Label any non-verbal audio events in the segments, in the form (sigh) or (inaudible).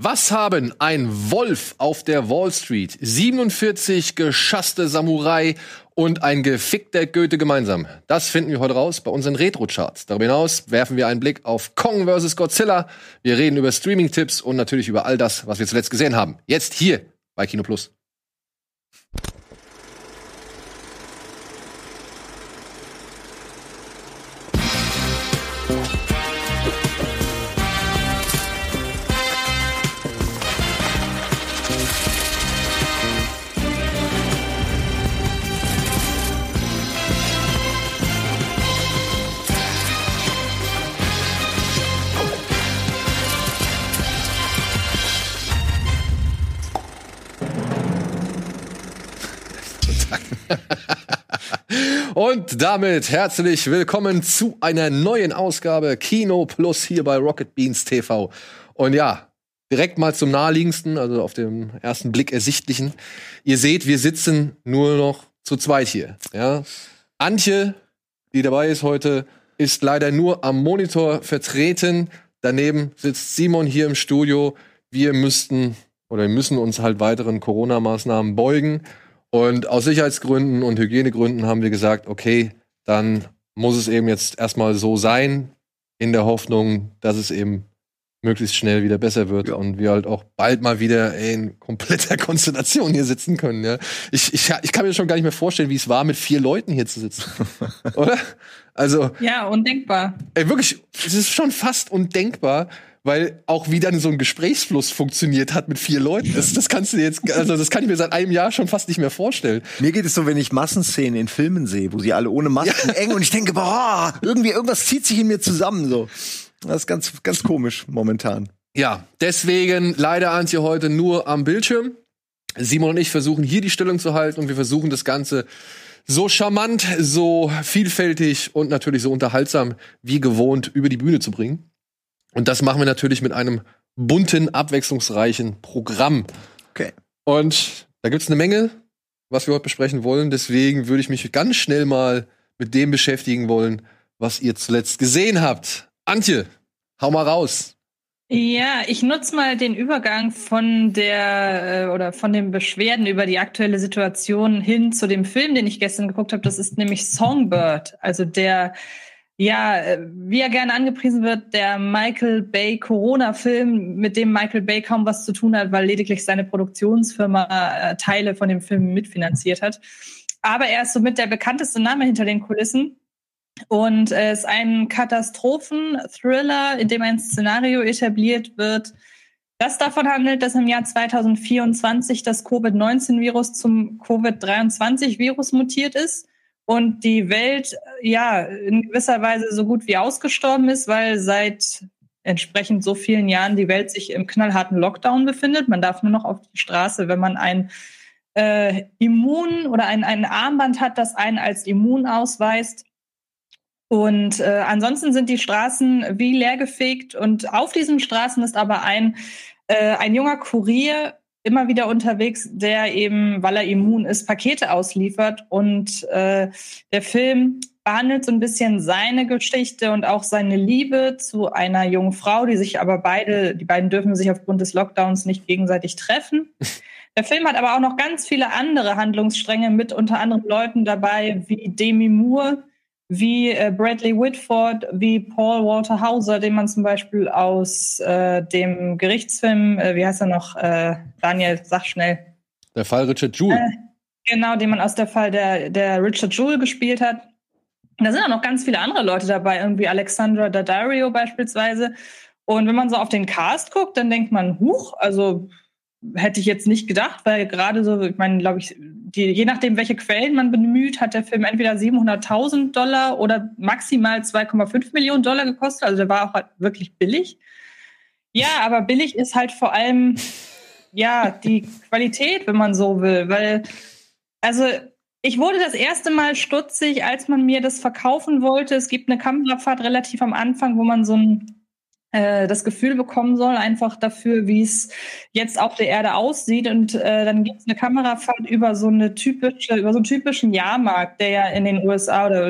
Was haben ein Wolf auf der Wall Street, 47 geschasste Samurai und ein gefickter Goethe gemeinsam? Das finden wir heute raus bei unseren Retro-Charts. Darüber hinaus werfen wir einen Blick auf Kong vs. Godzilla. Wir reden über Streaming-Tipps und natürlich über all das, was wir zuletzt gesehen haben. Jetzt hier bei Kino Plus. Und damit herzlich willkommen zu einer neuen Ausgabe Kino Plus hier bei Rocket Beans TV. Und ja, direkt mal zum naheliegendsten, also auf dem ersten Blick ersichtlichen. Ihr seht, wir sitzen nur noch zu zweit hier. Ja. Antje, die dabei ist heute, ist leider nur am Monitor vertreten. Daneben sitzt Simon hier im Studio. Wir müssten oder wir müssen uns halt weiteren Corona-Maßnahmen beugen. Und aus Sicherheitsgründen und Hygienegründen haben wir gesagt, okay, dann muss es eben jetzt erstmal so sein, in der Hoffnung, dass es eben möglichst schnell wieder besser wird ja. und wir halt auch bald mal wieder in kompletter (laughs) Konstellation hier sitzen können. Ja. Ich, ich, ich kann mir schon gar nicht mehr vorstellen, wie es war, mit vier Leuten hier zu sitzen. (laughs) Oder? Also. Ja, undenkbar. Ey, wirklich, es ist schon fast undenkbar, weil auch wie dann so ein Gesprächsfluss funktioniert hat mit vier Leuten. Das, das kannst du jetzt, also das kann ich mir seit einem Jahr schon fast nicht mehr vorstellen. Mir geht es so, wenn ich Massenszenen in Filmen sehe, wo sie alle ohne Masken ja. eng und ich denke, boah, irgendwie irgendwas zieht sich in mir zusammen so. Das ist ganz, ganz komisch momentan. Ja, deswegen leider Antje heute nur am Bildschirm. Simon und ich versuchen hier die Stellung zu halten und wir versuchen das Ganze so charmant, so vielfältig und natürlich so unterhaltsam wie gewohnt über die Bühne zu bringen. Und das machen wir natürlich mit einem bunten, abwechslungsreichen Programm. Okay. Und da gibt's eine Menge, was wir heute besprechen wollen. Deswegen würde ich mich ganz schnell mal mit dem beschäftigen wollen, was ihr zuletzt gesehen habt. Antje, hau mal raus. Ja, ich nutze mal den Übergang von der äh, oder von den Beschwerden über die aktuelle Situation hin zu dem Film, den ich gestern geguckt habe. Das ist nämlich Songbird, also der ja, äh, wie er gerne angepriesen wird, der Michael Bay Corona-Film, mit dem Michael Bay kaum was zu tun hat, weil lediglich seine Produktionsfirma äh, Teile von dem Film mitfinanziert hat. Aber er ist somit der bekannteste Name hinter den Kulissen. Und er ist ein Katastrophen-Thriller, in dem ein Szenario etabliert wird, das davon handelt, dass im Jahr 2024 das Covid-19-Virus zum Covid-23-Virus mutiert ist und die Welt ja in gewisser Weise so gut wie ausgestorben ist, weil seit entsprechend so vielen Jahren die Welt sich im knallharten Lockdown befindet. Man darf nur noch auf die Straße, wenn man ein äh, Immun oder ein, ein Armband hat, das einen als immun ausweist. Und äh, ansonsten sind die Straßen wie leergefegt und auf diesen Straßen ist aber ein, äh, ein junger Kurier immer wieder unterwegs, der eben, weil er immun ist, Pakete ausliefert. Und äh, der Film behandelt so ein bisschen seine Geschichte und auch seine Liebe zu einer jungen Frau, die sich aber beide, die beiden dürfen sich aufgrund des Lockdowns nicht gegenseitig treffen. (laughs) Der Film hat aber auch noch ganz viele andere Handlungsstränge mit unter anderem Leuten dabei wie Demi Moore, wie äh, Bradley Whitford, wie Paul Walter Hauser, den man zum Beispiel aus äh, dem Gerichtsfilm, äh, wie heißt er noch, äh, Daniel, sag schnell. Der Fall Richard Jewell. Äh, genau, den man aus der Fall der, der Richard Jewell gespielt hat. Da sind auch noch ganz viele andere Leute dabei, irgendwie Alexandra Daddario beispielsweise. Und wenn man so auf den Cast guckt, dann denkt man, huch, also hätte ich jetzt nicht gedacht, weil gerade so, ich meine, glaube ich, die, je nachdem, welche Quellen man bemüht, hat der Film entweder 700.000 Dollar oder maximal 2,5 Millionen Dollar gekostet. Also der war auch halt wirklich billig. Ja, aber billig ist halt vor allem ja die Qualität, wenn man so will, weil also ich wurde das erste Mal stutzig, als man mir das verkaufen wollte. Es gibt eine Kamerafahrt relativ am Anfang, wo man so ein das Gefühl bekommen soll, einfach dafür, wie es jetzt auf der Erde aussieht. Und äh, dann gibt es eine Kamerafahrt über so eine typische, über so einen typischen Jahrmarkt, der ja in den USA oder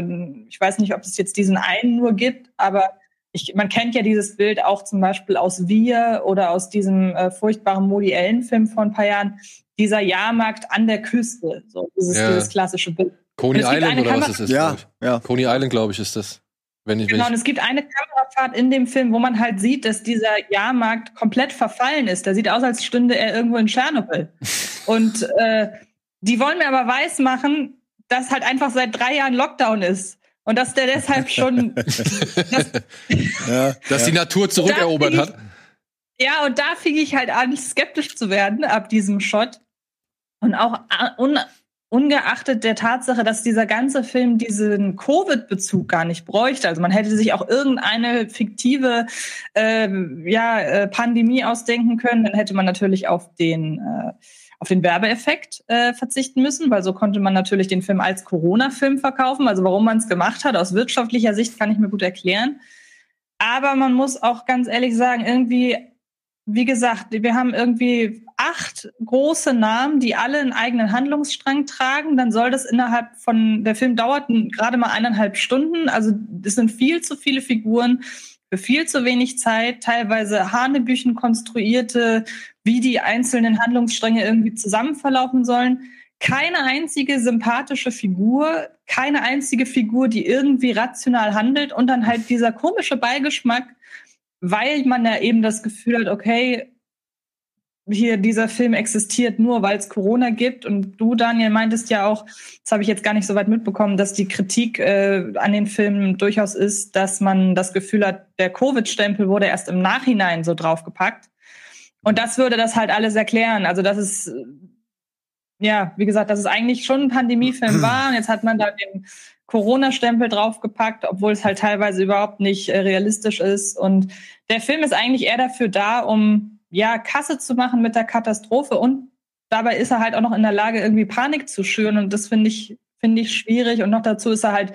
ich weiß nicht, ob es jetzt diesen einen nur gibt, aber ich man kennt ja dieses Bild auch zum Beispiel aus Wir oder aus diesem äh, furchtbaren Modi Ellen-Film vor ein paar Jahren, dieser Jahrmarkt an der Küste, so dieses, Ja. dieses klassische Bild. Coney Island oder was Kamera- ist das? Ja, ja. Coney Island, glaube ich, ist das. Wenn ich, wenn Genau, und ich es gibt eine Kamerafahrt in dem Film, wo man halt sieht, dass dieser Jahrmarkt komplett verfallen ist. Der sieht aus, als stünde er irgendwo in Tschernobyl. (laughs) Und äh, die wollen mir aber weismachen, dass halt einfach seit drei Jahren Lockdown ist. Und dass der deshalb schon. (laughs) das, Ja, dass die Natur zurückerobert Da hat. ja, und da fing ich halt an, skeptisch zu werden ab diesem Shot. Und auch a- un, ungeachtet der Tatsache, dass dieser ganze Film diesen Covid-Bezug gar nicht bräuchte. Also man hätte sich auch irgendeine fiktive äh, ja, äh, Pandemie ausdenken können. Dann hätte man natürlich auf den äh, auf den Werbeeffekt äh, verzichten müssen, weil so konnte man natürlich den Film als Corona-Film verkaufen. Also warum man es gemacht hat, aus wirtschaftlicher Sicht kann ich mir gut erklären. Aber man muss auch ganz ehrlich sagen, irgendwie, wie gesagt, wir haben irgendwie acht große Namen, die alle einen eigenen Handlungsstrang tragen. Dann soll das innerhalb von, der Film dauert gerade mal eineinhalb Stunden. Also es sind viel zu viele Figuren für viel zu wenig Zeit, teilweise Hanebüchen konstruierte, wie die einzelnen Handlungsstränge irgendwie zusammen verlaufen sollen. Keine einzige sympathische Figur, keine einzige Figur, die irgendwie rational handelt und dann halt dieser komische Beigeschmack, weil man ja eben das Gefühl hat, okay, hier dieser Film existiert nur, weil es Corona gibt. Und du, Daniel, meintest ja auch, das habe ich jetzt gar nicht so weit mitbekommen, dass die Kritik äh, an den Filmen durchaus ist, dass man das Gefühl hat, der Covid-Stempel wurde erst im Nachhinein so draufgepackt. Und das würde das halt alles erklären. Also das ist, äh, ja, wie gesagt, dass es eigentlich schon ein Pandemiefilm (clears throat) war. Und jetzt hat man da den Corona-Stempel draufgepackt, obwohl es halt teilweise überhaupt nicht äh, realistisch ist. Und der Film ist eigentlich eher dafür da, um ja Kasse zu machen mit der Katastrophe und dabei ist er halt auch noch in der Lage, irgendwie Panik zu schüren. Und das finde ich, finde ich schwierig. Und noch dazu ist er halt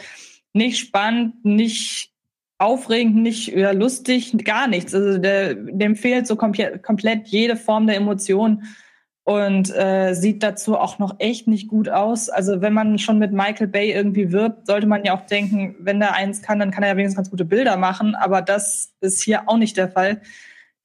nicht spannend, nicht aufregend, nicht ja, lustig, gar nichts. Also der, dem fehlt so komplett, komplett jede Form der Emotion und äh, sieht dazu auch noch echt nicht gut aus. Also wenn man schon mit Michael Bay irgendwie wirbt, sollte man ja auch denken, wenn der eins kann, dann kann er ja wenigstens ganz gute Bilder machen. Aber das ist hier auch nicht der Fall.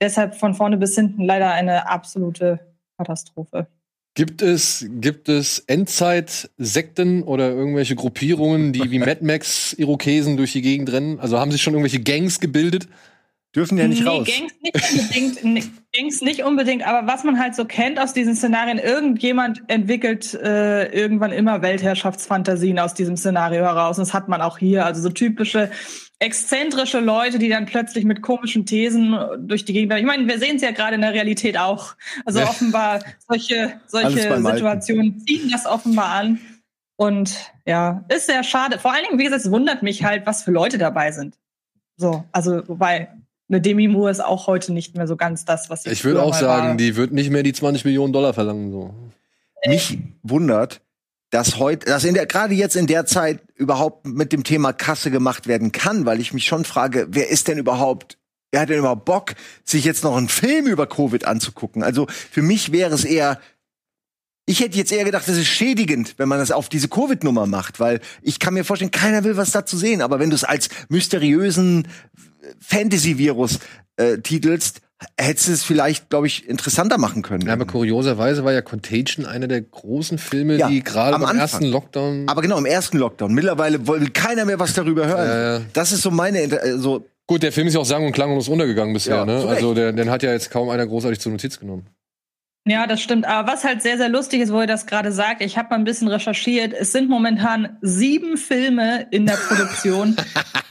Deshalb von vorne bis hinten leider eine absolute Katastrophe. Gibt es, gibt es Endzeit-Sekten oder irgendwelche Gruppierungen, die wie Mad Max Irokesen durch die Gegend rennen? Also haben sich schon irgendwelche Gangs gebildet? Dürfen ja nicht nee, raus. Gangs nicht unbedingt, (laughs) nee, Gangs nicht unbedingt, aber was man halt so kennt aus diesen Szenarien, irgendjemand entwickelt äh, irgendwann immer Weltherrschaftsfantasien aus diesem Szenario heraus. Und das hat man auch hier. Also so typische exzentrische Leute, die dann plötzlich mit komischen Thesen durch die Gegend. Ich meine, wir sehen es ja gerade in der Realität auch. Also Ja. offenbar solche, solche. Situationen ziehen das offenbar an. Und ja, ist sehr schade. Vor allen Dingen, wie gesagt, es wundert mich halt, was für Leute dabei sind. So, also, wobei eine Demi Moore ist auch heute nicht mehr so ganz das, was sie Ich würde auch sagen, war. die wird nicht mehr die 20 Millionen Dollar verlangen. So. Mich wundert, dass heute, dass in der, gerade jetzt in der Zeit überhaupt mit dem Thema Kasse gemacht werden kann, weil ich mich schon frage, wer ist denn überhaupt, wer hat denn überhaupt Bock, sich jetzt noch einen Film über Covid anzugucken? Also für mich wäre es eher, ich hätte jetzt eher gedacht, das ist schädigend, wenn man das auf diese Covid-Nummer macht, weil ich kann mir vorstellen, keiner will was dazu sehen. Aber wenn du es als mysteriösen Fantasy-Virus äh, titelst, hättest du es vielleicht, glaube ich, interessanter machen können. Ja, aber kurioserweise war ja Contagion einer der großen Filme, Ja, die gerade am beim ersten Lockdown. Aber genau, im ersten Lockdown. Mittlerweile will keiner mehr was darüber hören. Ja. Das ist so meine, Inter- äh, so, Gut, der Film ist ja auch sang- und klanglos untergegangen bisher. Ja, ne? Also der, den hat ja jetzt kaum einer großartig zur Notiz genommen. Ja, das stimmt. Aber was halt sehr, sehr lustig ist, wo ihr das gerade sagt, ich habe mal ein bisschen recherchiert. Es sind momentan sieben Filme in der Produktion,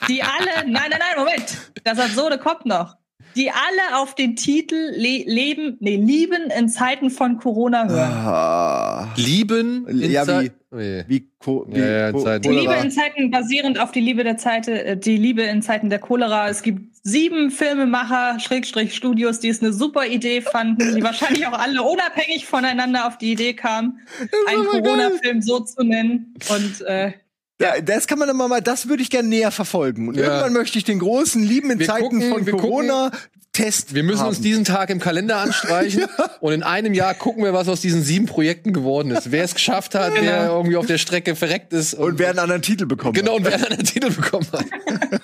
die alle, nein, nein, nein, Moment, das Absurde kommt noch, die alle auf den Titel le leben, nee, lieben in Zeiten von Corona hören. ah, Lieben in Ja, Zei- wie- wie, Co wie Ja, ja, in Co Zeiten- Die Liebe in Zeiten basierend auf die Liebe der Zeit, äh, die Liebe in Zeiten der Cholera. Es gibt sieben Filmemacher, Schrägstrich Studios, die es eine super Idee fanden, die wahrscheinlich auch alle unabhängig voneinander auf die Idee kamen, einen. Corona-Film so zu nennen. Und äh, Ja, das kann man immer mal, das würde ich gerne näher verfolgen. Und Ja. irgendwann möchte ich den großen Lieben in Wir Zeiten gucken- von Corona Test. Wir müssen haben. uns diesen Tag im Kalender anstreichen (laughs) und in einem Jahr gucken wir, was aus diesen sieben Projekten geworden ist. Wer es geschafft hat, wer irgendwie auf der Strecke verreckt ist. und wer einen anderen Titel bekommen Genau, hat. und wer einen Titel bekommen hat.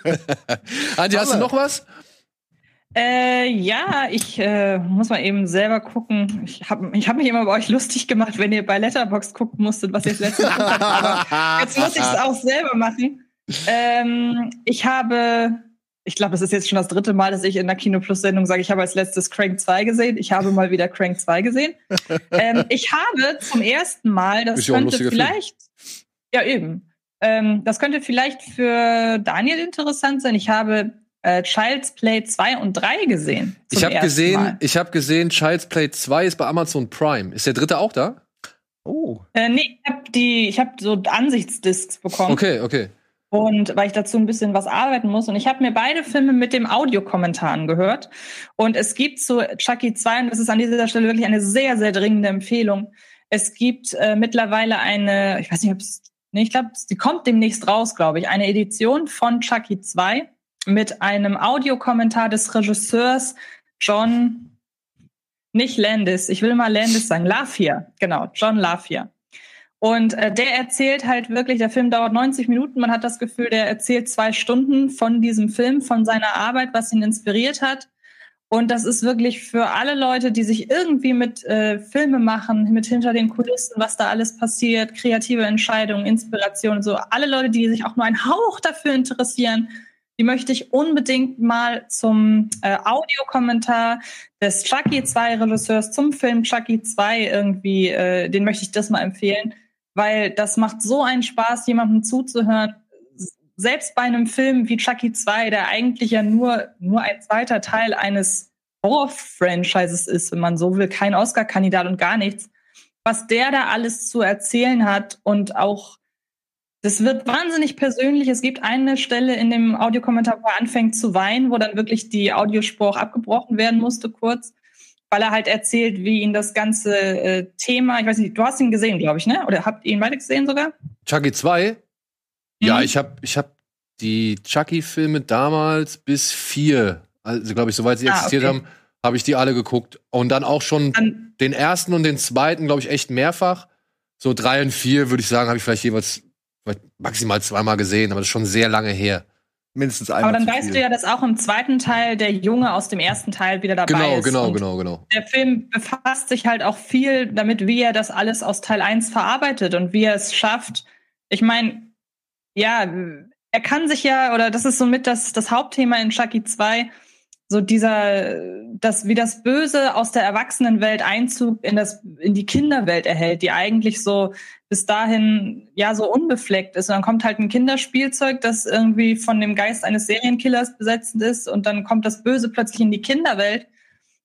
(laughs) Andi, hast du noch was? Äh, ja, ich äh, muss mal eben selber gucken. Ich habe ich hab mich immer bei euch lustig gemacht, wenn ihr bei Letterbox gucken musstet, was ihr das letzte Mal gemacht habt. Aber jetzt muss ich es auch selber machen. Ähm, ich habe, ich glaube, es ist jetzt schon das dritte Mal, dass ich in der Kino Plus Sendung sage, ich habe als letztes Crank 2 gesehen. Ich habe mal wieder Crank 2 gesehen. ähm, ich habe zum ersten Mal, das ja könnte lustiger Film. vielleicht, ja eben, ähm, das könnte vielleicht für Daniel interessant sein. Ich habe äh, Child's Play 2 und 3 gesehen. zum Ich habe gesehen, Mal. ich habe gesehen, Child's Play 2 ist bei Amazon Prime. Ist der dritte auch da? Oh. Äh, nee, ich habe die, ich habe so Ansichtsdiscs bekommen. Okay, okay. Und weil ich dazu ein bisschen was arbeiten muss. Und ich habe mir beide Filme mit dem Audiokommentar angehört. Und es gibt zu Chucky 2, und das ist an dieser Stelle wirklich eine sehr, sehr dringende Empfehlung. Es gibt äh, mittlerweile eine, ich weiß nicht, ob es, nee, ich glaube, die kommt demnächst raus, glaube ich, eine Edition von Chucky 2 mit einem Audiokommentar des Regisseurs John, nicht Landis, ich will mal Landis sagen, Lafia, genau, John Lafia. Und äh, der erzählt halt wirklich, der Film dauert 90 Minuten, man hat das Gefühl, der erzählt zwei Stunden von diesem Film, von seiner Arbeit, was ihn inspiriert hat. Und das ist wirklich für alle Leute, die sich irgendwie mit äh, Filme machen, mit hinter den Kulissen, was da alles passiert, kreative Entscheidungen, Inspiration, so alle Leute, die sich auch nur einen Hauch dafür interessieren, die möchte ich unbedingt mal zum äh, Audiokommentar des Chucky 2 Regisseurs zum Film Chucky 2 irgendwie, äh, den möchte ich das mal empfehlen, weil das macht so einen Spaß, jemandem zuzuhören. Selbst bei einem Film wie Chucky 2, der eigentlich ja nur, nur ein zweiter Teil eines Horror-Franchises ist, wenn man so will, kein Oscar-Kandidat und gar nichts, was der da alles zu erzählen hat und auch das wird wahnsinnig persönlich. Es gibt eine Stelle in dem Audiokommentar, wo er anfängt zu weinen, wo dann wirklich die Audiospur auch abgebrochen werden musste kurz, weil er halt erzählt, wie ihn das ganze äh, Thema, ich weiß nicht, du hast ihn gesehen, glaube ich, ne? Oder habt ihr ihn beide gesehen sogar? Chucky 2? Ja, Mhm. ich habe ich hab die Chucky-Filme damals bis vier, also glaube ich, soweit sie Ah, existiert okay. haben, habe ich die alle geguckt. Und dann auch schon Dann, den ersten und den zweiten, glaube ich, echt mehrfach. So drei und vier, würde ich sagen, habe ich vielleicht jeweils maximal zweimal gesehen, aber das ist schon sehr lange her. Mindestens einmal. aber dann zu weißt du ja, dass auch im zweiten Teil der Junge aus dem ersten Teil wieder dabei Genau, ist. genau, Und genau, genau. der Film befasst sich halt auch viel damit, wie er das alles aus Teil 1 verarbeitet und wie er es schafft. Ich meine, ja, er kann sich ja, oder das ist somit das, das Hauptthema in Chucky 2, so dieser, das, wie das Böse aus der Erwachsenenwelt Einzug in das, in die Kinderwelt erhält, die eigentlich so bis dahin ja so unbefleckt ist. Und dann kommt halt ein Kinderspielzeug, das irgendwie von dem Geist eines Serienkillers besetzt ist und dann kommt das Böse plötzlich in die Kinderwelt.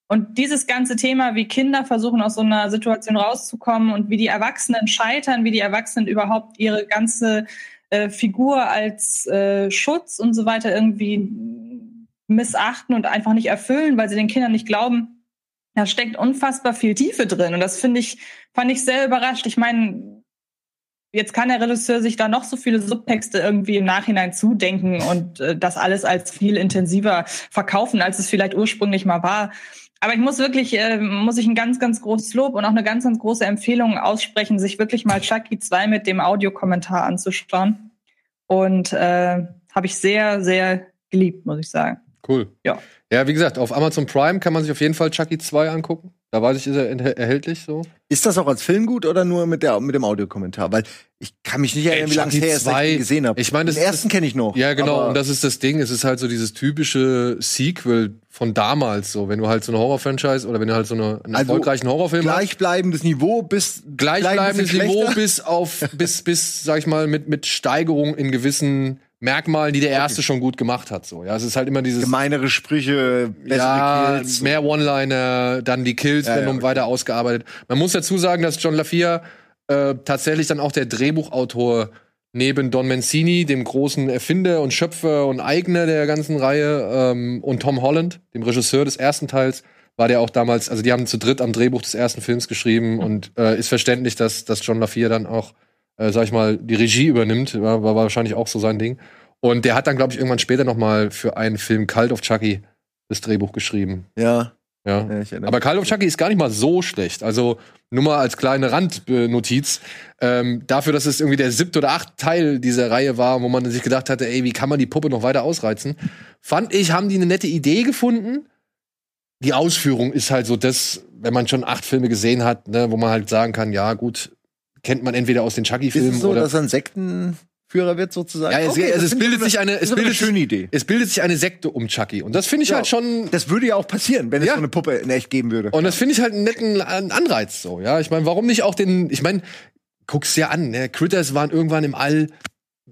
Und dieses ganze Thema, wie Kinder versuchen, aus so einer Situation rauszukommen und wie die Erwachsenen scheitern, wie die Erwachsenen überhaupt ihre ganze äh, Figur als äh, Schutz und so weiter irgendwie missachten und einfach nicht erfüllen, weil sie den Kindern nicht glauben, da steckt unfassbar viel Tiefe drin. Und das finde ich, fand ich sehr überrascht. Ich meine, jetzt kann der Regisseur sich da noch so viele Subtexte irgendwie im Nachhinein zudenken und äh, das alles als viel intensiver verkaufen, als es vielleicht ursprünglich mal war. Aber ich muss wirklich, äh, muss ich ein ganz, ganz großes Lob und auch eine ganz, ganz große Empfehlung aussprechen, sich wirklich mal Chucky 2 mit dem Audiokommentar anzuschauen. Und äh, habe ich sehr, sehr geliebt, muss ich sagen. Cool. Ja. Ja, wie gesagt, auf Amazon Prime kann man sich auf jeden Fall Chucky 2 angucken. Da weiß ich, ist er erhält- erhältlich so. Ist das auch als Film gut oder nur mit, der, mit dem Audiokommentar? Weil ich kann mich nicht erinnern, wie lange es Chucky her ist, dass ich 2, den gesehen habe. ich meine, das den ersten kenne ich noch. Ja, genau. Und das ist das Ding. Es ist halt so dieses typische Sequel von damals. So, wenn du halt so eine Horror-Franchise oder wenn du halt so eine, einen Also, erfolgreichen Horrorfilm hast. Gleichbleibendes Niveau bis Gleichbleibendes Niveau bis auf, bis, bis, sag ich mal, mit, mit Steigerung in gewissen Merkmalen, die der erste schon gut gemacht hat. So, ja, es ist halt immer dieses. Gemeinere Sprüche, bessere ja, Kills. mehr One-Liner, dann die Kills Ja, werden ja, um okay. weiter ausgearbeitet. Man muss dazu sagen, dass John LaFia äh, tatsächlich dann auch der Drehbuchautor neben Don Mancini, dem großen Erfinder und Schöpfer und Eigner der ganzen Reihe, ähm, und Tom Holland, dem Regisseur des ersten Teils, war der auch damals, also die haben zu dritt am Drehbuch des ersten Films geschrieben und äh, ist verständlich, dass, dass John LaFia dann auch, äh, sag ich mal, die Regie übernimmt, war, war wahrscheinlich auch so sein Ding. Und der hat dann, glaube ich, irgendwann später noch mal für einen Film Cult of Chucky das Drehbuch geschrieben. Ja. Ja. ja Aber. Call of Chucky ist gar nicht mal so schlecht. Also nur mal als kleine Randnotiz. Ähm, dafür, dass es irgendwie der siebte oder achte Teil dieser Reihe war, wo man sich gedacht hatte, ey, wie kann man die Puppe noch weiter ausreizen? Fand ich, haben die eine nette Idee gefunden. Die Ausführung ist halt so das, wenn man schon acht Filme gesehen hat, ne, wo man halt sagen kann, ja gut, kennt man entweder aus den Ist Chucky-Filmen es so, oder dass er ein Sektenführer wird sozusagen? Ja, es- Okay, also es bildet sich eine- es ist eine bildet sich- schöne Idee. es bildet sich eine Sekte um Chucky. Und das finde ich Ja. halt schon Das würde ja auch passieren, wenn es Ja. so eine Puppe in echt geben würde. Und das finde ich halt einen netten An- Anreiz so, ja. Ich meine, warum nicht auch den, ich meine, guck's dir an, ne? Critters waren irgendwann im All,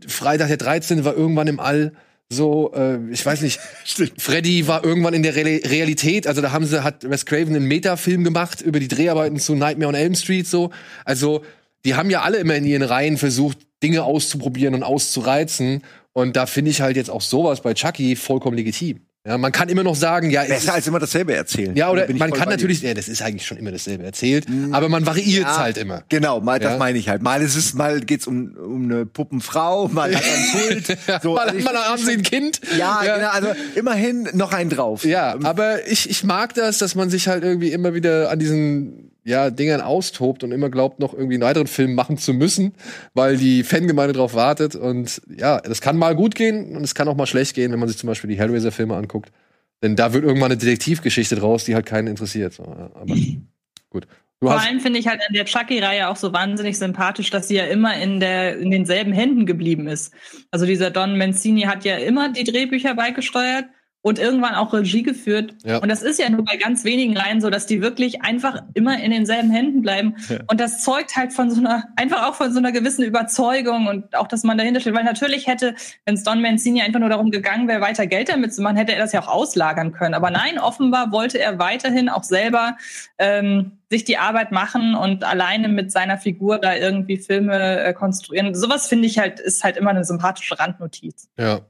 Freitag der 13. war irgendwann im All, so, äh, ich weiß nicht, (laughs) Freddy war irgendwann in der Real Realität, also da haben sie, hat Wes Craven einen Metafilm gemacht über die Dreharbeiten zu Nightmare on Elm Street, so. Also, die haben ja alle immer in ihren Reihen versucht, Dinge auszuprobieren und auszureizen. Und da finde ich halt jetzt auch sowas bei Chucky vollkommen legitim. Ja, man kann immer noch sagen, ja, es Besser ist- als immer dasselbe erzählen. ja, oder man kann natürlich, ja, das ist eigentlich schon immer dasselbe erzählt, aber man variiert Ja. halt immer. Genau, mal, Ja. das meine ich halt. Mal ist es, mal geht's um, um eine Puppenfrau, mal hat einen Kult. (laughs) So, mal, also ich- mal haben sie ein Kind. ja, genau, also immerhin noch einen drauf. Ja, aber ich, ich mag das, dass man sich halt irgendwie immer wieder an diesen ja, Dingern austobt und immer glaubt, noch irgendwie einen weiteren Film machen zu müssen, weil die Fangemeinde drauf wartet. Und ja, das kann mal gut gehen und es kann auch mal schlecht gehen, wenn man sich zum Beispiel die Hellraiser-Filme anguckt. Denn da wird irgendwann eine Detektivgeschichte draus, die halt keinen interessiert. Aber (clears throat) gut. Du Vor allem finde ich halt an der Chucky-Reihe auch so wahnsinnig sympathisch, dass sie ja immer in der in denselben Händen geblieben ist. Also dieser Don Mancini hat ja immer die Drehbücher beigesteuert und irgendwann auch Regie geführt. Ja. Und das ist ja nur bei ganz wenigen Reihen so, dass die wirklich einfach immer in denselben Händen bleiben. Und das zeugt halt von so einer, einfach auch von so einer gewissen Überzeugung und auch, dass man dahinter steht. Weil natürlich hätte, wenn es Don Mancini einfach nur darum gegangen wäre, weiter Geld damit zu machen, hätte er das ja auch auslagern können. Aber nein, offenbar wollte er weiterhin auch selber ähm, sich die Arbeit machen und alleine mit seiner Figur da irgendwie Filme äh, konstruieren. Sowas finde ich halt, ist halt immer eine sympathische Randnotiz. Ja.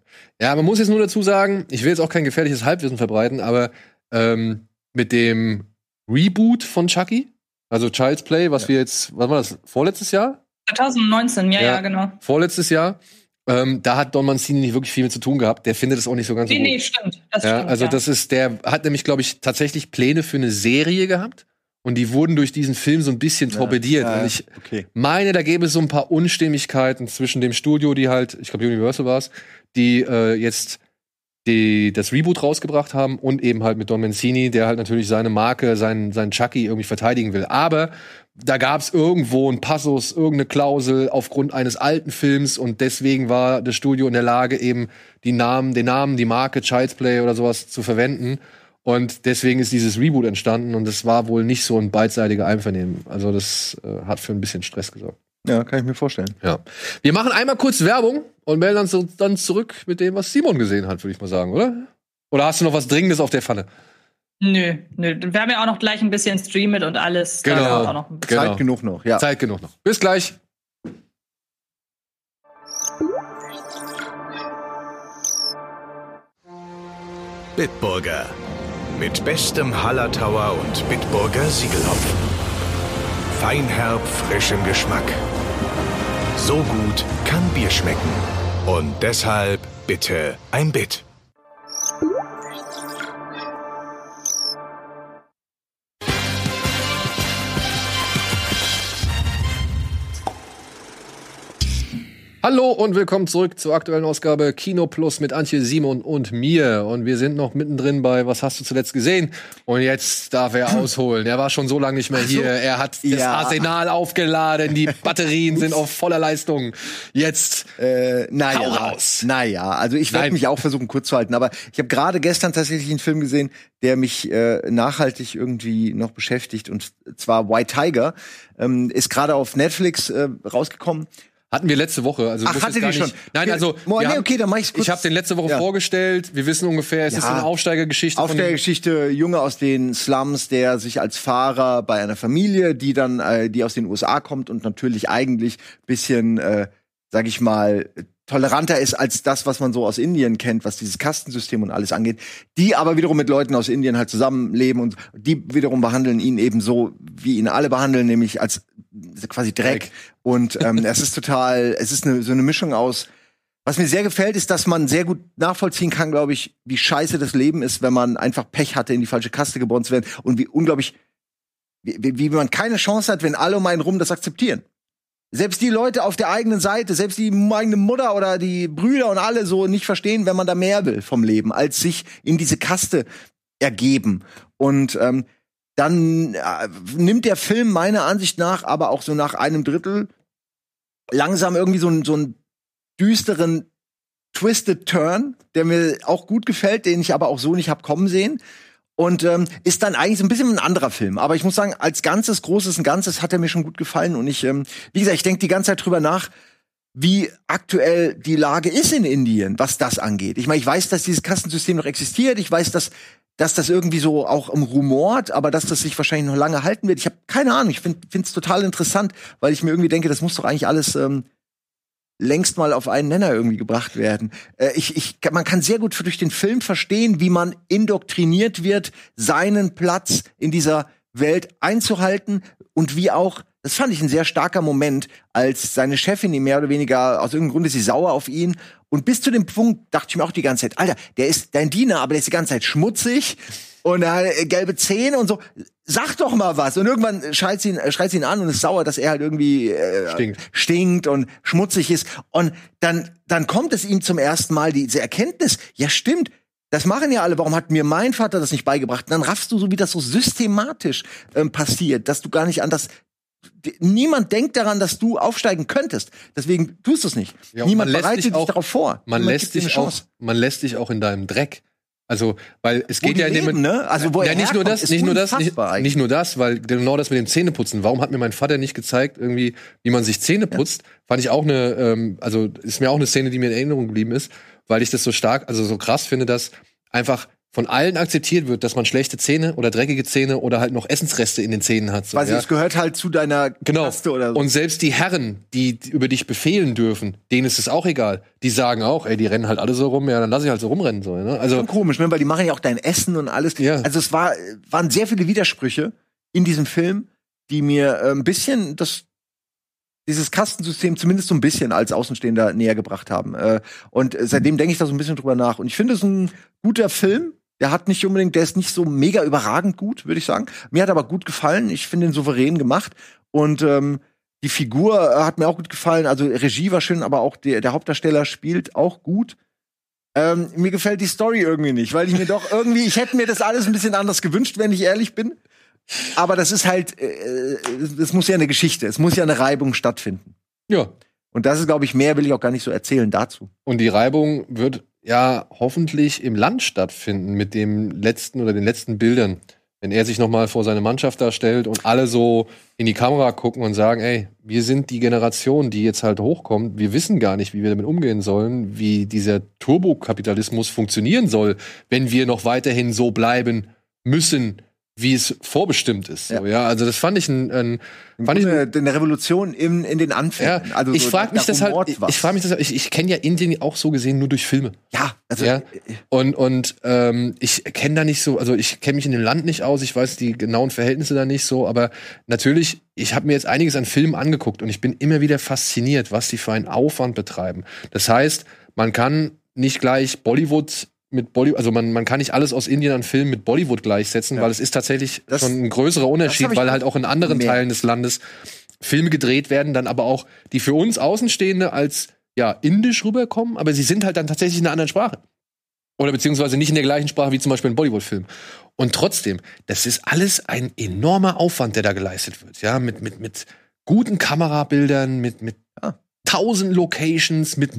Ja, man muss jetzt nur dazu sagen, ich will jetzt auch kein gefährliches Halbwissen verbreiten, aber ähm, mit dem Reboot von Chucky, also Child's Play, was wir jetzt, was war das, vorletztes Jahr? 2019, ja, Ja. ja, genau. Vorletztes Jahr, ähm, da hat Don Mancini nicht wirklich viel mit zu tun gehabt. Der findet es auch nicht so ganz so Nee, gut. nee, stimmt. Das ja, stimmt, also ja. das ist, der hat nämlich, glaube ich, tatsächlich Pläne für eine Serie gehabt und die wurden durch diesen Film so ein bisschen torpediert. Ja, Und ich okay. meine, da gäbe es so ein paar Unstimmigkeiten zwischen dem Studio, die halt, ich glaube Universal war es, die äh, jetzt die das Reboot rausgebracht haben und eben halt mit Don Mancini, der halt natürlich seine Marke, seinen, seinen Chucky irgendwie verteidigen will. Aber da gab es irgendwo einen Passus, irgendeine Klausel aufgrund eines alten Films und deswegen war das Studio in der Lage, eben die Namen, den Namen, die Marke Child's Play oder sowas zu verwenden. Und deswegen ist dieses Reboot entstanden und es war wohl nicht so ein beidseitiger Einvernehmen. Also das äh, hat für ein bisschen Stress gesorgt. Ja, kann ich mir vorstellen. Ja. Wir machen einmal kurz Werbung und melden uns dann zurück mit dem, was Simon gesehen hat, würde ich mal sagen, oder? Oder hast du noch was Dringendes auf der Pfanne? Nö, nö. Wir haben ja auch noch gleich ein bisschen Stream mit und alles. Da Genau. kommt Auch noch ein Genau. Zeit genug noch, ja. Zeit genug noch. Bis gleich. Bitburger. Mit bestem Hallertauer und Bitburger Siegelhopfen. Feinherb, frischem Geschmack. So gut kann Bier schmecken. Und deshalb bitte ein Bit. Hallo und willkommen zurück zur aktuellen Ausgabe Kino Plus mit Antje, Simon und mir. Und wir sind noch mittendrin bei Was hast du zuletzt gesehen? Und jetzt darf er ausholen. Er war schon so lange nicht mehr hier. Er hat das Ja. Arsenal aufgeladen. Die Batterien sind auf voller Leistung. Jetzt Äh, naja, Hau raus. naja, also ich werde mich auch versuchen kurz zu halten, aber ich habe gerade gestern tatsächlich einen Film gesehen, der mich äh, nachhaltig irgendwie noch beschäftigt und zwar White Tiger ähm, ist gerade auf Netflix äh, rausgekommen. Hatten wir letzte Woche. Also Ach, gar ihr nicht, schon? Nein, also Mo- nee, haben- okay, dann mach ich's kurz. Ich habe den letzte Woche Ja. vorgestellt. Wir wissen ungefähr, es ist Ja. eine Aufsteigergeschichte Auf von der Geschichte Junge aus den Slums, der sich als Fahrer bei einer Familie, die dann, äh, die aus den USA kommt und natürlich eigentlich bisschen, äh, sag ich mal, toleranter ist als das, was man so aus Indien kennt, was dieses Kastensystem und alles angeht, die aber wiederum mit Leuten aus Indien halt zusammenleben und die wiederum behandeln ihn eben so, wie ihn alle behandeln, nämlich als quasi Dreck. Dreck. Und ähm, es ist total, es ist eine, so eine Mischung aus Was mir sehr gefällt, ist, dass man sehr gut nachvollziehen kann, glaube ich, wie scheiße das Leben ist, wenn man einfach Pech hatte, in die falsche Kaste geboren zu werden und wie unglaublich, wie, wie wie man keine Chance hat, wenn alle um einen rum das akzeptieren. Selbst die Leute auf der eigenen Seite, selbst die eigene Mutter oder die Brüder und alle so nicht verstehen, wenn man da mehr will vom Leben, als sich in diese Kaste ergeben. Und ähm, dann äh, nimmt der Film meiner Ansicht nach aber auch so nach einem Drittel langsam irgendwie so, so einen düsteren Twisted Turn, der mir auch gut gefällt, den ich aber auch so nicht hab kommen sehen. Und ähm, ist dann eigentlich so ein bisschen ein anderer Film. Aber ich muss sagen, als Ganzes, Großes und Ganzes hat er mir schon gut gefallen. Und ich, ähm, wie gesagt, ich denke die ganze Zeit drüber nach, wie aktuell die Lage ist in Indien, was das angeht. Ich meine, ich weiß, dass dieses Kastensystem noch existiert. Ich weiß, dass, dass das irgendwie so auch im rumort, aber dass das sich wahrscheinlich noch lange halten wird. Ich habe keine Ahnung. Ich finde es total interessant, weil ich mir irgendwie denke, das muss doch eigentlich alles ähm, längst mal auf einen Nenner irgendwie gebracht werden. Äh, ich, ich, man kann sehr gut durch den Film verstehen, wie man indoktriniert wird, seinen Platz in dieser Welt einzuhalten und wie auch, das fand ich ein sehr starker Moment, als seine Chefin ihm mehr oder weniger, aus irgendeinem Grund ist sie sauer auf ihn. Und bis zu dem Punkt dachte ich mir auch die ganze Zeit, Alter, der ist dein Diener, aber der ist die ganze Zeit schmutzig und er hat äh, gelbe Zähne und so. Sag doch mal was. Und irgendwann schreit sie ihn, äh, schreit sie ihn an und ist sauer, dass er halt irgendwie äh, Stinkt. stinkt und schmutzig ist. Und dann, dann kommt es ihm zum ersten Mal diese Erkenntnis, ja stimmt, das machen ja alle. Warum hat mir mein Vater das nicht beigebracht? Und dann raffst du so, wie das so systematisch ähm, passiert, dass du gar nicht anders. Niemand denkt daran, dass du aufsteigen könntest. Deswegen tust du es nicht. Ja, Niemand bereitet dich dich auch- darauf vor. Man Niemand lässt dich auch, man lässt dich auch in deinem Dreck. Also, weil es Wo geht ja in dem leben, ne? Also wo ja, nicht nur das, nicht nur das, nicht, nicht nur das, weil genau das mit dem Zähneputzen. Warum hat mir mein Vater nicht gezeigt, irgendwie, wie man sich Zähne putzt? Fand ich auch eine, ähm, also ist mir auch eine Szene, die mir in Erinnerung geblieben ist, weil ich das so stark, also so krass finde, dass einfach von allen akzeptiert wird, dass man schlechte Zähne oder dreckige Zähne oder halt noch Essensreste in den Zähnen hat. So, Weil ja? es gehört halt zu deiner Genau. Kaste oder so. Und selbst die Herren, die über dich befehlen dürfen, denen ist es auch egal. Die sagen auch, ey, die rennen halt alle so rum, ja, dann lass ich halt so rumrennen. So, ne? Also, schon komisch, ne? weil die machen ja auch dein Essen und alles. Ja. Also es war, waren sehr viele Widersprüche in diesem Film, die mir äh, ein bisschen das dieses Kastensystem zumindest so ein bisschen als Außenstehender näher gebracht haben. Äh, und seitdem denke ich da so ein bisschen drüber nach. Und ich finde es ein guter Film. Der hat nicht unbedingt, der ist nicht so mega überragend gut, würde ich sagen. Mir hat aber gut gefallen. Ich finde ihn souverän gemacht. Und ähm, die Figur äh, hat mir auch gut gefallen. Also Regie war schön, aber auch der, der Hauptdarsteller spielt auch gut. Ähm, mir gefällt die Story irgendwie nicht, weil ich mir doch irgendwie, ich hätte mir das alles ein bisschen anders gewünscht, wenn ich ehrlich bin. Aber das ist halt, äh, es muss ja eine Geschichte, es muss ja eine Reibung stattfinden. ja. Und das ist, glaube ich, mehr will ich auch gar nicht so erzählen dazu. Und die Reibung wird ja hoffentlich im Land stattfinden mit dem letzten oder den letzten Bildern. Wenn er sich nochmal vor seine Mannschaft darstellt und alle so in die Kamera gucken und sagen, ey, wir sind die Generation, die jetzt halt hochkommt. Wir wissen gar nicht, wie wir damit umgehen sollen, wie dieser Turbokapitalismus funktionieren soll, wenn wir noch weiterhin so bleiben müssen, wie es vorbestimmt ist. So, ja. also das fand ich ein, ein fand ich ein eine, eine Revolution in, in den ja, Anfängen. also ich so, frage mich da halt, ich, ich frage mich das, halt- ich, ich kenne ja Indien auch so gesehen nur durch Filme. ja, also Ja. Und, und ähm, ich kenne da nicht so, also ich kenne mich in dem Land nicht aus, ich weiß die genauen Verhältnisse da nicht so, aber natürlich, ich habe mir jetzt einiges an Filmen angeguckt und ich bin immer wieder fasziniert, was die für einen Aufwand betreiben. Das heißt, man kann nicht gleich Bollywood mit Bollywood, also man, man kann nicht alles aus Indien an Filmen mit Bollywood gleichsetzen, Ja. weil es ist tatsächlich Das- schon ein größerer Unterschied, weil halt auch in anderen gemerkt. Teilen des Landes Filme gedreht werden, dann aber auch, die für uns Außenstehende als ja, indisch rüberkommen, aber sie sind halt dann tatsächlich in einer anderen Sprache. Oder beziehungsweise nicht in der gleichen Sprache wie zum Beispiel ein Bollywood-Film. Und trotzdem, das ist alles ein enormer Aufwand, der da geleistet wird. Ja, mit, mit, mit guten Kamerabildern, mit, mit Ja. tausend Locations, mit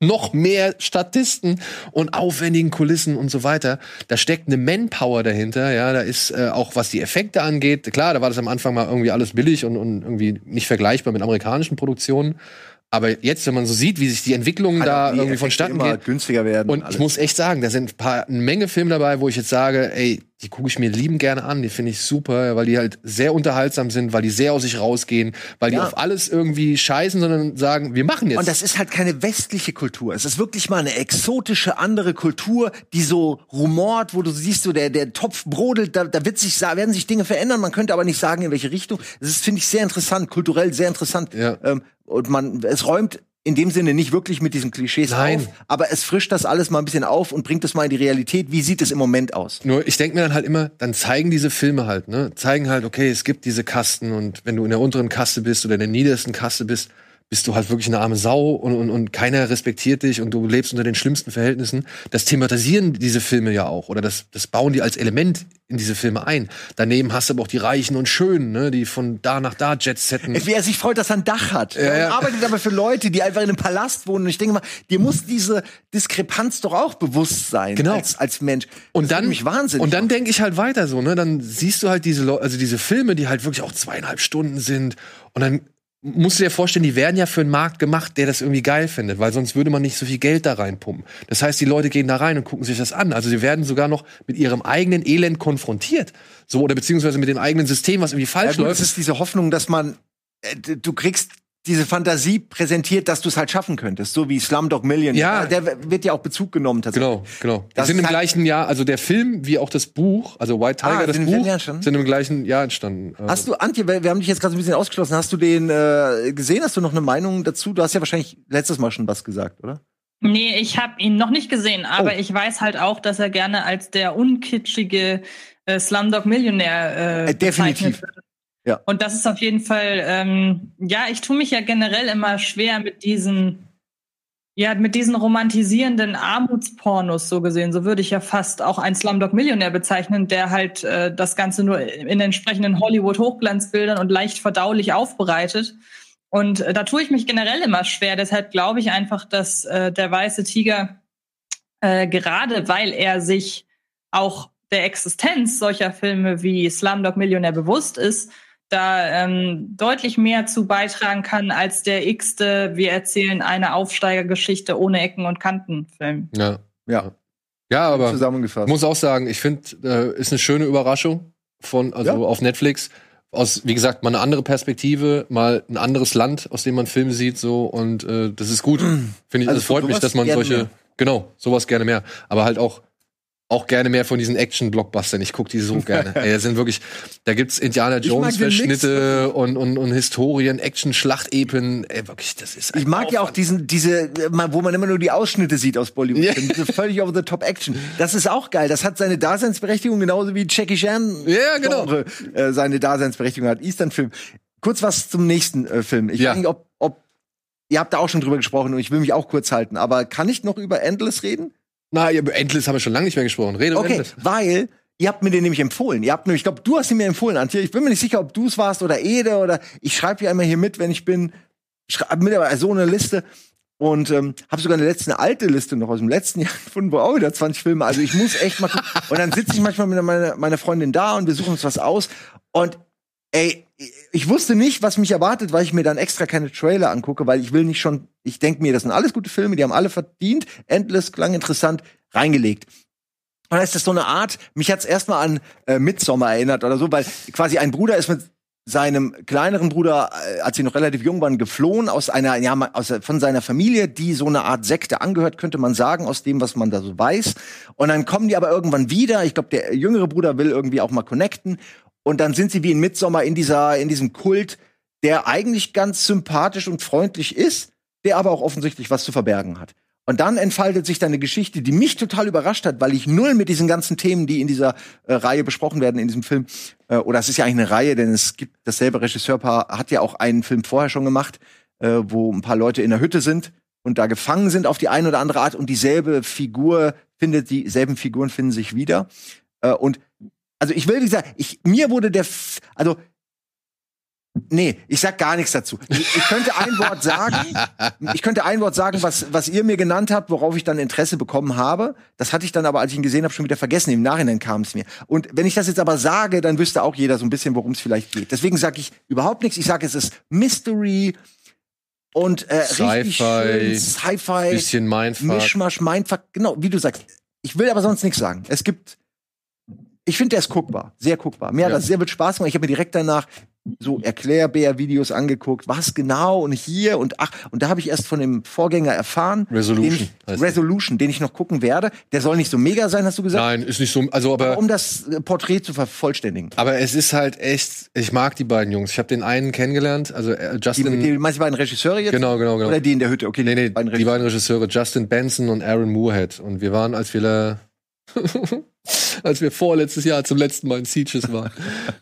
noch mehr Statisten und aufwendigen Kulissen und so weiter. Da steckt eine Manpower dahinter, ja, da ist äh, auch was die Effekte angeht, klar, da war das am Anfang mal irgendwie alles billig und, und irgendwie nicht vergleichbar mit amerikanischen Produktionen. Aber jetzt, wenn man so sieht, wie sich die Entwicklung da die irgendwie vonstatten immer geht, günstiger werden. und alles. ich muss echt sagen, da sind ein paar, eine Menge Filme dabei, wo ich jetzt sage, ey, die gucke ich mir lieben gerne an, die finde ich super, weil die halt sehr unterhaltsam sind, weil die sehr aus sich rausgehen, weil die Ja. auf alles irgendwie scheißen, sondern sagen, wir machen jetzt. Und das ist halt keine westliche Kultur. Es ist wirklich mal eine exotische andere Kultur, die so rumort, wo du siehst, so der, der Topf brodelt, da, da wird sich, werden sich Dinge verändern, man könnte aber nicht sagen, in welche Richtung. Das ist, finde ich, sehr interessant, kulturell sehr interessant. Ja. Ähm, und man, es räumt in dem Sinne nicht wirklich mit diesen Klischees Nein. auf, aber es frischt das alles mal ein bisschen auf und bringt es mal in die Realität. Wie sieht es im Moment aus? Nur ich denke mir dann halt immer, dann zeigen diese Filme halt, ne? Zeigen halt, okay, es gibt diese Kasten und wenn du in der unteren Kaste bist oder in der niedersten Kaste bist, bist du halt wirklich eine arme Sau und, und, und keiner respektiert dich und du lebst unter den schlimmsten Verhältnissen. Das thematisieren diese Filme ja auch oder das, das bauen die als Element in diese Filme ein. Daneben hast du aber auch die Reichen und Schönen, ne? die von da nach da Jet setten. Wie er sich freut, dass er ein Dach hat. Ja, Er ja. arbeitet aber für Leute, die einfach in einem Palast wohnen. Und ich denke mal, dir muss diese Diskrepanz doch auch bewusst sein Genau. als, als Mensch. Und Das dann, mich wahnsinnig und dann denke ich halt weiter so, ne? Dann siehst du halt diese, Leu- also diese Filme, die halt wirklich auch zweieinhalb Stunden sind. Und dann musst du dir vorstellen, die werden ja für einen Markt gemacht, der das irgendwie geil findet, weil sonst würde man nicht so viel Geld da reinpumpen. Das heißt, die Leute gehen da rein und gucken sich das an. Also sie werden sogar noch mit ihrem eigenen Elend konfrontiert. So, oder beziehungsweise mit dem eigenen System, was irgendwie Ja, falsch gut, läuft. es ist diese Hoffnung, dass man, äh, du kriegst diese Fantasie präsentiert, dass du es halt schaffen könntest, so wie Slumdog Million. Ja. Der wird ja auch Bezug genommen tatsächlich. Genau, genau. Die Das sind im halt- gleichen Jahr, also der Film wie auch das Buch, also White Tiger, Ah, das Buch, sind im gleichen Jahr entstanden. Äh, Hast du, Antje, wir wir haben dich jetzt gerade so ein bisschen ausgeschlossen. Hast du den äh, gesehen? Hast du noch eine Meinung dazu? Du hast ja wahrscheinlich letztes Mal schon was gesagt, oder? Nee, ich habe ihn noch nicht gesehen, aber Oh. ich weiß halt auch, dass er gerne als der unkitschige äh, Slumdog Millionär äh, Äh, definitiv. bezeichnet wird. Ja. Und das ist auf jeden Fall, ähm, ja, ich tue mich ja generell immer schwer mit diesen, ja, mit diesen romantisierenden Armutspornos so gesehen. So würde ich ja fast auch einen Slumdog Millionär bezeichnen, der halt äh, das Ganze nur in entsprechenden Hollywood-Hochglanzbildern und leicht verdaulich aufbereitet. Und äh, da tue ich mich generell immer schwer. Deshalb glaube ich einfach, dass äh, der weiße Tiger äh, gerade weil er sich auch der Existenz solcher Filme wie Slumdog Millionär bewusst ist, da ähm, deutlich mehr zu beitragen kann als der x-te Wir erzählen eine Aufsteigergeschichte ohne Ecken und Kanten Film. ja. Ja. Ja, aber Zusammengefasst. Ich muss auch sagen, ich finde, äh, ist eine schöne Überraschung von, also Ja. auf Netflix. Aus, wie gesagt, mal eine andere Perspektive, mal ein anderes Land, aus dem man Filme sieht, so und äh, das ist gut. Finde ich, Also es freut mich, dass man solche, mehr. genau, sowas gerne mehr. Aber halt auch auch gerne mehr von diesen Action-Blockbustern. Ich gucke die so gerne. (laughs) Ey, das sind wirklich, da gibt's Indiana. Jones-Verschnitte und, und, und Historien, Action-Schlachtepen. Ey, wirklich, das ist Ich mag ja auch Aufwand. diesen, diese, äh, wo man immer nur die Ausschnitte sieht aus Bollywood. Ja. Diese völlig over the top Action. Das ist auch geil. Das hat seine Daseinsberechtigung, genauso wie Jackie Chan Ja, genau. Genre, äh, seine Daseinsberechtigung hat. Eastern-Film. Kurz was zum nächsten äh, Film. Ich Ja. weiß nicht, ob, ob, ihr habt da auch schon drüber gesprochen und ich will mich auch kurz halten, aber kann ich noch über Endless reden? Na, über Endless haben wir schon lange nicht mehr gesprochen. Rede über Okay, Endless. weil ihr habt mir den nämlich empfohlen. Ihr habt nämlich, ich glaube, du hast ihn mir empfohlen, Antje. Ich bin mir nicht sicher, ob du es warst oder Ede oder ich schreibe ja immer hier mit, wenn ich bin. Schreibe mit aber so eine Liste und ähm, habe sogar eine letzte alte Liste noch aus dem letzten (laughs) Jahr gefunden, wo auch wieder 20 Filme. Also ich muss echt mal gucken. Und dann sitze ich manchmal mit meiner, meiner Freundin da und wir suchen uns was aus. Und ey, ich wusste nicht, was mich erwartet, weil ich mir dann extra keine Trailer angucke, weil ich will nicht schon, ich denke mir, das sind alles gute Filme, die haben alle verdient, endless, klang interessant, reingelegt. Und da ist das so eine Art, mich hat's erstmal an äh, Midsommar erinnert oder so, weil quasi ein Bruder ist mit seinem kleineren Bruder, äh, als sie noch relativ jung waren, geflohen aus einer, ja, aus, von seiner Familie, die so eine Art Sekte angehört, könnte man sagen, aus dem, was man da so weiß. Und dann kommen die aber irgendwann wieder. Ich glaube, der jüngere Bruder will irgendwie auch mal connecten. Und dann sind sie wie in Midsommar in dieser, in diesem Kult, der eigentlich ganz sympathisch und freundlich ist, der aber auch offensichtlich was zu verbergen hat. Und dann entfaltet sich dann eine Geschichte, die mich total überrascht hat, weil ich null mit diesen ganzen Themen, die in dieser äh, Reihe besprochen werden, in diesem Film, äh, oder es ist ja eigentlich eine Reihe, denn es gibt dasselbe Regisseurpaar, hat ja auch einen Film vorher schon gemacht, äh, wo ein paar Leute in der Hütte sind und da gefangen sind auf die eine oder andere Art und dieselbe Figur findet, dieselben Figuren finden sich wieder. Äh, und also ich will, wie gesagt, ich, mir wurde der, F also Nee, ich sag gar nichts dazu. Ich, ich könnte ein Wort sagen, (laughs) ich könnte ein Wort sagen, was, was ihr mir genannt habt, worauf ich dann Interesse bekommen habe. Das hatte ich dann aber, als ich ihn gesehen habe, schon wieder vergessen. Im Nachhinein kam es mir. Und wenn ich das jetzt aber sage, dann wüsste auch jeder so ein bisschen, worum es vielleicht geht. Deswegen sage ich überhaupt nichts. Ich sage, es ist Mystery und äh, richtig Sci-Fi, Sci-Fi, Bisschen Mindfuck. Mischmasch, Mindfuck. Genau, wie du sagst. Ich will aber sonst nichts sagen. Es gibt ich finde, der ist guckbar, sehr guckbar. Mir hat Ja. das sehr viel Spaß gemacht. Ich habe mir direkt danach so Erklärbär-Videos angeguckt, was genau und hier und ach, und da habe ich erst von dem Vorgänger erfahren. Resolution Den ich. Resolution, den ich noch gucken werde. Der soll nicht so mega sein, hast du gesagt? Nein, ist nicht so. Also, aber, Um das äh, Porträt zu vervollständigen. aber es ist halt echt. Ich mag die beiden Jungs. Ich habe den einen kennengelernt, also äh, Die, Justin. die, meinst du beiden Regisseure jetzt? Genau, genau, genau. Oder die in der Hütte? Okay, Nee, nee, die beiden Regisseure, Justin Benson und Aaron Moorhead. Und wir waren, als wir da, (laughs) als wir vorletztes Jahr zum letzten Mal in Sieges waren,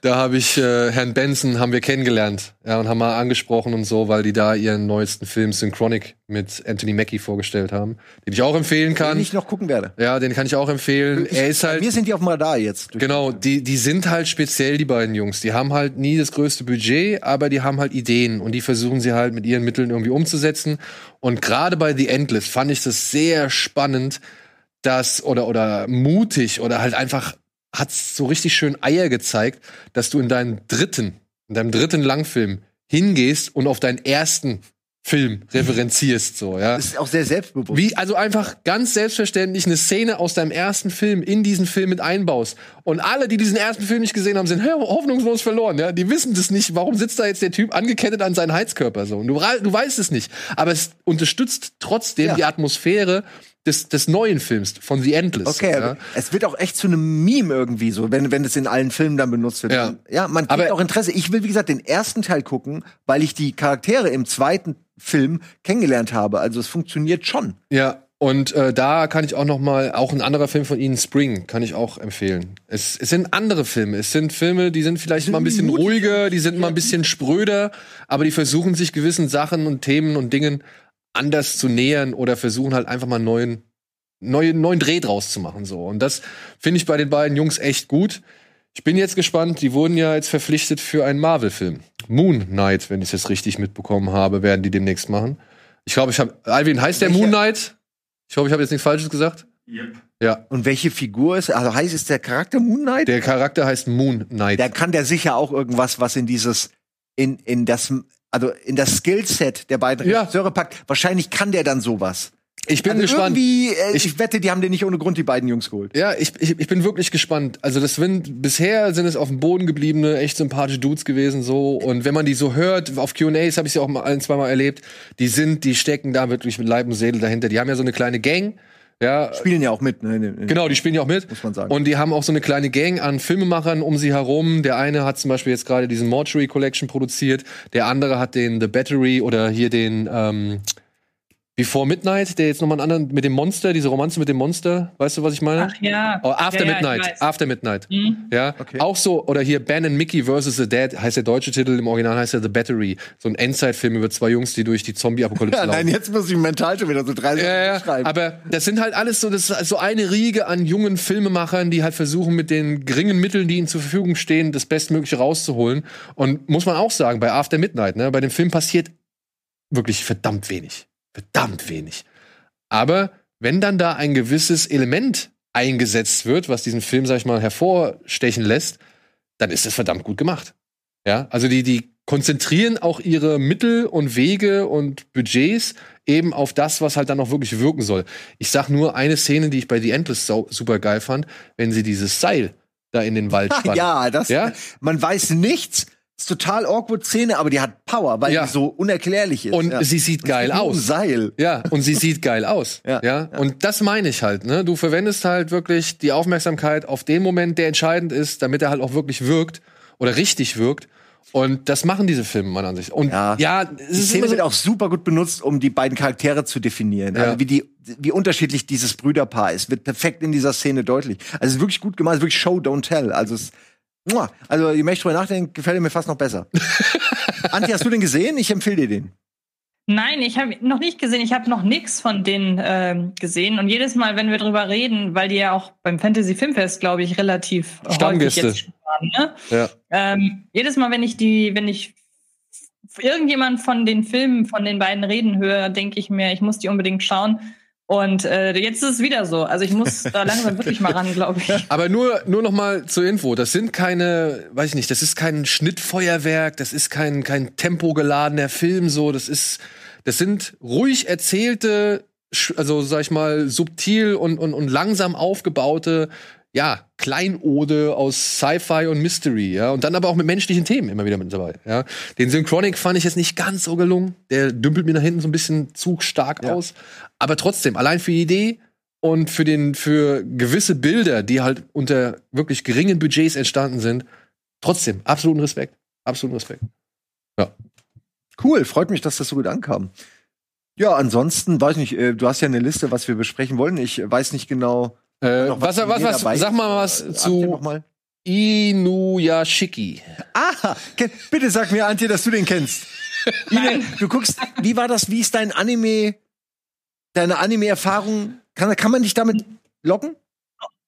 da habe ich äh, Herrn Benson haben wir kennengelernt, ja, und haben mal angesprochen und so, weil die da ihren neuesten Film Synchronic mit Anthony Mackie vorgestellt haben, den ich auch empfehlen den kann. ich noch gucken werde. Ja, den kann ich auch empfehlen. er ist halt Wir sind die auf dem Radar jetzt. Genau, die, die sind halt speziell, die beiden Jungs. Die haben halt nie das größte Budget, aber die haben halt Ideen und die versuchen sie halt mit ihren Mitteln irgendwie umzusetzen. Und gerade bei The Endless fand ich das sehr spannend, dass, oder, oder mutig oder halt einfach hat's so richtig schön Eier gezeigt, dass du in deinem dritten, in deinem dritten Langfilm hingehst und auf deinen ersten Film referenzierst, so, ja. Das ist auch sehr selbstbewusst. Wie, also einfach ganz selbstverständlich eine Szene aus deinem ersten Film in diesen Film mit einbaust. Und alle, die diesen ersten Film nicht gesehen haben, sind hoffnungslos verloren. Ja? Die wissen das nicht. Warum sitzt da jetzt der Typ angekettet an seinen Heizkörper so? Und du, du weißt es nicht. Aber es unterstützt trotzdem Ja. die Atmosphäre des, des neuen Films von The Endless. Okay, ja? aber es wird auch echt zu einem Meme irgendwie so, wenn, wenn es in allen Filmen dann benutzt wird. Ja. ja man kriegt Aber- auch Interesse. Ich will, wie gesagt, den ersten Teil gucken, weil ich die Charaktere im zweiten Film kennengelernt habe. Also es funktioniert schon. Ja, und äh, da kann ich auch noch mal, auch ein anderer Film von Ihnen, Spring, kann ich auch empfehlen. Es, es sind andere Filme. Es sind Filme, die sind vielleicht sind mal ein bisschen ruhiger, die sind mal ein bisschen spröder, aber die versuchen sich gewissen Sachen und Themen und Dingen anders zu nähern oder versuchen halt einfach mal einen neuen, neuen, neuen Dreh draus zu machen. So. Und das finde ich bei den beiden Jungs echt gut. Ich bin jetzt gespannt, die wurden ja jetzt verpflichtet für einen Marvel-Film. Moon Knight, wenn ich es jetzt richtig mitbekommen habe, werden die demnächst machen. Ich glaube, ich habe. Alvin, heißt der? Moon Knight? Ich hoffe, ich habe jetzt nichts Falsches gesagt. Ja. Und welche Figur ist, also heißt es der Charakter Moon Knight? Der Charakter heißt Moon Knight. Da kann der sicher auch irgendwas, was in dieses, in, in das, also in das Skillset der beiden Ja. Regisseure packt. Wahrscheinlich kann der dann sowas. ich bin also gespannt. Irgendwie, äh, ich, Ich- wette, die haben den nicht ohne Grund die beiden Jungs geholt. Ja, ich, ich, ich bin wirklich gespannt. Also das sind bisher sind es auf dem Boden gebliebene, echt sympathische Dudes gewesen so. Und wenn man die so hört, auf Q&As habe ich sie auch mal ein, zweimal erlebt, die sind, die stecken da wirklich mit Leib und Seele dahinter. Die haben ja so eine kleine Gang. Ja, Spielen ja auch mit, ne? Genau, die spielen ja auch mit. Muss man sagen. Und die haben auch so eine kleine Gang an Filmemachern um sie herum. Der eine hat zum Beispiel jetzt gerade diesen Mortuary Collection produziert. Der andere hat den The Battery oder hier den ähm, Before Midnight, der jetzt nochmal einen anderen mit dem Monster, diese Romanze mit dem Monster. Weißt du, was ich meine? Ach ja. Oh, After ja, ja, Midnight. weiß. After Midnight. Mhm. Ja, Okay. auch so, oder hier Ben and Mickey vs. The Dead heißt der deutsche Titel, im Original heißt er The Battery. So ein Endzeitfilm über zwei Jungs, die durch die Zombie-Apokalypse (laughs) Ja, laufen. nein, jetzt muss ich mental schon wieder so drei Ja, ja, schreiben. aber das sind halt alles so, das ist so eine Riege an jungen Filmemachern, die halt versuchen, mit den geringen Mitteln, die ihnen zur Verfügung stehen, das Bestmögliche rauszuholen. Und muss man auch sagen, bei After Midnight, ne, bei dem Film passiert wirklich verdammt wenig. Verdammt wenig. Aber wenn dann da ein gewisses Element eingesetzt wird, was diesen Film, sag ich mal, hervorstechen lässt, dann ist das verdammt gut gemacht. Ja, also die, die konzentrieren auch ihre Mittel und Wege und Budgets eben auf das, was halt dann auch wirklich wirken soll. Ich sag nur eine Szene, die ich bei The Endless sau- super geil fand, wenn sie dieses Seil da in den Wald (laughs) spannen. ja, das, Ja? man weiß nichts. Ist total awkward Szene, aber die hat Power, weil Ja. die so unerklärlich ist. Und ja. sie sieht geil aus. Seil. Ja, und sie sieht geil aus. (laughs) Ja, Ja, und das meine ich halt, ne? Du verwendest halt wirklich die Aufmerksamkeit auf den Moment, der entscheidend ist, damit er halt auch wirklich wirkt oder richtig wirkt. Und das machen diese Filme meiner Ansicht. Und Ja. ja, Die es ist Szene immer wird so, auch super gut benutzt, um die beiden Charaktere zu definieren. Ja. Also wie die, wie unterschiedlich dieses Brüderpaar ist, wird perfekt in dieser Szene deutlich. Also es ist wirklich gut gemacht, es ist wirklich Show, don't tell. Also es. Also je mehr ich drüber nachdenke, gefällt er mir fast noch besser. (laughs) Antje, hast du den gesehen? Ich empfehle dir den. Nein, ich habe noch nicht gesehen. Ich habe noch nichts von denen ähm, gesehen. Und jedes Mal, wenn wir drüber reden, weil die ja auch beim Fantasy Filmfest, glaube ich, relativ Stammgäste. häufig jetzt schon waren, ne? ja. Ähm, jedes Mal, wenn ich die, wenn ich irgendjemand von den Filmen von den beiden reden höre, denke ich mir, ich muss die unbedingt schauen. Und äh, jetzt ist es wieder so. Also ich muss da langsam (laughs) wirklich mal ran, glaube ich. Aber nur, nur noch mal zur Info. Das sind keine, weiß ich nicht, das ist kein Schnittfeuerwerk, das ist kein, kein tempogeladener Film, so. Das ist, das sind ruhig erzählte, also sag ich mal, subtil und, und, und langsam aufgebaute, ja, Kleinode aus Sci-Fi und Mystery, ja, und dann aber auch mit menschlichen Themen immer wieder mit dabei, ja. Den Synchronic fand ich jetzt nicht ganz so gelungen. Der dümpelt mir nach hinten so ein bisschen zu stark Ja. aus. Aber trotzdem, allein für die Idee und für den, für gewisse Bilder, die halt unter wirklich geringen Budgets entstanden sind, trotzdem, absoluten Respekt. Absoluten Respekt. Cool, freut mich, dass das so gut ankam. Ja, ansonsten weiß nicht, äh, du hast ja eine Liste, was wir besprechen wollen. Ich weiß nicht genau. Äh, was, was, was, dabei sag mal was Äh, Antje zu mal. Inuyashiki. Ah, bitte sag mir, Antje, dass du den kennst. (laughs) Ine, du guckst, wie war das? Wie ist dein Anime, deine Anime-Erfahrung? Kann, kann man dich damit locken?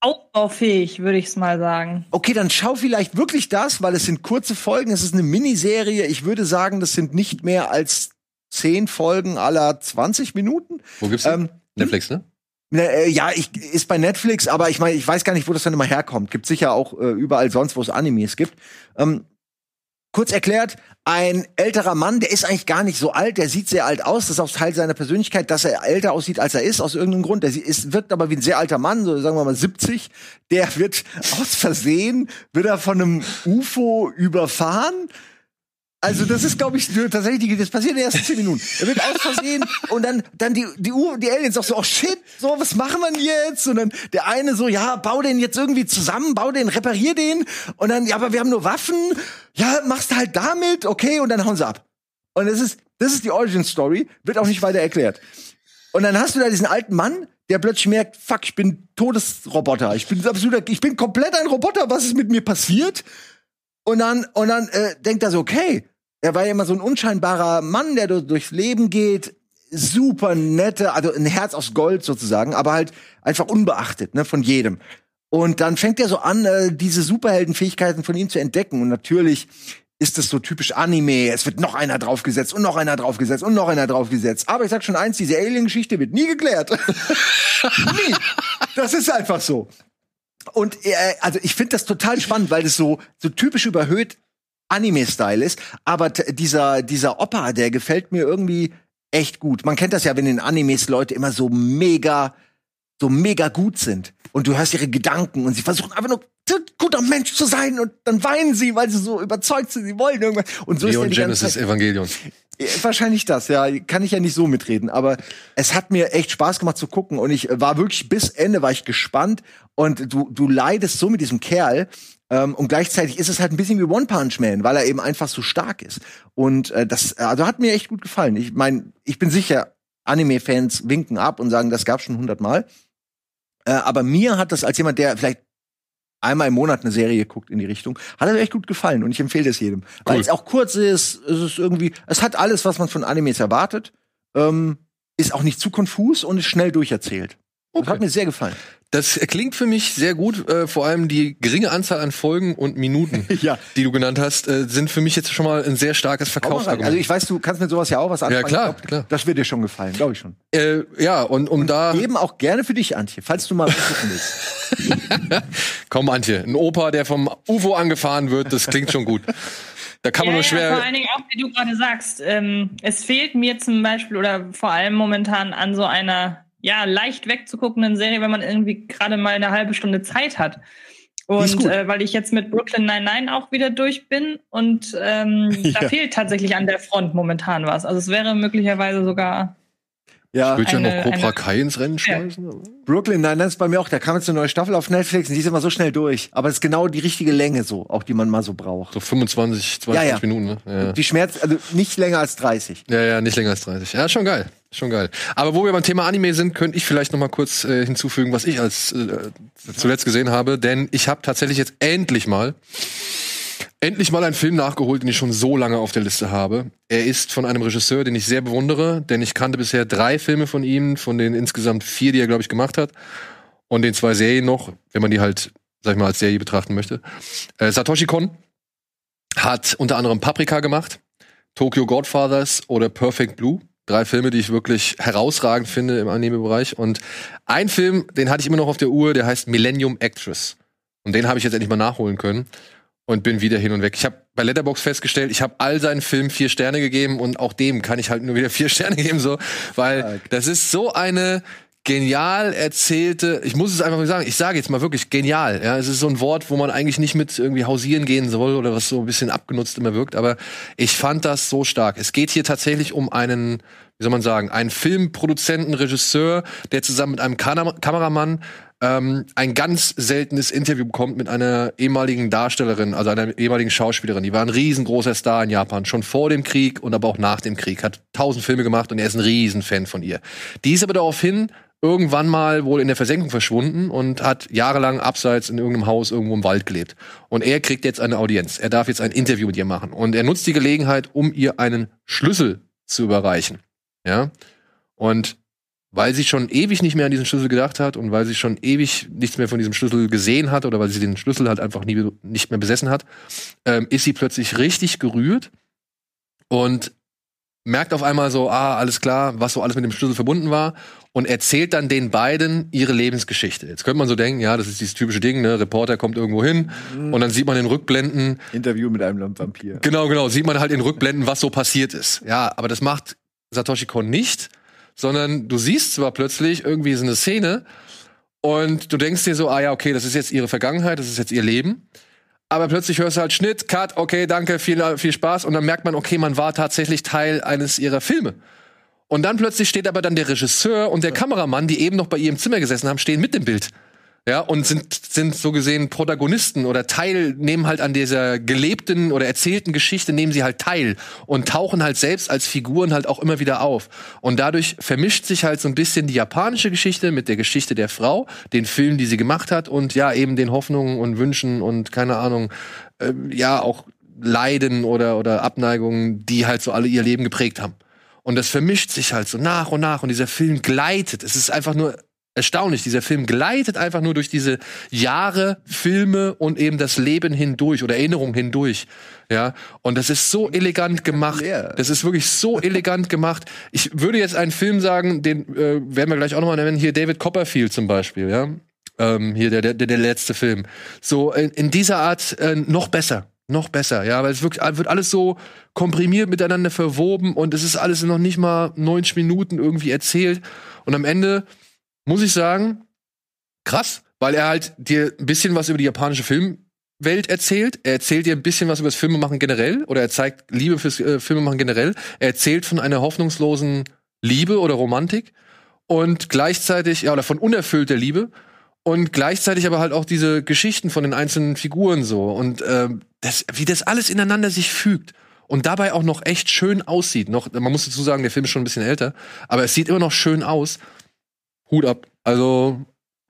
Aufbaufähig, würde ich es mal sagen. Okay, dann schau vielleicht wirklich das, weil es sind kurze Folgen, es ist eine Miniserie. Ich würde sagen, das sind nicht mehr als zehn Folgen aller 20 Minuten. Wo gibt's den? Ähm, Netflix, ne? Äh, ja, ich, ist bei Netflix, aber ich meine, ich weiß gar nicht, wo das dann immer herkommt. Gibt sicher auch äh, überall sonst, wo es Animes gibt. Ähm, kurz erklärt, ein älterer Mann, der ist eigentlich gar nicht so alt, der sieht sehr alt aus, das ist auch Teil seiner Persönlichkeit, dass er älter aussieht, als er ist, aus irgendeinem Grund. Der ist, wirkt aber wie ein sehr alter Mann, so sagen wir mal 70. Der wird (laughs) aus Versehen, wird er von einem UFO überfahren. Also das ist, glaube ich, tatsächlich, das passiert in den ersten zehn Minuten. Er wird aus Versehen und dann, dann die, die, U die Aliens auch so, oh shit, so, was machen wir jetzt? Und dann der eine so, ja, bau den jetzt irgendwie zusammen, bau den, reparier den. Und dann, ja, aber wir haben nur Waffen. Ja, machst halt damit, okay, und dann hauen sie ab. Und das ist, das ist die Origin Story, wird auch nicht weiter erklärt. Und dann hast du da diesen alten Mann, der plötzlich merkt, fuck, ich bin Todesroboter. Ich bin absoluter, ich bin komplett ein Roboter, was ist mit mir passiert? Und dann, und dann äh, denkt er so, okay, er war ja immer so ein unscheinbarer Mann, der du- durchs Leben geht, super nette, also ein Herz aus Gold sozusagen, aber halt einfach unbeachtet, ne, von jedem. Und dann fängt er so an, äh, diese Superheldenfähigkeiten von ihm zu entdecken. Und natürlich ist es so typisch Anime. Es wird noch einer draufgesetzt und noch einer draufgesetzt und noch einer draufgesetzt. Aber ich sag schon eins, diese Alien-Geschichte wird nie geklärt. (laughs) nie. Das ist einfach so. Und äh, also ich finde das total spannend, weil das so so typisch überhöht Anime-Style ist. Aber dieser dieser Opa, der gefällt mir irgendwie echt gut. Man kennt das ja, wenn in Animes Leute immer so mega so mega gut sind und du hörst ihre Gedanken und sie versuchen einfach nur guter Mensch zu sein und dann weinen sie, weil sie so überzeugt sind, sie wollen irgendwas. Und so ist er die ganze Genesis Zeit. Evangelion. Wahrscheinlich das, ja. Kann ich ja nicht so mitreden. Aber es hat mir echt Spaß gemacht zu gucken. Und ich war wirklich bis Ende war ich gespannt. Und du, du leidest so mit diesem Kerl. Ähm, und gleichzeitig ist es halt ein bisschen wie One Punch Man, weil er eben einfach so stark ist. Und äh, das also hat mir echt gut gefallen. Ich meine, ich bin sicher, Anime-Fans winken ab und sagen, das gab's schon hundertmal. Äh, aber mir hat das als jemand, der vielleicht einmal im Monat eine Serie guckt in die Richtung, hat das echt gut gefallen und ich empfehle das jedem. Weil Cool. es auch kurz ist, es ist irgendwie, es hat alles, was man von Animes erwartet, ähm, ist auch nicht zu konfus und ist schnell durcherzählt. Das Okay. hat mir sehr gefallen. Das klingt für mich sehr gut. Äh, vor allem die geringe Anzahl an Folgen und Minuten, (laughs) Ja. die du genannt hast, äh, sind für mich jetzt schon mal ein sehr starkes. Verkaufsargument. Also ich weiß, du kannst mit sowas ja auch was anfangen. klar, Ich glaub, klar. Das wird dir schon gefallen, glaube ich schon. äh, ja, und um da. Eben auch gerne für dich, Antje, falls du mal gucken willst. (laughs) Komm, Antje, ein Opa, der vom UFO angefahren wird, das klingt schon gut. Da kann man nur Ja, vor schwer. allen Dingen auch, wie du gerade sagst, ähm, es fehlt mir zum Beispiel oder vor allem momentan an so einer ja leicht wegzuguckenden Serie, wenn man irgendwie gerade mal eine halbe Stunde Zeit hat. Und äh, weil ich jetzt mit Brooklyn 99 auch wieder durch bin und ähm, (laughs) Ja. da fehlt tatsächlich an der Front momentan was. Also es wäre möglicherweise sogar Ja, Willst du ja noch Cobra Kai ins Rennen schmeißen? Brooklyn, nein, das ist bei mir auch. Da kam jetzt eine neue Staffel auf Netflix und die ist immer so schnell durch. Aber es ist genau die richtige Länge so, auch die man mal so braucht. So 25, 22 Ja, ja. Minuten, ne? Ja. Die Schmerz, also nicht länger als 30. ja, ja, nicht länger als 30. Ja, schon geil. Schon geil. Aber wo wir beim Thema Anime sind, könnte ich vielleicht noch mal kurz äh, hinzufügen, was ich als äh, zuletzt gesehen habe. Denn ich habe tatsächlich jetzt endlich mal endlich mal einen Film nachgeholt, den ich schon so lange auf der Liste habe. Er ist von einem Regisseur, den ich sehr bewundere, denn ich kannte bisher drei Filme von ihm, von den insgesamt vier, die er, glaube ich, gemacht hat. Und den zwei Serien noch, wenn man die halt, sag ich mal, als Serie betrachten möchte. Äh, Satoshi Kon hat unter anderem Paprika gemacht, Tokyo Godfathers oder Perfect Blue. Drei Filme, die ich wirklich herausragend finde im Anime-Bereich. Und ein Film, den hatte ich immer noch auf der Uhr, der heißt Millennium Actress. Und den habe ich jetzt endlich mal nachholen können und bin wieder hin und weg. Ich habe bei Letterbox festgestellt, ich habe all seinen Filmen vier Sterne gegeben und auch dem kann ich halt nur wieder (laughs) vier Sterne geben, so, weil das ist so eine genial erzählte, ich muss es einfach mal sagen, ich sage jetzt mal wirklich genial. Ja, es ist so ein Wort, wo man eigentlich nicht mit irgendwie hausieren gehen soll oder was so ein bisschen abgenutzt immer wirkt, aber ich fand das so stark. Es geht hier tatsächlich um einen, wie soll man sagen, einen Filmproduzenten, Regisseur, der zusammen mit einem Kam Kameramann ähm, ein ganz seltenes Interview bekommt mit einer ehemaligen Darstellerin, also einer ehemaligen Schauspielerin. Die war ein riesengroßer Star in Japan, schon vor dem Krieg und aber auch nach dem Krieg. Hat tausend Filme gemacht und er ist ein Riesenfan von ihr. Die ist aber daraufhin irgendwann mal wohl in der Versenkung verschwunden und hat jahrelang abseits in irgendeinem Haus irgendwo im Wald gelebt. Und er kriegt jetzt eine Audienz. Er darf jetzt ein Interview mit ihr machen. Und er nutzt die Gelegenheit, um ihr einen Schlüssel zu überreichen. Ja. Und weil sie schon ewig nicht mehr an diesen Schlüssel gedacht hat und weil sie schon ewig nichts mehr von diesem Schlüssel gesehen hat oder weil sie den Schlüssel halt einfach nie, nicht mehr besessen hat, ähm, ist sie plötzlich richtig gerührt und merkt auf einmal so, ah, alles klar, was so alles mit dem Schlüssel verbunden war und erzählt dann den beiden ihre Lebensgeschichte. Jetzt könnte man so denken, ja, das ist dieses typische Ding, ne, Reporter kommt irgendwo hin mhm. und dann sieht man in Rückblenden Interview mit einem Vampir. Genau, genau, sieht man halt in Rückblenden, was so passiert ist. Ja, aber das macht Satoshi Kon nicht, sondern du siehst zwar plötzlich irgendwie so eine Szene und du denkst dir so, ah ja, okay, das ist jetzt ihre Vergangenheit, das ist jetzt ihr Leben. Aber plötzlich hörst du halt Schnitt, Cut, okay, danke, viel, viel Spaß. Und dann merkt man, okay, man war tatsächlich Teil eines ihrer Filme. Und dann plötzlich steht aber dann der Regisseur und der Kameramann, die eben noch bei ihr im Zimmer gesessen haben, stehen mit dem Bild ja, und sind, sind so gesehen Protagonisten oder Teil, nehmen halt an dieser gelebten oder erzählten Geschichte, nehmen sie halt teil und tauchen halt selbst als Figuren halt auch immer wieder auf. Und dadurch vermischt sich halt so ein bisschen die japanische Geschichte mit der Geschichte der Frau, den Film, die sie gemacht hat und ja, eben den Hoffnungen und Wünschen und keine Ahnung, äh, ja, auch Leiden oder, oder Abneigungen, die halt so alle ihr Leben geprägt haben. Und das vermischt sich halt so nach und nach und dieser Film gleitet. Es ist einfach nur erstaunlich. Dieser Film gleitet einfach nur durch diese Jahre, Filme und eben das Leben hindurch oder Erinnerung hindurch. Ja, und das ist so elegant gemacht. Das ist wirklich so elegant gemacht. Ich würde jetzt einen Film sagen, den äh, werden wir gleich auch nochmal nennen, hier David Copperfield zum Beispiel, ja. Ähm, hier der, der, der letzte Film. So in, in dieser Art äh, noch besser. Noch besser, ja, weil es wirklich, wird alles so komprimiert miteinander verwoben und es ist alles noch nicht mal 90 Minuten irgendwie erzählt. Und am Ende muss ich sagen, krass, weil er halt dir ein bisschen was über die japanische Filmwelt erzählt. Er erzählt dir ein bisschen was über das Filmemachen generell oder er zeigt Liebe fürs äh, Filmemachen generell. Er erzählt von einer hoffnungslosen Liebe oder Romantik und gleichzeitig, ja, oder von unerfüllter Liebe und gleichzeitig aber halt auch diese Geschichten von den einzelnen Figuren so und äh, das, wie das alles ineinander sich fügt und dabei auch noch echt schön aussieht. Noch, man muss dazu sagen, der Film ist schon ein bisschen älter, aber es sieht immer noch schön aus. Hut ab. Also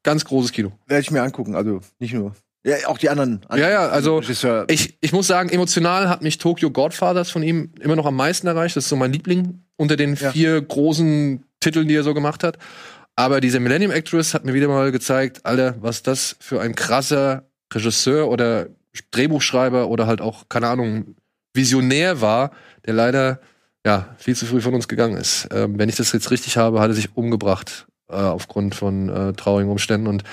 ganz großes Kino. Werde ich mir angucken, also nicht nur. Ja, auch die anderen. Ja, ja, also ich, ich muss sagen, emotional hat mich Tokyo Godfathers von ihm immer noch am meisten erreicht. Das ist so mein Liebling unter den ja. vier großen Titeln, die er so gemacht hat. Aber diese Millennium Actress hat mir wieder mal gezeigt, Alter, was das für ein krasser Regisseur oder Drehbuchschreiber oder halt auch, keine Ahnung, Visionär war, der leider ja viel zu früh von uns gegangen ist. Ähm, wenn ich das jetzt richtig habe, hat er sich umgebracht äh, aufgrund von äh, traurigen Umständen. Und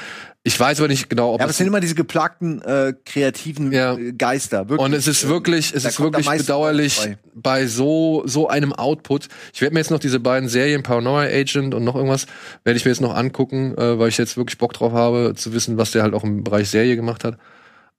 ich weiß aber nicht genau, ob. Ja, aber es sind immer diese geplagten äh, kreativen ja. Äh, Geister. Wirklich. Und es ist wirklich, es ist wirklich bedauerlich bei so so einem Output. Ich werde mir jetzt noch diese beiden Serien Paranoia Agent und noch irgendwas werde ich mir jetzt noch angucken, äh, weil ich jetzt wirklich Bock drauf habe zu wissen, was der halt auch im Bereich Serie gemacht hat.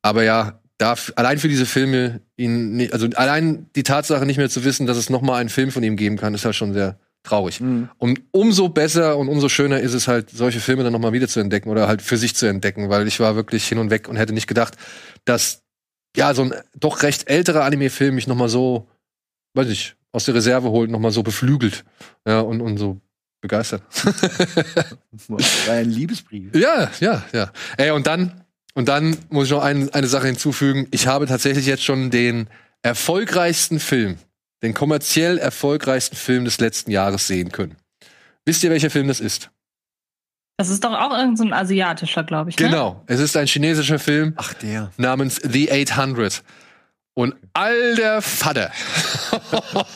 Aber ja, da allein für diese Filme ihn, also allein die Tatsache nicht mehr zu wissen, dass es noch mal einen Film von ihm geben kann, ist halt schon sehr traurig. Mhm. Und umso besser und umso schöner ist es halt, solche Filme dann nochmal wieder zu entdecken oder halt für sich zu entdecken, weil ich war wirklich hin und weg und hätte nicht gedacht, dass ja so ein doch recht älterer Anime-Film mich nochmal so, weiß ich, aus der Reserve holt, nochmal so beflügelt, ja, und, und so begeistert. (laughs) war ein Liebesbrief. Ja, ja, ja. Ey, und dann, und dann muss ich noch ein, eine Sache hinzufügen. Ich habe tatsächlich jetzt schon den erfolgreichsten Film den kommerziell erfolgreichsten Film des letzten Jahres sehen können. Wisst ihr, welcher Film das ist? Das ist doch auch irgendein so asiatischer, glaube ich. Ne? Genau. Es ist ein chinesischer Film Ach, der. namens The 800. Und alter Vater.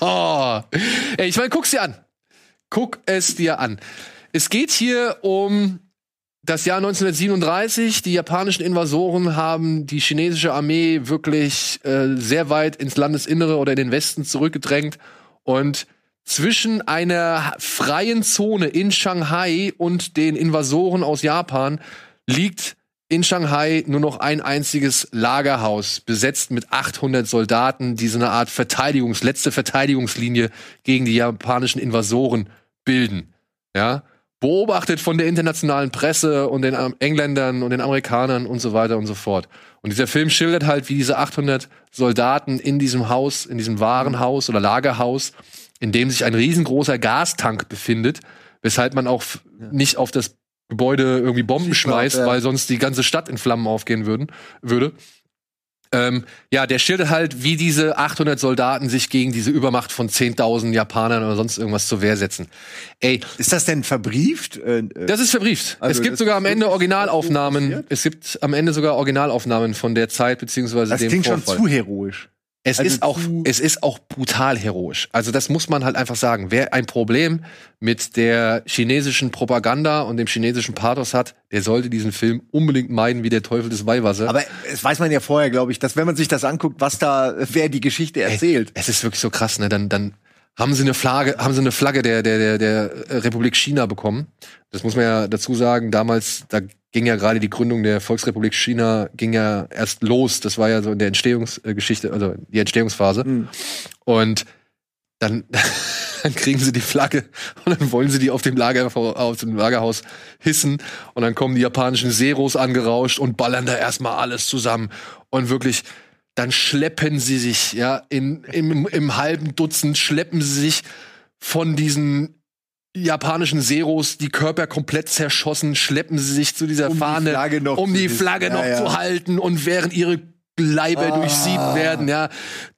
(laughs) Ey, ich meine, guck's dir an. Guck es dir an. Es geht hier um das Jahr 1937, die japanischen Invasoren haben die chinesische Armee wirklich äh, sehr weit ins Landesinnere oder in den Westen zurückgedrängt und zwischen einer freien Zone in Shanghai und den Invasoren aus Japan liegt in Shanghai nur noch ein einziges Lagerhaus, besetzt mit 800 Soldaten, die so eine Art Verteidigungs-, letzte Verteidigungslinie gegen die japanischen Invasoren bilden. Ja, beobachtet von der internationalen Presse und den Engländern und den Amerikanern und so weiter und so fort. Und dieser Film schildert halt, wie diese 800 Soldaten in diesem Haus, in diesem Warenhaus oder Lagerhaus, in dem sich ein riesengroßer Gastank befindet, weshalb man auch ja. nicht auf das Gebäude irgendwie Bomben schmeißt, weil sonst die ganze Stadt in Flammen aufgehen würden, würde. Ähm, ja, der schildert halt, wie diese 800 Soldaten sich gegen diese Übermacht von 10.000 Japanern oder sonst irgendwas zur Wehr setzen. Ey, ist das denn verbrieft? Äh, äh das ist verbrieft. Also es gibt sogar am Ende Originalaufnahmen. Es gibt am Ende sogar Originalaufnahmen von der Zeit beziehungsweise das dem klingt Vorfall. schon zu heroisch. Es also ist auch, es ist auch brutal heroisch. Also das muss man halt einfach sagen. Wer ein Problem mit der chinesischen Propaganda und dem chinesischen Pathos hat, der sollte diesen Film unbedingt meiden wie der Teufel des Weihwasser. Aber es weiß man ja vorher, glaube ich, dass wenn man sich das anguckt, was da, wer die Geschichte erzählt. Ey, es ist wirklich so krass, ne? Dann, dann haben sie eine Flagge, haben sie eine Flagge der, der, der, der Republik China bekommen. Das muss man ja dazu sagen. Damals, da ging ja gerade die Gründung der Volksrepublik China ging ja erst los. Das war ja so in der Entstehungsgeschichte, also die Entstehungsphase. Mhm. Und dann, (laughs) dann kriegen sie die Flagge und dann wollen sie die auf dem Lager auf dem Lagerhaus hissen und dann kommen die japanischen Seros angerauscht und ballern da erstmal alles zusammen und wirklich dann schleppen sie sich ja in im, im halben Dutzend schleppen sie sich von diesen japanischen Seros die Körper komplett zerschossen, schleppen sie sich zu dieser um Fahne, die um die Flagge noch ja, zu halten und während ihre Leibe ah. durchsiebt werden, ja.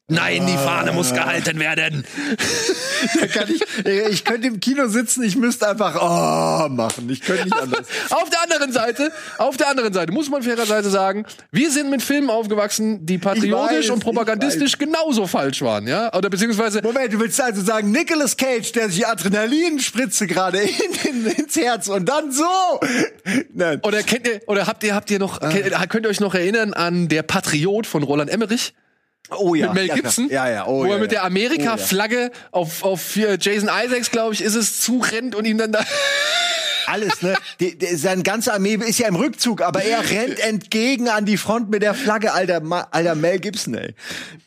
Nein, die Fahne muss gehalten werden. (laughs) ich, ich könnte im Kino sitzen, ich müsste einfach oh machen. Ich könnte nicht anders. (laughs) auf der anderen Seite, auf der anderen Seite muss man fairerweise sagen, wir sind mit Filmen aufgewachsen, die patriotisch weiß, und propagandistisch genauso falsch waren, ja? Oder beziehungsweise Moment, du willst also sagen, Nicolas Cage, der sich Adrenalin spritze gerade in, in, ins Herz und dann so. Nein. Oder kennt ihr oder habt ihr habt ihr noch ah. könnt ihr euch noch erinnern an der Patriot von Roland Emmerich? Oh ja. Mit Mel Gibson. Ja, ja. Oh, wo ja, er mit der Amerika-Flagge auf, auf Jason Isaacs, glaube ich, ist es, zurennt und ihm dann da. (laughs) Alles, ne? Die, die, seine ganze Armee ist ja im Rückzug, aber er (laughs) rennt entgegen an die Front mit der Flagge, alter, Ma, alter Mel Gibson, ey.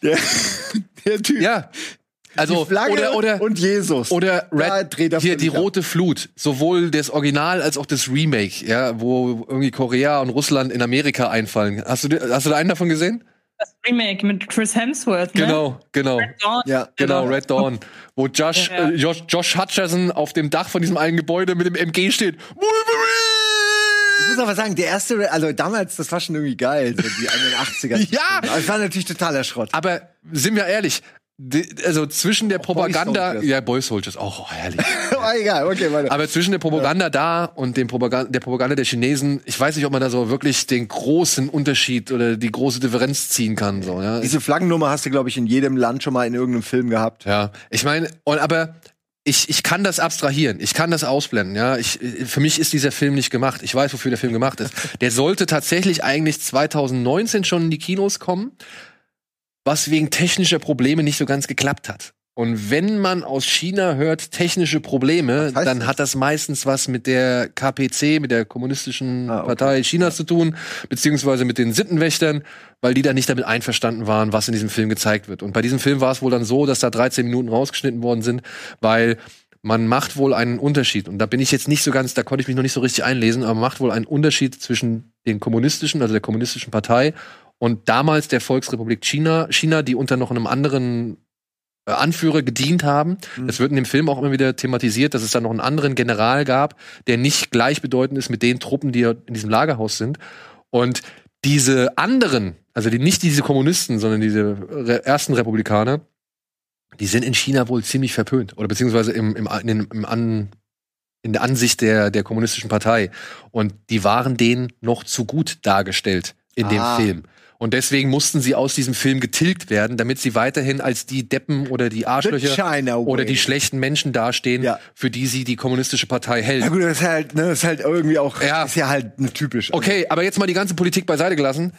Der, (laughs) der Typ. Ja. Also, oder, oder, und Jesus. Oder Red, hier die rote Flut, sowohl das Original als auch das Remake, ja, wo irgendwie Korea und Russland in Amerika einfallen. Hast du, hast du da einen davon gesehen? Das Remake mit Chris Hemsworth, ne? Genau, genau. Red Dawn. Ja, genau, Red Dawn. Wo Josh, ja, ja. Äh, Josh, Josh Hutcherson auf dem Dach von diesem einen Gebäude mit dem MG steht. Wolverine! Ich muss aber sagen, der erste, also damals, das war schon irgendwie geil, so die (laughs) 81er. ja! Aber es war natürlich totaler Schrott. Aber sind wir ehrlich, also zwischen der Propaganda, Boy ja, Boy Soldiers, auch oh, herrlich. oh, (laughs) egal, okay, weiter. Aber zwischen der Propaganda ja. da und dem Propaganda, der Propaganda der Chinesen, ich weiß nicht, ob man da so wirklich den großen Unterschied oder die große Differenz ziehen kann, so, ja. Diese Flaggennummer hast du, glaube ich, in jedem Land schon mal in irgendeinem Film gehabt. Ja, ich meine, aber ich, ich kann das abstrahieren, ich kann das ausblenden, ja. Ich, für mich ist dieser Film nicht gemacht. Ich weiß, wofür der Film gemacht ist. Der sollte tatsächlich eigentlich 2019 schon in die Kinos kommen was wegen technischer Probleme nicht so ganz geklappt hat. Und wenn man aus China hört technische Probleme, dann das? hat das meistens was mit der KPC, mit der kommunistischen ah, okay. Partei Chinas zu tun, beziehungsweise mit den Sittenwächtern, weil die da nicht damit einverstanden waren, was in diesem Film gezeigt wird. Und bei diesem Film war es wohl dann so, dass da 13 Minuten rausgeschnitten worden sind, weil man macht wohl einen Unterschied. Und da bin ich jetzt nicht so ganz, da konnte ich mich noch nicht so richtig einlesen, aber man macht wohl einen Unterschied zwischen den kommunistischen, also der kommunistischen Partei und damals der Volksrepublik China, China, die unter noch einem anderen äh, Anführer gedient haben. Mhm. Das wird in dem Film auch immer wieder thematisiert, dass es da noch einen anderen General gab, der nicht gleichbedeutend ist mit den Truppen, die in diesem Lagerhaus sind. Und diese anderen, also die, nicht diese Kommunisten, sondern diese Re ersten Republikaner, die sind in China wohl ziemlich verpönt. Oder beziehungsweise im, im, im, im An, in der Ansicht der, der kommunistischen Partei. Und die waren denen noch zu gut dargestellt in ah. dem Film. Und deswegen mussten sie aus diesem Film getilgt werden, damit sie weiterhin als die Deppen oder die Arschlöcher oder die schlechten Menschen dastehen, ja. für die sie die kommunistische Partei hält. Ja gut, das ist halt, ne, das ist halt irgendwie auch, ja. ist ja halt ne, typisch. Okay, aber jetzt mal die ganze Politik beiseite gelassen.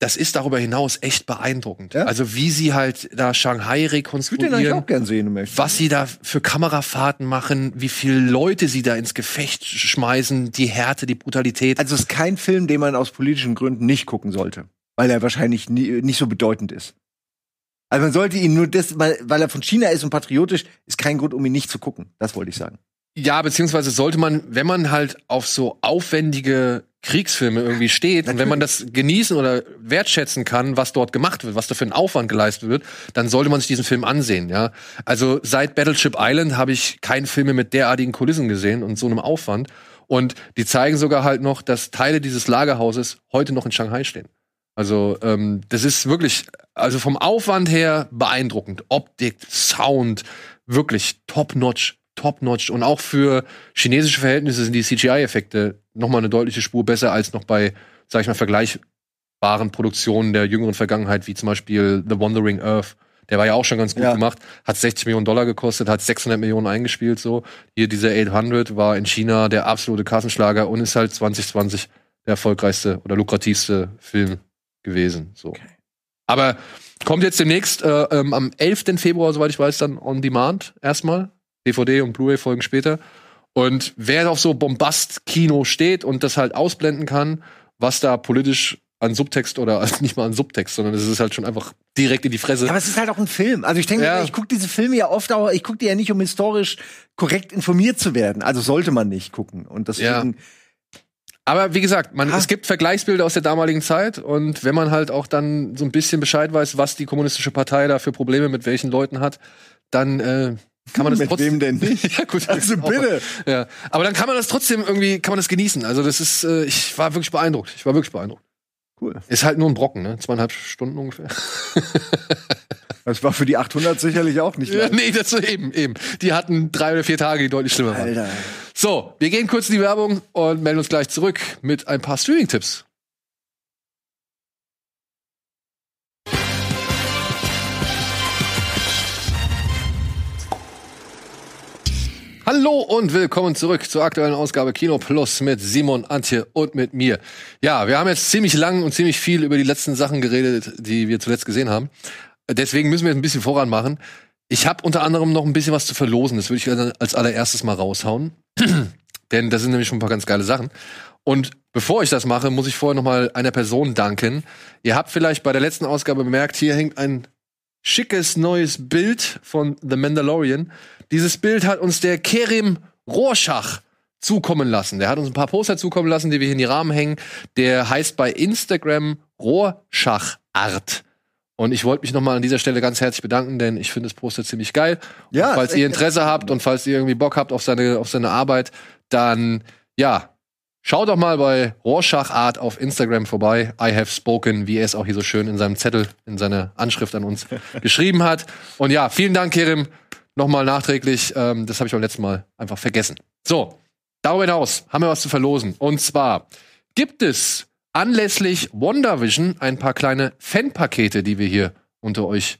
das ist darüber hinaus echt beeindruckend. Ja? Also wie sie halt da Shanghai Ich würde den rekonstruieren, auch gern sehen, zu was sie da für Kamerafahrten machen, wie viele Leute sie da ins Gefecht schmeißen, die Härte, die Brutalität. Also es ist kein Film, den man aus politischen Gründen nicht gucken sollte, weil er wahrscheinlich nie, nicht so bedeutend ist. Also man sollte ihn nur das, weil, er von China ist und patriotisch, ist kein Grund, um ihn nicht zu gucken. Das wollte ich sagen. Ja, beziehungsweise sollte man, wenn man halt auf so aufwendige Kriegsfilme irgendwie steht und wenn man das genießen oder wertschätzen kann, was dort gemacht wird, was da für ein Aufwand geleistet wird, dann sollte man sich diesen Film ansehen, ja. Also seit Battleship Island habe ich keinen Film mehr mit derartigen Kulissen gesehen und so einem Aufwand. Und die zeigen sogar halt noch, dass Teile dieses Lagerhauses heute noch in Shanghai stehen. Also ähm, das ist wirklich, also vom Aufwand her beeindruckend. Optik, Sound, wirklich top-notch, top-notch. Und auch für chinesische Verhältnisse sind die CGI-Effekte noch mal eine deutliche Spur besser als noch bei, sag ich mal, vergleichbaren Produktionen der jüngeren Vergangenheit, wie zum Beispiel The Wandering Earth. Der war ja auch schon ganz gut Ja. gemacht, hat 60 Millionen Dollar gekostet, hat 600 Millionen eingespielt. So hier dieser 800 war in China der absolute Kassenschlager und ist halt 2020 der erfolgreichste oder lukrativste Film gewesen. So. Aber kommt jetzt demnächst äh, ähm, am 11. Februar, soweit ich weiß, dann on Demand erstmal. DVD und Blu-ray folgen später. Und wer auf so Bombast-Kino steht und das halt ausblenden kann, was da politisch an Subtext oder also (laughs) nicht mal an Subtext, sondern es ist halt schon einfach direkt in die Fresse. Ja, aber es ist halt auch ein Film. Also ich denke, Ja. ich gucke diese Filme ja oft auch, ich gucke die ja nicht, um historisch korrekt informiert zu werden. Also sollte man nicht gucken. Und deswegen, Aber wie gesagt, man, Ah. es gibt Vergleichsbilder aus der damaligen Zeit und wenn man halt auch dann so ein bisschen Bescheid weiß, was die kommunistische Partei da für Probleme mit welchen Leuten hat, dann äh, kann man das Mit trotzdem. wem denn nicht? (laughs) ja, gut, Also bitte. Ja, aber dann kann man das trotzdem irgendwie, kann man das genießen. Also das ist, äh, ich war wirklich beeindruckt. Ich war wirklich beeindruckt. Cool. Ist halt nur ein Brocken, ne? Zweieinhalb Stunden ungefähr. (laughs) Das war für die 800 sicherlich auch nicht Ja, nee, das eben, eben. Die hatten drei oder vier Tage, die deutlich schlimmer waren. Alter. So, wir gehen kurz in die Werbung und melden uns gleich zurück mit ein paar Streaming-Tipps. Hallo und willkommen zurück zur aktuellen Ausgabe Kino Plus mit Simon, Antje und mit mir. Ja, wir haben jetzt ziemlich lang und ziemlich viel über die letzten Sachen geredet, die wir zuletzt gesehen haben. Deswegen müssen wir jetzt ein bisschen voran machen. Ich habe unter anderem noch ein bisschen was zu verlosen. Das würde ich als allererstes mal raushauen. (clears throat) Denn das sind nämlich schon ein paar ganz geile Sachen. Und bevor ich das mache, muss ich vorher noch mal einer Person danken. Ihr habt vielleicht bei der letzten Ausgabe bemerkt, hier hängt ein schickes neues Bild von The Mandalorian. Dieses Bild hat uns der Kerim Rorschach zukommen lassen. Der hat uns ein paar Poster zukommen lassen, die wir hier in die Rahmen hängen. Der heißt bei Instagram Rorschachart. Und ich wollte mich nochmal an dieser Stelle ganz herzlich bedanken, denn ich finde das Poster ziemlich geil. Ja, und falls ihr Interesse habt und falls ihr irgendwie Bock habt auf seine, auf seine Arbeit, dann ja, schaut doch mal bei Rorschach Art auf Instagram vorbei. I have spoken, wie er es auch hier so schön in seinem Zettel, in seiner Anschrift an uns (laughs) geschrieben hat. Und ja, vielen Dank, Kerim, nochmal nachträglich. Ähm, das habe ich beim letzten Mal einfach vergessen. So, darüber hinaus haben wir was zu verlosen. Und zwar gibt es anlässlich WandaVision ein paar kleine Fanpakete, die wir hier unter euch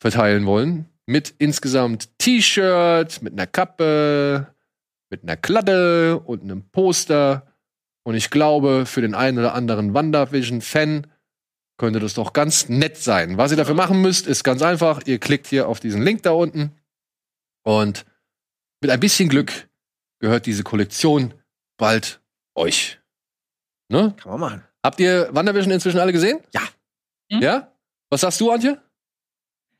verteilen wollen. Mit insgesamt T-Shirt, mit einer Kappe, mit einer Kladde und einem Poster. Und ich glaube, für den einen oder anderen WandaVision-Fan könnte das doch ganz nett sein. Was ihr dafür machen müsst, ist ganz einfach. Ihr klickt hier auf diesen Link da unten. Und mit ein bisschen Glück gehört diese Kollektion bald euch. Ne? Kann man machen. Habt ihr WandaVision inzwischen alle gesehen? Ja. Hm? Ja? Was sagst du, Antje?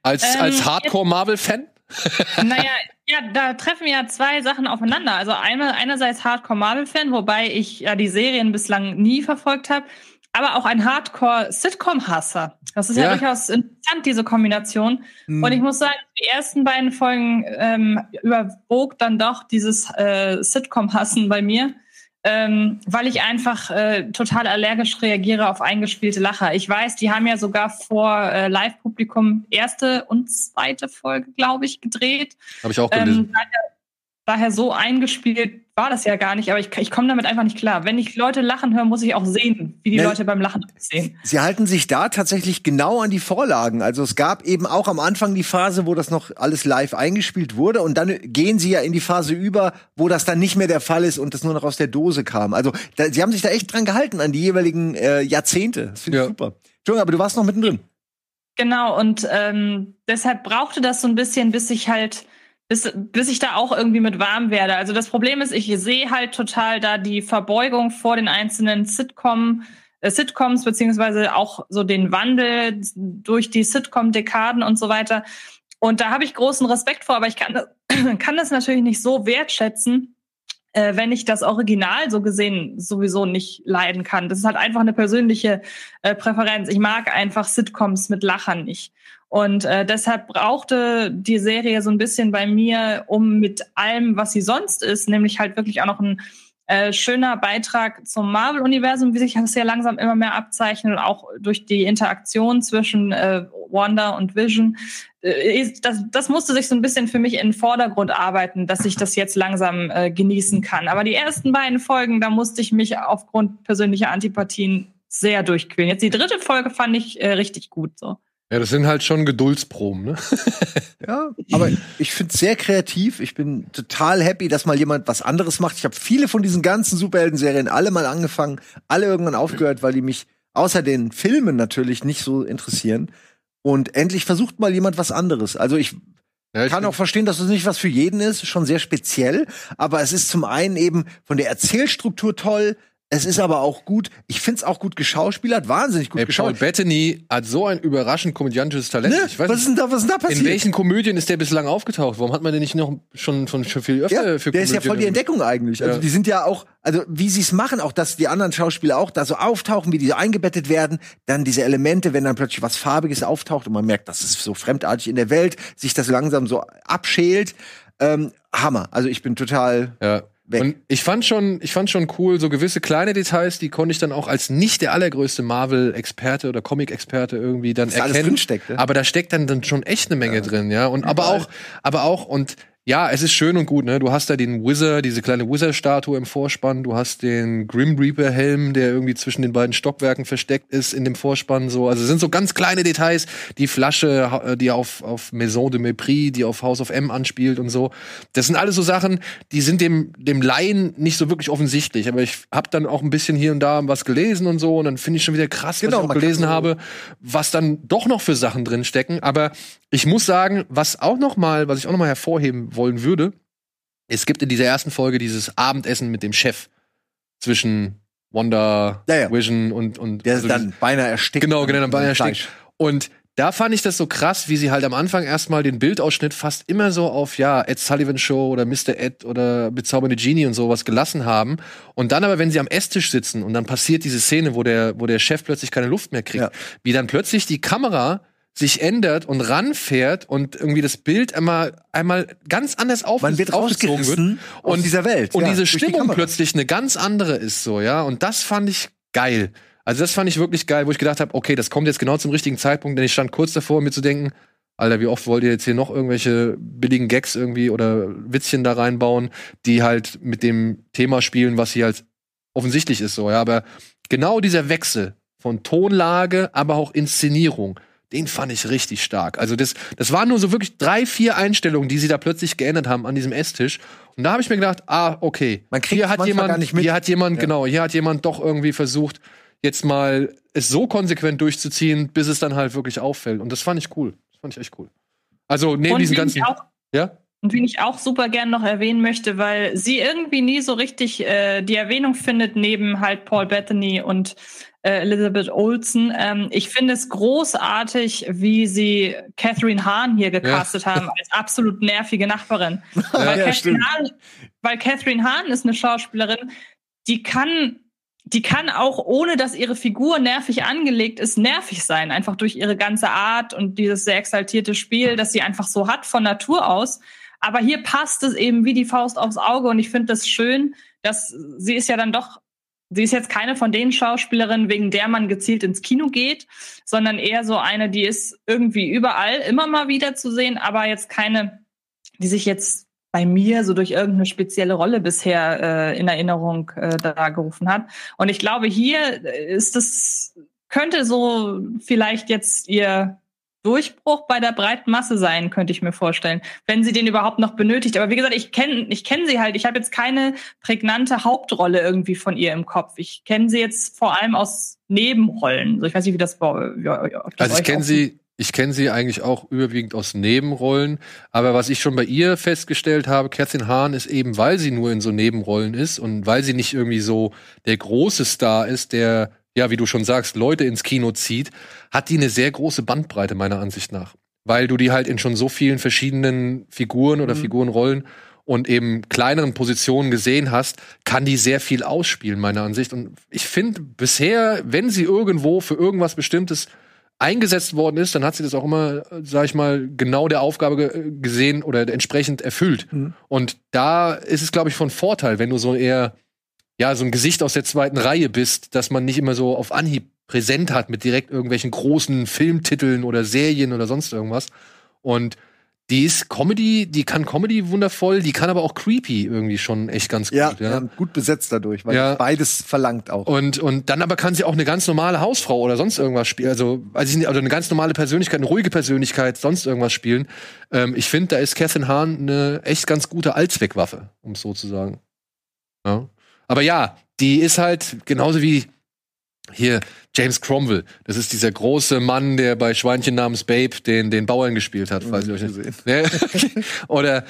Als, Ähm, als Hardcore-Marvel-Fan? (laughs) Naja, ja, da treffen ja zwei Sachen aufeinander. Also einmal einerseits Hardcore Marvel-Fan, wobei ich ja die Serien bislang nie verfolgt habe, aber auch ein Hardcore Sitcom-Hasser. Das ist ja. Ja. durchaus interessant, diese Kombination. Und ich muss sagen, die ersten beiden Folgen ähm, überwog dann doch dieses äh, Sitcom-Hassen bei mir. Ähm, weil ich einfach äh, total allergisch reagiere auf eingespielte Lacher. Ich weiß, die haben ja sogar vor äh, Live-Publikum erste und zweite Folge, glaube ich, gedreht. Habe ich auch gelesen. Ähm, daher, so eingespielt war das ja gar nicht, aber ich, ich komme damit einfach nicht klar. Wenn ich Leute lachen höre, muss ich auch sehen, wie die ne, Leute beim Lachen aussehen. Sie halten sich da tatsächlich genau an die Vorlagen. Also es gab eben auch am Anfang die Phase, wo das noch alles live eingespielt wurde und dann gehen sie ja in die Phase über, wo das dann nicht mehr der Fall ist und das nur noch aus der Dose kam. Also da, sie haben sich da echt dran gehalten an die jeweiligen äh, Jahrzehnte. Das finde ich ja. super. Entschuldigung, aber du warst noch mittendrin. Genau, und ähm, deshalb brauchte das so ein bisschen, bis ich halt bis, bis ich da auch irgendwie mit warm werde. Also das Problem ist, ich sehe halt total da die Verbeugung vor den einzelnen Sitcom, äh, Sitcoms, beziehungsweise auch so den Wandel durch die Sitcom-Dekaden und so weiter. Und da habe ich großen Respekt vor, aber ich kann, (clears throat) kann das natürlich nicht so wertschätzen, äh, wenn ich das Original so gesehen sowieso nicht leiden kann. Das ist halt einfach eine persönliche äh, Präferenz. Ich mag einfach Sitcoms mit Lachern nicht. Und äh, deshalb brauchte die Serie so ein bisschen bei mir, um mit allem, was sie sonst ist, nämlich halt wirklich auch noch ein äh, schöner Beitrag zum Marvel-Universum, wie sich das ja langsam immer mehr abzeichnet, und auch durch die Interaktion zwischen äh, Wanda und Vision. Äh, das, das musste sich so ein bisschen für mich in den Vordergrund arbeiten, dass ich das jetzt langsam äh, genießen kann. Aber die ersten beiden Folgen, da musste ich mich aufgrund persönlicher Antipathien sehr durchquälen. Jetzt die dritte Folge fand ich äh, richtig gut so. Ja, das sind halt schon Geduldsproben, ne? (laughs) ja, aber ich finde es sehr kreativ. Ich bin total happy, dass mal jemand was anderes macht. Ich habe viele von diesen ganzen Superhelden-Serien alle mal angefangen, alle irgendwann aufgehört, weil die mich außer den Filmen natürlich nicht so interessieren. Und endlich versucht mal jemand was anderes. Also ich ja, ich kann auch verstehen, dass es nicht was für jeden ist, schon sehr speziell, aber es ist zum einen eben von der Erzählstruktur toll, es ist aber auch gut. Ich find's auch gut geschauspielert, wahnsinnig gut Ey, geschauspielert. Paul Bettany hat so ein überraschend komödiantisches Talent. Ne? Ich weiß was ist denn da, was ist denn da passiert? In welchen Komödien ist der bislang aufgetaucht? Warum hat man den nicht noch schon, schon, schon viel öfter ja, für Der ist ja voll die Entdeckung eigentlich. Also ja. die sind ja auch, also wie sie es machen, auch dass die anderen Schauspieler auch da so auftauchen, wie die eingebettet werden, dann diese Elemente, wenn dann plötzlich was Farbiges auftaucht und man merkt, das ist so fremdartig in der Welt, sich das langsam so abschält. Ähm, Hammer. Also ich bin total. Ja weg. Und ich fand schon, ich fand schon cool, so gewisse kleine Details, die konnte ich dann auch als nicht der allergrößte Marvel-Experte oder Comic-Experte irgendwie dann erkennen. Steckt, ne? Aber da steckt dann, dann schon echt eine Menge ja. drin, ja. Und aber auch, aber auch, und ja, es ist schön und gut, ne? Du hast da den Wizard, diese kleine Wizard-Statue im Vorspann, du hast den Grim Reaper-Helm, der irgendwie zwischen den beiden Stockwerken versteckt ist in dem Vorspann so. Also es sind so ganz kleine Details, die Flasche, äh, die auf, auf Maison de Mépris, die auf House of M anspielt und so. Das sind alles so Sachen, die sind dem, dem Laien nicht so wirklich offensichtlich. Aber ich habe dann auch ein bisschen hier und da was gelesen und so und dann finde ich schon wieder krass, genau, was ich auch gelesen so habe, was dann doch noch für Sachen drin stecken. Aber ich muss sagen, was auch noch mal, was ich auch noch mal hervorheben wollen würde, es gibt in dieser ersten Folge dieses Abendessen mit dem Chef zwischen Wanda, ja, ja. Vision und und der also dann beinahe erstickt. Genau, genau, dann beinahe erstickt. Und da fand ich das so krass, wie sie halt am Anfang erstmal den Bildausschnitt fast immer so auf, ja, Ed Sullivan Show oder Mr. Ed oder Bezaubernde Genie und sowas gelassen haben. Und dann aber, wenn sie am Esstisch sitzen und dann passiert diese Szene, wo der, wo der Chef plötzlich keine Luft mehr kriegt, ja. wie dann plötzlich die Kamera sich ändert und ranfährt und irgendwie das Bild einmal einmal ganz anders auf Man wird aufgezogen wird und dieser Welt und ja, diese Stimmung die plötzlich eine ganz andere ist so ja. Und das fand ich geil. Also das fand ich wirklich geil wo ich gedacht habe okay das kommt jetzt genau zum richtigen Zeitpunkt denn ich stand kurz davor mir zu denken Alter, wie oft wollt ihr jetzt hier noch irgendwelche billigen Gags irgendwie oder Witzchen da reinbauen, die halt mit dem Thema spielen, was hier halt offensichtlich ist so, ja, aber genau dieser Wechsel von Tonlage, aber auch Inszenierung, den fand ich richtig stark. Also das, das waren nur so wirklich drei, vier Einstellungen, die sie da plötzlich geändert haben an diesem Esstisch. Und da habe ich mir gedacht, ah, okay. Man kriegt hier hat jemand, gar nicht mit. Hier hat jemand, ja. genau, hier hat jemand doch irgendwie versucht, jetzt mal es so konsequent durchzuziehen, bis es dann halt wirklich auffällt. Und das fand ich cool. Das fand ich echt cool. Also neben diesen ganzen. Auch, ja? Und wen ich auch super gern noch erwähnen möchte, weil sie irgendwie nie so richtig äh, die Erwähnung findet, neben halt Paul Bethany und äh, Elizabeth Olsen. Ähm, ich finde es großartig, wie sie Catherine Hahn hier gecastet ja. haben (laughs) als absolut nervige Nachbarin. (laughs) Ja, weil, ja, Catherine Hahn, weil Catherine Hahn ist eine Schauspielerin, die kann die kann auch, ohne dass ihre Figur nervig angelegt ist, nervig sein. Einfach durch ihre ganze Art und dieses sehr exaltierte Spiel, das sie einfach so hat von Natur aus. Aber hier passt es eben wie die Faust aufs Auge und ich finde das schön, dass sie ist ja dann doch Sie ist jetzt keine von den Schauspielerinnen, wegen der man gezielt ins Kino geht, sondern eher so eine, die ist irgendwie überall immer mal wieder zu sehen, aber jetzt keine, die sich jetzt bei mir so durch irgendeine spezielle Rolle bisher äh, in Erinnerung äh, da gerufen hat. Und ich glaube, hier ist es, könnte so vielleicht jetzt ihr Durchbruch bei der breiten Masse sein, könnte ich mir vorstellen, wenn sie den überhaupt noch benötigt. Aber wie gesagt, ich kenne ich kenn sie halt. Ich habe jetzt keine prägnante Hauptrolle irgendwie von ihr im Kopf. Ich kenne sie jetzt vor allem aus Nebenrollen. So, ich weiß nicht, wie das bei ja, Also ich kenne sie, ich kenne sie eigentlich auch überwiegend aus Nebenrollen. Aber was ich schon bei ihr festgestellt habe, Kerstin Hahn ist eben, weil sie nur in so Nebenrollen ist und weil sie nicht irgendwie so der große Star ist, der ja, wie du schon sagst, Leute ins Kino zieht, hat die eine sehr große Bandbreite meiner Ansicht nach. Weil du die halt in schon so vielen verschiedenen Figuren oder mhm. Figurenrollen und eben kleineren Positionen gesehen hast, kann die sehr viel ausspielen, meiner Ansicht. Und ich finde bisher, wenn sie irgendwo für irgendwas Bestimmtes eingesetzt worden ist, dann hat sie das auch immer, sag ich mal, genau der Aufgabe gesehen oder entsprechend erfüllt. Mhm. Und da ist es, glaube ich, von Vorteil, wenn du so eher ja, so ein Gesicht aus der zweiten Reihe bist, dass man nicht immer so auf Anhieb präsent hat mit direkt irgendwelchen großen Filmtiteln oder Serien oder sonst irgendwas. Und die ist Comedy, die kann Comedy wundervoll, die kann aber auch creepy irgendwie schon echt ganz gut. Ja, ja. gut besetzt dadurch, weil ja. beides verlangt auch. Und, und dann aber kann sie auch eine ganz normale Hausfrau oder sonst irgendwas spielen. Also, nicht, oder eine ganz normale Persönlichkeit, eine ruhige Persönlichkeit, sonst irgendwas spielen. Ähm, ich finde, da ist Catherine Hahn eine echt ganz gute Allzweckwaffe, um es so zu sagen. Ja. Aber ja, die ist halt genauso wie hier James Cromwell. Das ist dieser große Mann, der bei Schweinchen namens Babe den, den Bauern gespielt hat, falls ihr euch nicht. (laughs) Oder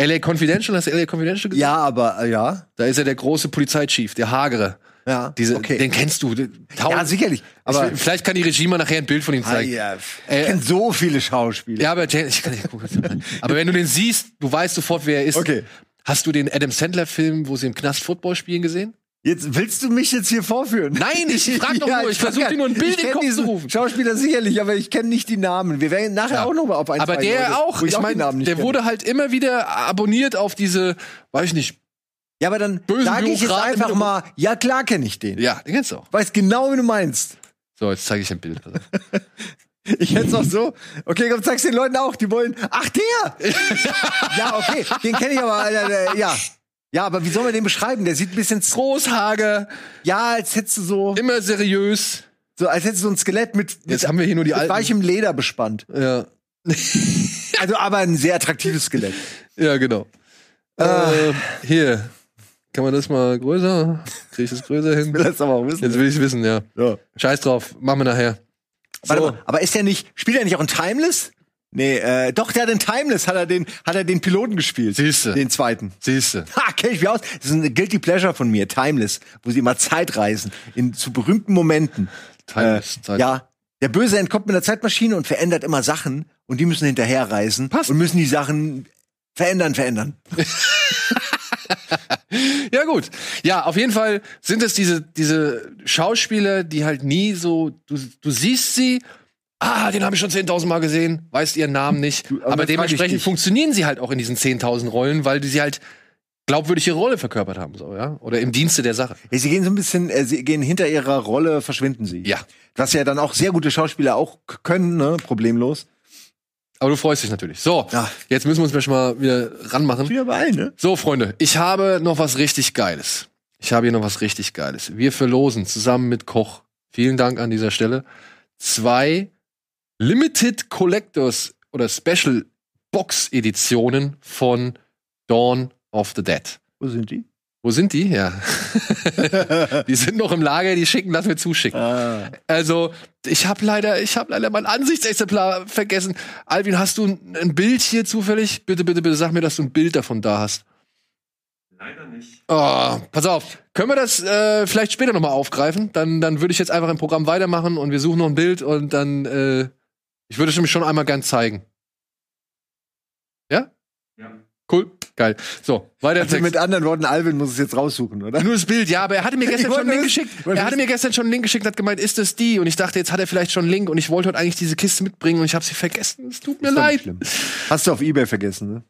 LA Confidential, hast du LA Confidential gesehen? Ja, aber äh, ja. Da ist er der große Polizeichief, der Hagere. Ja, Diese, okay. Den kennst du. Ja, sicherlich. Aber ich, vielleicht kann die Regie mal nachher ein Bild von ihm zeigen. Ah, ja. Ich äh, kenne so viele Schauspieler. Ja, aber James, ich kann nicht gucken. (laughs) aber wenn du den siehst, du weißt sofort, wer er ist. Okay. Hast du den Adam Sandler-Film, wo sie im Knast Football spielen, gesehen? Jetzt willst du mich jetzt hier vorführen? Nein, ich (laughs) frag doch ja, nur, ich versuche dir nur ein Bild in den Kopf zu rufen. Schauspieler sicherlich, aber ich kenne nicht die Namen. Wir werden nachher ja. auch noch mal auf einen Aber der Leute, auch, ich, ich meine, der wurde halt immer wieder abonniert auf diese, weiß ich nicht. Ja, aber dann sage ich jetzt einfach mal, ja klar kenne ich den. Ja, den kennst du auch. Weiß genau, wie du meinst. So, jetzt zeige ich ein Bild. (laughs) Ich hätte es auch so. Okay, komm, zeig's den Leuten auch. Die wollen. Ach, der! ja, okay. Den kenne ich aber. Äh, ja. Ja, aber wie soll man den beschreiben? Der sieht ein bisschen Großhager. Ja, als hättest du so. Immer seriös. So, als hättest du so ein Skelett mit. Jetzt mit, haben wir hier nur die mit alten. weichem Leder bespannt. Ja. also, aber ein sehr attraktives Skelett. Ja, genau. Äh, hier. Kann man das mal größer? Krieg ich das größer hin? Ich will das aber auch wissen. Jetzt will ich wissen, ja. ja. Scheiß drauf. Machen wir nachher. So. Warte mal, aber ist der nicht, spielt er nicht auch ein Timeless? Nee, äh, doch, der hat den Timeless, hat er den, hat er den Piloten gespielt. Siehste. Den zweiten. Siehste. Ha, kenn ich mich aus. Das ist ein Guilty Pleasure von mir, Timeless, wo sie immer Zeit reisen, in, zu berühmten Momenten. Timeless, äh, Zeit. Ja. Der Böse entkommt mit einer Zeitmaschine und verändert immer Sachen und die müssen hinterher reisen Passt. und müssen die Sachen verändern, verändern. (laughs) ja, gut. Ja, auf jeden Fall sind es diese, diese Schauspieler, die halt nie so, du, du siehst sie, ah, den habe ich schon 10.000 Mal gesehen, weißt ihren Namen nicht. Du, aber, aber dementsprechend funktionieren sie halt auch in diesen 10.000 Rollen, weil die sie halt glaubwürdig ihre Rolle verkörpert haben, so, ja? Oder im Dienste der Sache. Sie gehen so ein bisschen, äh, sie gehen hinter ihrer Rolle, verschwinden sie. Ja. Was ja dann auch sehr gute Schauspieler auch können, ne? Problemlos. Aber du freust dich natürlich. So, ja. jetzt müssen wir uns mal wieder ranmachen. Wieder bei allen, ne? So, Freunde, ich habe noch was richtig Geiles. Ich habe hier noch was richtig Geiles. Wir verlosen zusammen mit Koch. Vielen Dank an dieser Stelle. Zwei Limited Collectors oder Special Box Editionen von Dawn of the Dead. Wo sind die? Wo sind die? Ja. (laughs) die sind noch im Lager, die schicken, lass mir zuschicken. Ah. Also, ich habe leider, ich habe leider mein Ansichtsexemplar vergessen. Alvin, hast du ein Bild hier zufällig? Bitte, bitte, bitte sag mir, dass du ein Bild davon da hast. Leider nicht. Oh, pass auf. Können wir das äh, vielleicht später nochmal aufgreifen? Dann, dann würde ich jetzt einfach im Programm weitermachen und wir suchen noch ein Bild und dann, äh, ich würde es nämlich schon einmal gern zeigen. Ja? Cool. Geil. So, weiter also mit anderen Worten, Alvin muss es jetzt raussuchen, oder? Nur das Bild, ja, aber er hatte mir (laughs) gestern schon einen Link geschickt. Er hatte mir gestern schon einen Link geschickt, hat gemeint, ist das die? Und ich dachte, jetzt hat er vielleicht schon einen Link und ich wollte heute eigentlich diese Kiste mitbringen und ich habe sie vergessen. Es tut mir leid. Hast du auf Ebay vergessen, ne?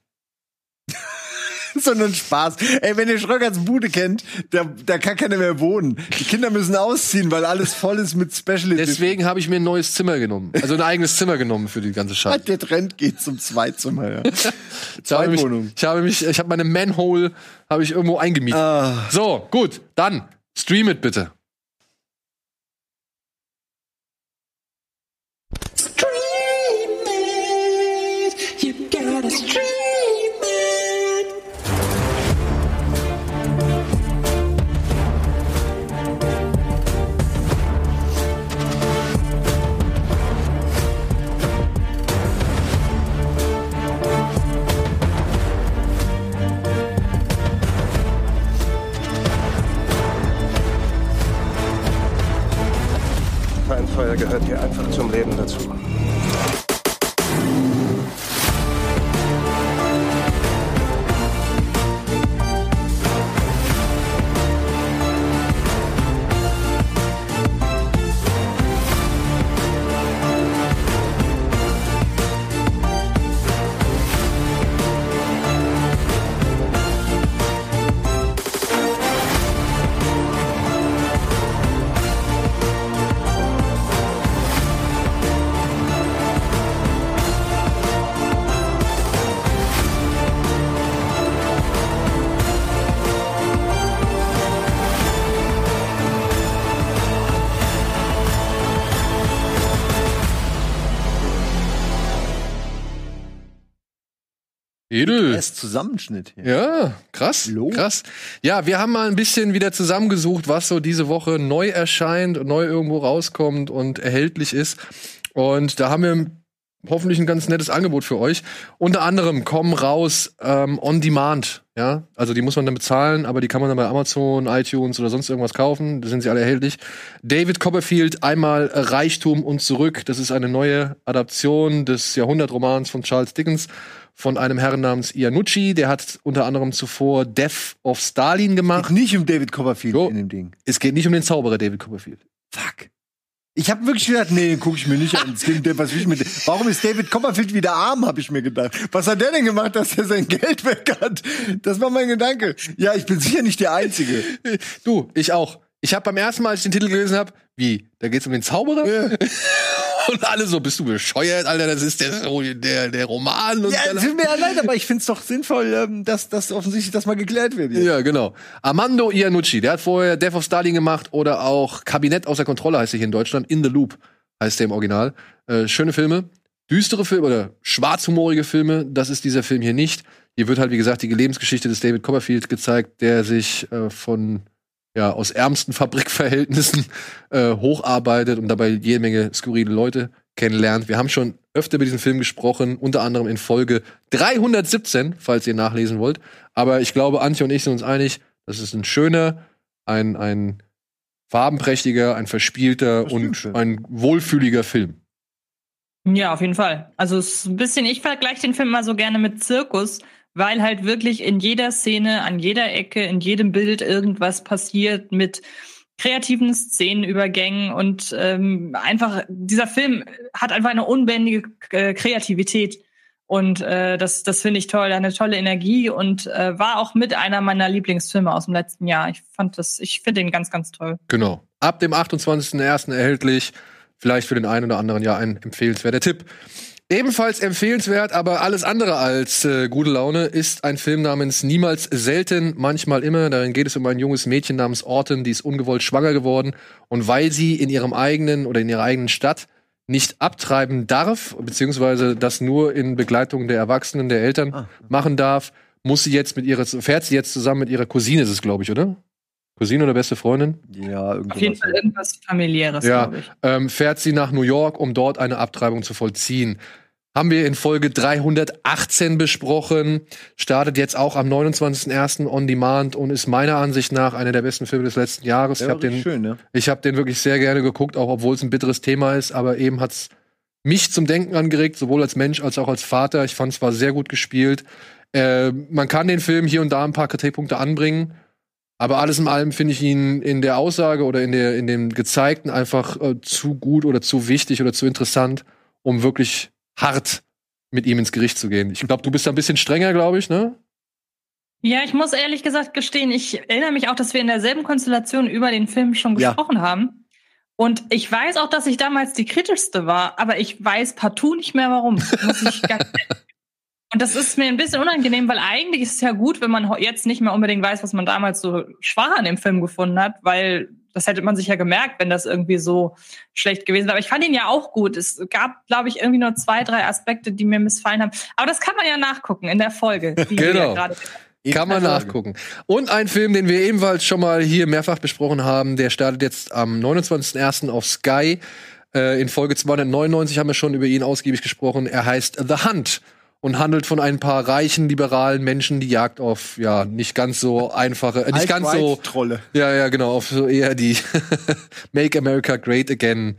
(laughs) sondern Spaß. Ey, wenn ihr Schröckers Bude kennt, da, da kann keiner mehr wohnen. Die Kinder müssen ausziehen, weil alles voll ist mit Special Edition. Deswegen habe ich mir ein neues Zimmer genommen. Also ein eigenes Zimmer genommen für die ganze Scheiße. (laughs) Der Trend geht zum Zweizimmer, ja. (laughs) Ich habe mich, Zweitwohnung. ich habe mich, ich habe meine Manhole habe ich irgendwo eingemietet. Ah. So, gut, dann stream it bitte. Gehört hier einfach zum Leben dazu. Edel. Erst Zusammenschnitt hier. Ja, krass, Lob. krass. Ja, wir haben mal ein bisschen wieder zusammengesucht, was so diese Woche neu erscheint, neu irgendwo rauskommt und erhältlich ist. Und da haben wir hoffentlich ein ganz nettes Angebot für euch. Unter anderem kommen raus ähm, On Demand. Ja, also die muss man dann bezahlen, aber die kann man dann bei Amazon, iTunes oder sonst irgendwas kaufen. Da sind sie alle erhältlich. David Copperfield, einmal Reichtum und zurück. Das ist eine neue Adaption des Jahrhundertromans von Charles Dickens von einem Herrn namens Iannucci. Der hat unter anderem zuvor Death of Stalin Geht gemacht. nicht um David Copperfield Jo. in dem Ding. Es geht nicht um den Zauberer David Copperfield. Fuck. Ich habe wirklich gedacht, nee, den gucke ich mir nicht an. Was will ich mit, warum ist David Copperfield wieder arm, habe ich mir gedacht. Was hat der denn gemacht, dass er sein Geld weg hat? Das war mein Gedanke. Ja, ich bin sicher nicht der Einzige. Du, ich auch. Ich habe beim ersten Mal, als ich den Titel gelesen habe, wie, da geht's um den Zauberer? (laughs) Und alle so, bist du bescheuert, Alter, das ist der, der, der Roman. Und Ja, dann- tut mir ja leid, aber ich find's doch sinnvoll, ähm, dass, dass offensichtlich das mal geklärt wird. hier. Ja, genau. Armando Iannucci, der hat vorher Death of Stalin gemacht oder auch Kabinett außer Kontrolle heißt er hier in Deutschland. In the Loop heißt der im Original. Äh, schöne Filme. Düstere Filme oder schwarzhumorige Filme, das ist dieser Film hier nicht. Hier wird halt, wie gesagt, die Lebensgeschichte des David Copperfield gezeigt, der sich äh, von ja, aus ärmsten (laughs) Fabrikverhältnissen äh, hocharbeitet und dabei jede Menge skurrile Leute kennenlernt. Wir haben schon öfter über diesen Film gesprochen, unter anderem in Folge 317, falls ihr nachlesen wollt. Aber ich glaube, Antje und ich sind uns einig, das ist ein schöner, ein, ein farbenprächtiger, ein verspielter und ein wohlfühliger Film. Ja, auf jeden Fall. Also es ist ein bisschen, ich vergleiche den Film mal so gerne mit Zirkus, weil halt wirklich in jeder Szene, an jeder Ecke, in jedem Bild irgendwas passiert mit kreativen Szenenübergängen und ähm, einfach, dieser Film hat einfach eine unbändige äh, Kreativität. Und äh, das, das finde ich toll, eine tolle Energie und äh, war auch mit einer meiner Lieblingsfilme aus dem letzten Jahr. Ich fand das, ich finde den ganz, ganz toll. Genau. Ab dem 28.01. erhältlich. Vielleicht für den einen oder anderen ja ein empfehlenswerter Tipp. Ebenfalls empfehlenswert, aber alles andere als äh, gute Laune ist ein Film namens Niemals selten, manchmal immer. Darin geht es um ein junges Mädchen namens Orton, die ist ungewollt schwanger geworden. Und weil sie in ihrem eigenen oder in ihrer eigenen Stadt nicht abtreiben darf, beziehungsweise das nur in Begleitung der Erwachsenen, der Eltern Ah. machen darf, muss sie jetzt mit ihrer, fährt sie jetzt zusammen mit ihrer Cousine, ist es, glaube ich, oder? Cousine oder beste Freundin? Ja, irgendwas. Auf jeden Fall irgendwas familiäres, Ja. glaube ich. ähm, fährt sie nach New York, um dort eine Abtreibung zu vollziehen. Haben wir in Folge 318 besprochen. Startet jetzt auch am 29.01. on demand und ist meiner Ansicht nach einer der besten Filme des letzten Jahres. Ja, ich habe den, schön, ne? ich hab den wirklich sehr gerne geguckt, auch obwohl es ein bitteres Thema ist. Aber eben hat's mich zum Denken angeregt, sowohl als Mensch als auch als Vater. Ich fand es war sehr gut gespielt. Äh, man kann den Film hier und da ein paar Kritikpunkte anbringen. Aber alles in allem finde ich ihn in der Aussage oder in, der, in dem Gezeigten einfach äh, zu gut oder zu wichtig oder zu interessant, um wirklich hart mit ihm ins Gericht zu gehen. Ich glaube, du bist da ein bisschen strenger, glaube ich, ne? Ja, ich muss ehrlich gesagt gestehen, ich erinnere mich auch, dass wir in derselben Konstellation über den Film schon Ja. gesprochen haben. Und ich weiß auch, dass ich damals die kritischste war, aber ich weiß partout nicht mehr warum. Muss ich (laughs) (laughs) Und das ist mir ein bisschen unangenehm, weil eigentlich ist es ja gut, wenn man jetzt nicht mehr unbedingt weiß, was man damals so schwach an dem Film gefunden hat, weil das hätte man sich ja gemerkt, wenn das irgendwie so schlecht gewesen wäre. Aber ich fand ihn ja auch gut. Es gab, glaube ich, irgendwie nur zwei, drei Aspekte, die mir missfallen haben. Aber das kann man ja nachgucken in der Folge. Die wir Genau. gerade Kann man nachgucken. Und ein Film, den wir ebenfalls schon mal hier mehrfach besprochen haben, der startet jetzt am 29.01. auf Sky. Äh, in Folge 299 haben wir schon über ihn ausgiebig gesprochen. Er heißt The Hunt und handelt von ein paar reichen, liberalen Menschen, die Jagd auf, ja, nicht ganz so einfache, äh, nicht ganz so, Trolle. ja, ja, genau, auf so eher die (laughs) Make America Great Again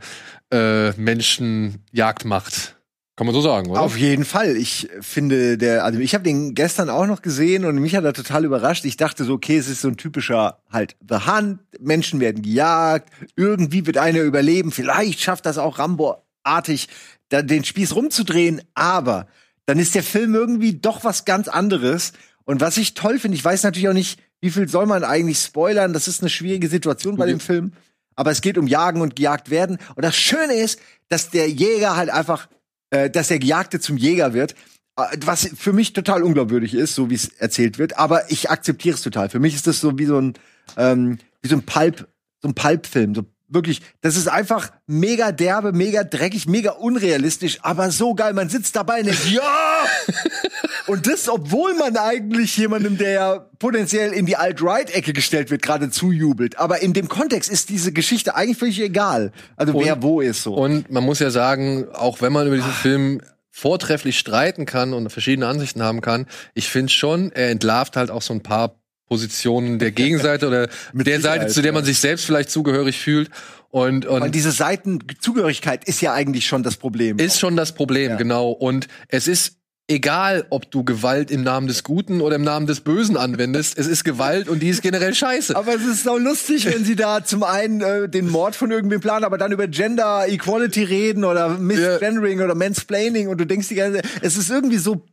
äh, Menschen Jagd macht. Kann man so sagen, oder? Auf jeden Fall. Ich finde, der, also ich habe den gestern auch noch gesehen und mich hat er total überrascht. Ich dachte so, okay, es ist so ein typischer halt The Hunt, Menschen werden gejagt, irgendwie wird einer überleben, vielleicht schafft das auch Rambo-artig, da, den Spieß rumzudrehen, aber dann ist der Film irgendwie doch was ganz anderes. Und was ich toll finde, ich weiß natürlich auch nicht, wie viel soll man eigentlich spoilern, das ist eine schwierige Situation bei dem Film. Aber es geht um Jagen und gejagt werden. Und das Schöne ist, dass der Jäger halt einfach äh, dass der Gejagte zum Jäger wird, äh, was für mich total unglaubwürdig ist, so wie es erzählt wird. Aber ich akzeptiere es total. Für mich ist das so wie so ein ähm, wie so ein Pulp, so ein Pulp-Film. So wirklich, das ist einfach mega derbe, mega dreckig, mega unrealistisch, aber so geil. Man sitzt dabei und denkt, ja! (laughs) Und das, obwohl man eigentlich jemandem, der ja potenziell in die Alt-Right-Ecke gestellt wird, gerade zujubelt. Aber in dem Kontext ist diese Geschichte eigentlich völlig egal. Also Und- wer wo ist so. Und man muss ja sagen, auch wenn man über diesen Film vortrefflich streiten kann und verschiedene Ansichten haben kann, ich finde schon, er entlarvt halt auch so ein paar Positionen der Gegenseite oder (laughs) Mit der Seite, zu der ja. man sich selbst vielleicht zugehörig fühlt. Und, Und und diese Seitenzugehörigkeit ist ja eigentlich schon das Problem. ist schon das Problem, Ja. genau. Und es ist egal, ob du Gewalt im Namen des Guten oder im Namen des Bösen anwendest. es ist Gewalt und die ist generell scheiße. aber es ist so lustig, wenn sie da zum einen äh, den Mord von irgendwem planen, aber dann über Gender Equality reden oder Misgendering oder Mansplaining und du denkst die ganze es ist irgendwie so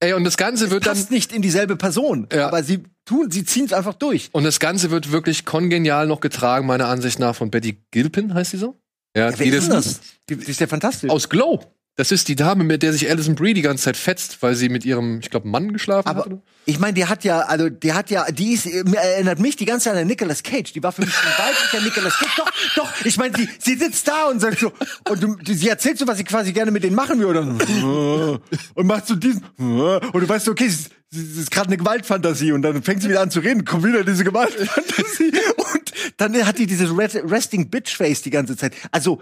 Ey, und das Ganze wird dann passt nicht in dieselbe Person, Ja. aber sie tun sie ziehen es einfach durch. Und das Ganze wird wirklich kongenial noch getragen, meiner Ansicht nach, von Betty Gilpin, heißt sie so? Ja, Wer die ist das? Die, die ist ja fantastisch. Aus Glow. Das ist die Dame, mit der sich Alison Brie die ganze Zeit fetzt, weil sie mit ihrem, ich glaube, Mann geschlafen hat. aber Oder? ich meine, die hat ja, also die hat ja, die ist, äh, erinnert mich die ganze Zeit an Nicolas Cage. Die war für mich ein (laughs) weiblicher Nicolas Cage. Doch, doch. Ich meine, sie, sie sitzt da und sagt so, und du, sie erzählt so, was sie quasi gerne mit denen machen würde. Und, (laughs) macht so diesen, und du weißt so, okay, sie, sie ist gerade eine Gewaltfantasie und dann fängt sie wieder an zu reden, kommt wieder diese Gewaltfantasie (laughs) und dann hat die dieses Resting Bitch Face die ganze Zeit. Also,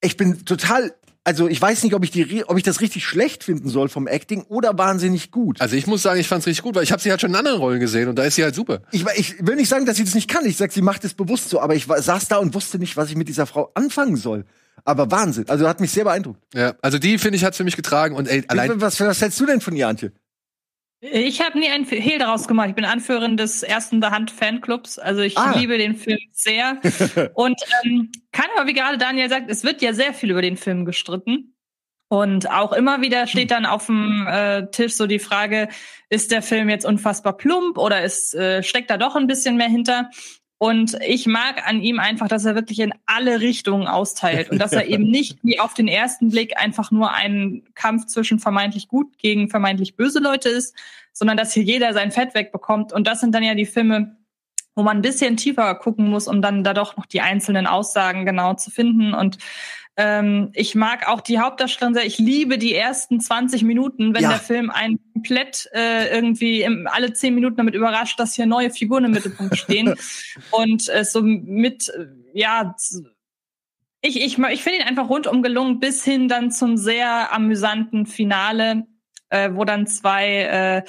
ich bin total, also ich weiß nicht, ob ich die, ob ich das richtig schlecht finden soll vom Acting oder wahnsinnig gut. Also ich muss sagen, ich fand's richtig gut, weil ich habe sie halt schon in anderen Rollen gesehen und da ist sie halt super. Ich, ich will nicht sagen, dass sie das nicht kann. Ich sag, sie macht es bewusst so, aber ich saß da und wusste nicht, was ich mit dieser Frau anfangen soll. Aber Wahnsinn. Also hat mich sehr beeindruckt. Ja, also die finde ich hat's für mich getragen und ey, allein was, was hältst du denn von ihr, Antje? Ich habe nie ein Hehl daraus gemacht. Ich bin Anführerin des ersten The Hunt Fanclubs. Also ich Ah. liebe den Film sehr. (laughs) Und ähm, kann aber, wie gerade Daniel sagt, es wird ja sehr viel über den Film gestritten. Und auch immer wieder steht dann auf dem äh, Tisch so die Frage, ist der Film jetzt unfassbar plump oder ist, äh, steckt da doch ein bisschen mehr hinter? Und ich mag an ihm einfach, dass er wirklich in alle Richtungen austeilt und dass er (laughs) eben nicht wie auf den ersten Blick einfach nur ein Kampf zwischen vermeintlich gut gegen vermeintlich böse Leute ist, sondern dass hier jeder sein Fett wegbekommt. Und das sind dann ja die Filme, wo man ein bisschen tiefer gucken muss, um dann da doch noch die einzelnen Aussagen genau zu finden. Und ähm, ich mag auch die Hauptdarstellerin sehr. Ich liebe die ersten 20 Minuten, wenn Ja. der Film einen komplett äh, irgendwie im, alle 10 Minuten damit überrascht, dass hier neue Figuren im Mittelpunkt (laughs) stehen. Und äh, so mit, äh, ja, ich, ich, ich finde ihn einfach rundum gelungen, bis hin dann zum sehr amüsanten Finale, äh, wo dann zwei äh,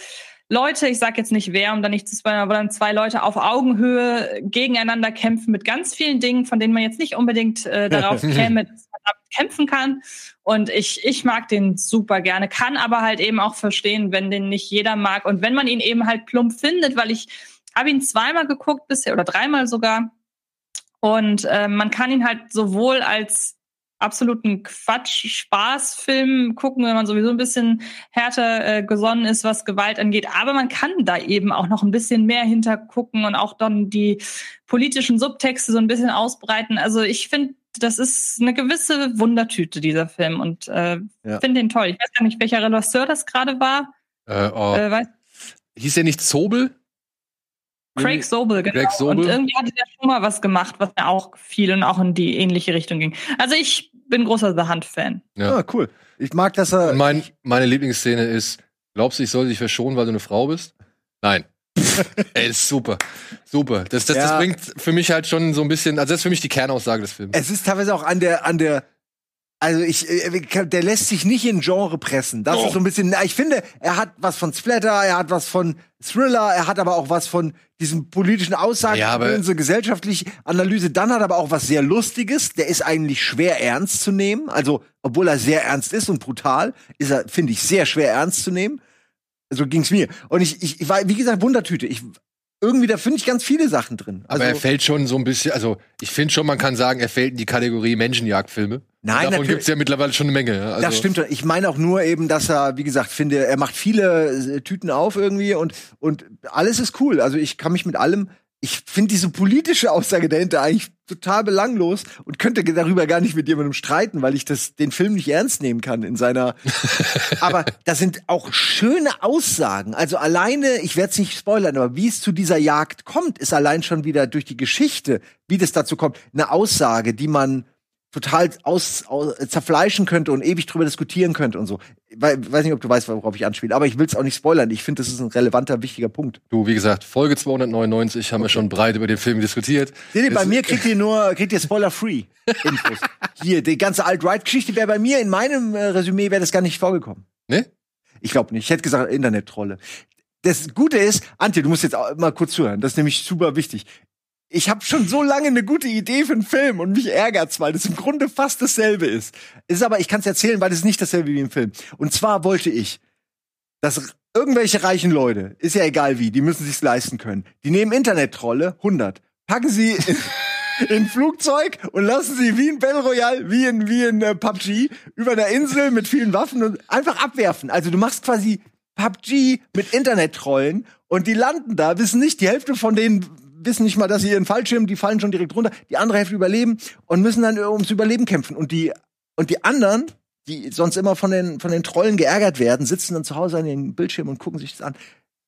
Leute, ich sag jetzt nicht wer, um da nicht zu spoilern, aber dann zwei Leute auf Augenhöhe gegeneinander kämpfen mit ganz vielen Dingen, von denen man jetzt nicht unbedingt äh, (laughs) darauf käme, dass kämpfen kann. Und ich, ich mag den super gerne, kann aber halt eben auch verstehen, wenn den nicht jeder mag und wenn man ihn eben halt plump findet, weil ich habe ihn zweimal geguckt bisher oder dreimal sogar. Und äh, man kann ihn halt sowohl als absoluten Quatsch-Spaß-Film gucken, wenn man sowieso ein bisschen härter äh, gesonnen ist, was Gewalt angeht. Aber man kann da eben auch noch ein bisschen mehr hintergucken und auch dann die politischen Subtexte so ein bisschen ausbreiten. Also ich finde, das ist eine gewisse Wundertüte, dieser Film. Und äh, Ja. finde den toll. Ich weiß gar nicht, welcher Regisseur das gerade war. Äh, oh. Äh, weiß, Hieß der nicht Zobel? Craig Sobel, genau. Craig Sobel. Und irgendwie hatte der schon mal was gemacht, was mir auch viel und auch in die ähnliche Richtung ging. Also ich bin großer The Hunt-Fan. Ja. Ah, cool. Ich mag, dass er. Und mein, meine Lieblingsszene ist, glaubst du, ich soll dich verschonen, weil du eine Frau bist? Nein. Ey, ist super. Super. Das, das, das Ja. bringt für mich halt schon so ein bisschen, also das ist für mich die Kernaussage des Films. Es ist teilweise auch an der, an der, also ich, äh, der lässt sich nicht in Genre pressen. Das Oh. ist so ein bisschen, ich finde, er hat was von Splatter, er hat was von Thriller, er hat aber auch was von diesem politischen Aussagen, Ja, so gesellschaftliche Analyse. Dann hat er aber auch was sehr Lustiges. Der ist eigentlich schwer ernst zu nehmen. Also, obwohl er sehr ernst ist und brutal, ist er, finde ich, sehr schwer ernst zu nehmen. So ging's mir. Und ich, ich, ich war, wie gesagt, Wundertüte. Ich, irgendwie, da finde ich ganz viele Sachen drin. Also, Aber er fällt schon so ein bisschen, also ich finde schon, man kann sagen, er fällt in die Kategorie Menschenjagdfilme. Nein, Davon natürlich. gibt's ja mittlerweile schon eine Menge. Also, das stimmt. Ich meine auch nur eben, dass er, wie gesagt, finde, er macht viele äh, Tüten auf irgendwie und, und alles ist cool. Also ich kann mich mit allem, ich finde diese politische Aussage dahinter eigentlich total belanglos und könnte darüber gar nicht mit jemandem streiten, weil ich das, den Film nicht ernst nehmen kann in seiner. (laughs) aber da sind auch schöne Aussagen. Also alleine, ich werde es nicht spoilern, aber wie es zu dieser Jagd kommt, ist allein schon wieder durch die Geschichte, wie das dazu kommt, eine Aussage, die man total aus, aus, zerfleischen könnte und ewig drüber diskutieren könnte und so. Weil, weiß nicht, ob du weißt, worauf ich anspiele, aber ich will es auch nicht spoilern. Ich finde, das ist ein relevanter, wichtiger Punkt. Du, wie gesagt, Folge 299 haben wir schon breit über den Film diskutiert. Seht ihr, bei mir kriegt ihr nur, kriegt ihr Spoiler-free Infos. (laughs) Hier, die ganze Alt-Right-Geschichte wäre bei mir, in meinem äh, Resümee wäre das gar nicht vorgekommen. Ne? Ich glaube nicht. Ich hätte gesagt, Internet-Trolle. Das Gute ist, Antje, du musst jetzt auch mal kurz zuhören. Das ist nämlich super wichtig. Ich habe schon so lange eine gute Idee für einen Film und mich ärgert's, weil das im Grunde fast dasselbe ist. Ist aber, ich kann es erzählen, weil ist nicht dasselbe wie im Film. Und zwar wollte ich, dass irgendwelche reichen Leute, ist ja egal wie, die müssen sich's leisten können. Die nehmen Internet-Trolle, 100, packen sie in, (laughs) in Flugzeug und lassen sie wie in Battle Royale, wie in, wie in äh, PUBG, über der Insel mit vielen Waffen und einfach abwerfen. Also du machst quasi PUBG mit Internet-Trollen und die landen da, wissen nicht, die Hälfte von denen wissen nicht mal, dass sie ihren Fallschirm, die fallen schon direkt runter, die andere Hälfte überleben und müssen dann ums Überleben kämpfen. Und die, und die anderen, die sonst immer von den, von den Trollen geärgert werden, sitzen dann zu Hause an den Bildschirm und gucken sich das an.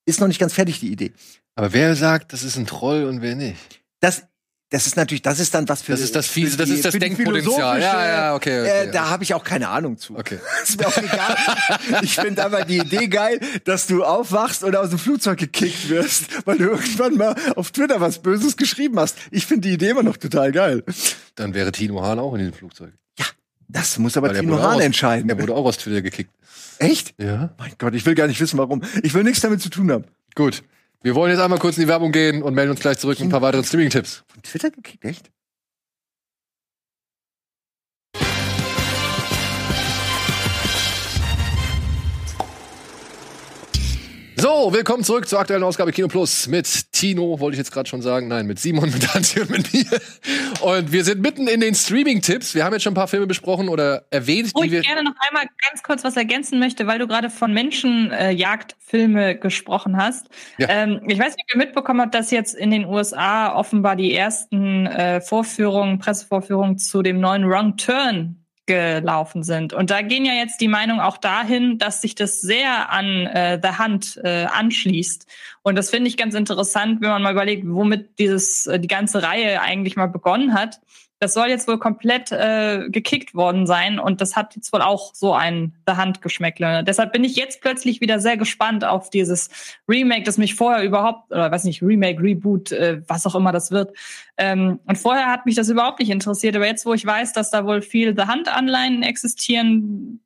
Ist noch nicht ganz fertig, die Idee. Aber wer sagt, das ist ein Troll und wer nicht? Das, das ist natürlich, das ist dann was für Das ist das Fiese, das ist das Denkpotenzial. Ja, ja, okay, okay, äh, ja. Da habe ich auch keine Ahnung zu. Okay. (laughs) ist mir auch egal. Ich finde aber die Idee geil, dass du aufwachst und aus dem Flugzeug gekickt wirst, weil du irgendwann mal auf Twitter was Böses geschrieben hast. Ich finde die Idee immer noch total geil. Dann wäre Tino Hahn auch in diesem Flugzeug. Das muss aber Weil auch Hahn aus- entscheiden. Der wurde auch aus Twitter gekickt. Echt? Ja. Mein Gott, ich will gar nicht wissen, warum. Ich will nichts damit zu tun haben. Gut. Wir wollen jetzt einmal kurz in die Werbung gehen und melden uns gleich zurück mit ein paar weiteren Streaming-Tipps. Von Twitter gekickt, echt? So, willkommen zurück zur aktuellen Ausgabe Kino Plus mit Tino, wollte ich jetzt gerade schon sagen. Nein, mit Simon, mit Antje und mit mir. Und wir sind mitten in den Streaming-Tipps. Wir haben jetzt schon ein paar Filme besprochen oder erwähnt, Wo die ich wir. gerne noch einmal ganz kurz was ergänzen möchte, weil du gerade von Menschenjagdfilme gesprochen hast. Ja. Ähm, ich weiß nicht, ob ihr mitbekommen habt, dass jetzt in den USA offenbar die ersten äh, Vorführungen, Pressevorführungen zu dem neuen Wrong Turn gelaufen sind. Und da gehen ja jetzt die Meinungen auch dahin, dass sich das sehr an äh, The Hand äh, anschließt. Und das finde ich ganz interessant, wenn man mal überlegt, womit dieses äh, die ganze Reihe eigentlich mal begonnen hat. Das soll jetzt wohl komplett äh, gekickt worden sein und das hat jetzt wohl auch so ein The Hand Geschmäckle. Deshalb bin ich jetzt plötzlich wieder sehr gespannt auf dieses Remake, das mich vorher überhaupt oder weiß nicht Remake, Reboot, äh, was auch immer das wird. Ähm, und vorher hat mich das überhaupt nicht interessiert, aber jetzt, wo ich weiß, dass da wohl viel The Hand Anleihen existieren,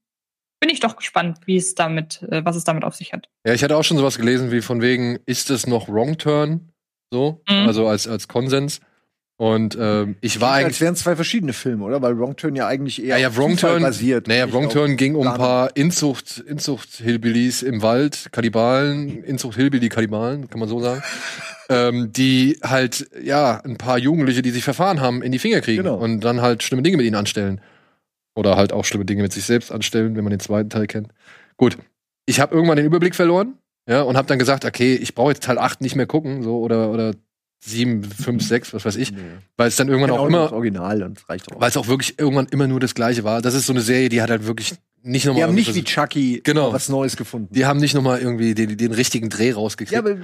bin ich doch gespannt, wie es damit, äh, was es damit auf sich hat. Ja, ich hatte auch schon sowas gelesen, wie von wegen, ist es noch Wrong Turn? So, Mhm. also als, als Konsens. Und ähm, ich war Als eigentlich. wären zwei verschiedene Filme, oder? Weil Wrong Turn ja eigentlich eher Ja, ja, Wrong Turn, basiert. naja, Wrong Turn ging um ein paar Inzucht, Inzucht-Hillbillies im Wald, Kannibalen, (laughs) Inzucht-Hillbilly-Kannibalen, kann man so sagen, ähm, die halt, ja, ein paar Jugendliche, die sich verfahren haben, in die Finger kriegen Genau. und dann halt schlimme Dinge mit ihnen anstellen. Oder halt auch schlimme Dinge mit sich selbst anstellen, wenn man den zweiten Teil kennt. Gut, ich habe irgendwann den Überblick verloren, ja, und habe dann gesagt, okay, ich brauche jetzt Teil 8 nicht mehr gucken, so oder oder 7, 5, 6, was weiß ich, weil es dann irgendwann Genau auch das immer Original und das reicht auch. weil es auch wirklich irgendwann immer nur das gleiche war. Das ist so eine Serie, die hat halt wirklich nicht nochmal Die haben nicht wie Chucky Genau. was Neues gefunden. die haben nicht nochmal irgendwie den, den richtigen Dreh rausgekriegt. Ja, aber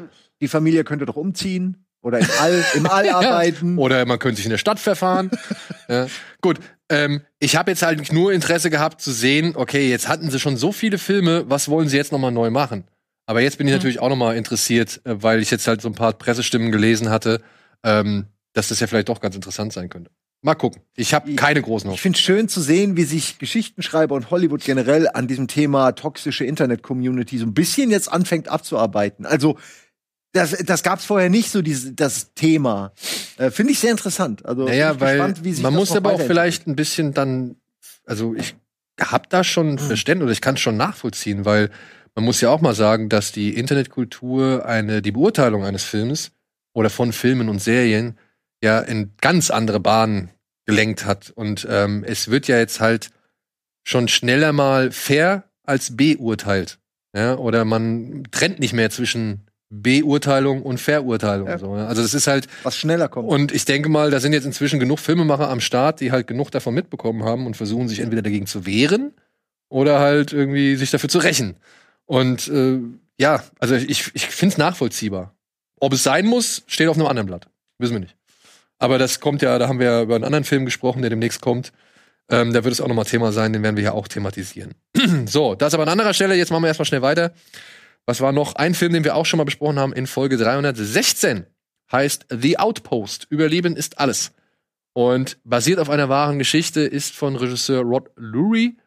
die Familie könnte doch umziehen oder im All, im (laughs) All arbeiten. Oder man könnte sich in der Stadt verfahren. (laughs) ja. Gut, ähm, ich habe jetzt halt nur Interesse gehabt zu sehen, okay, jetzt hatten sie schon so viele Filme, was wollen sie jetzt nochmal neu machen? Aber jetzt bin ich natürlich auch nochmal interessiert, äh, weil ich jetzt halt so ein paar Pressestimmen gelesen hatte, ähm, dass das ja vielleicht doch ganz interessant sein könnte. Mal gucken. Ich habe keine großen Ich Hoffnungen. finde es schön zu sehen, wie sich Geschichtenschreiber und Hollywood generell an diesem Thema toxische Internet-Community so ein bisschen jetzt anfängt abzuarbeiten. Also das, das gab es vorher nicht so dieses, das Thema. Äh, finde ich sehr interessant. Also Naja, ich weil gespannt, wie sich man das muss aber auch vielleicht ein bisschen dann, also ich habe da schon Verständnis oder ich kann es schon nachvollziehen, weil man muss ja auch mal sagen, dass die Internetkultur eine die Beurteilung eines Films oder von Filmen und Serien ja in ganz andere Bahnen gelenkt hat und ähm, es wird ja jetzt halt schon schneller mal fair als beurteilt, ja oder man trennt nicht mehr zwischen Beurteilung und Verurteilung. Ja. So, ja? Also das ist halt was schneller kommt. und ich denke mal, da sind jetzt inzwischen genug Filmemacher am Start, die halt genug davon mitbekommen haben und versuchen sich entweder dagegen zu wehren oder halt irgendwie sich dafür zu rächen. Und äh, ja, also ich, ich finde es nachvollziehbar. Ob es sein muss, steht auf einem anderen Blatt. Wissen wir nicht. Aber das kommt ja, da haben wir ja über einen anderen Film gesprochen, der demnächst kommt. Ähm, da wird es auch nochmal Thema sein, den werden wir ja auch thematisieren. (clears throat) so, das aber an anderer Stelle. Jetzt machen wir erstmal schnell weiter. Was war noch? Ein Film, den wir auch schon mal besprochen haben in Folge 316 heißt The Outpost. Überleben ist alles. Und basiert auf einer wahren Geschichte, ist von Regisseur Rod Lurie,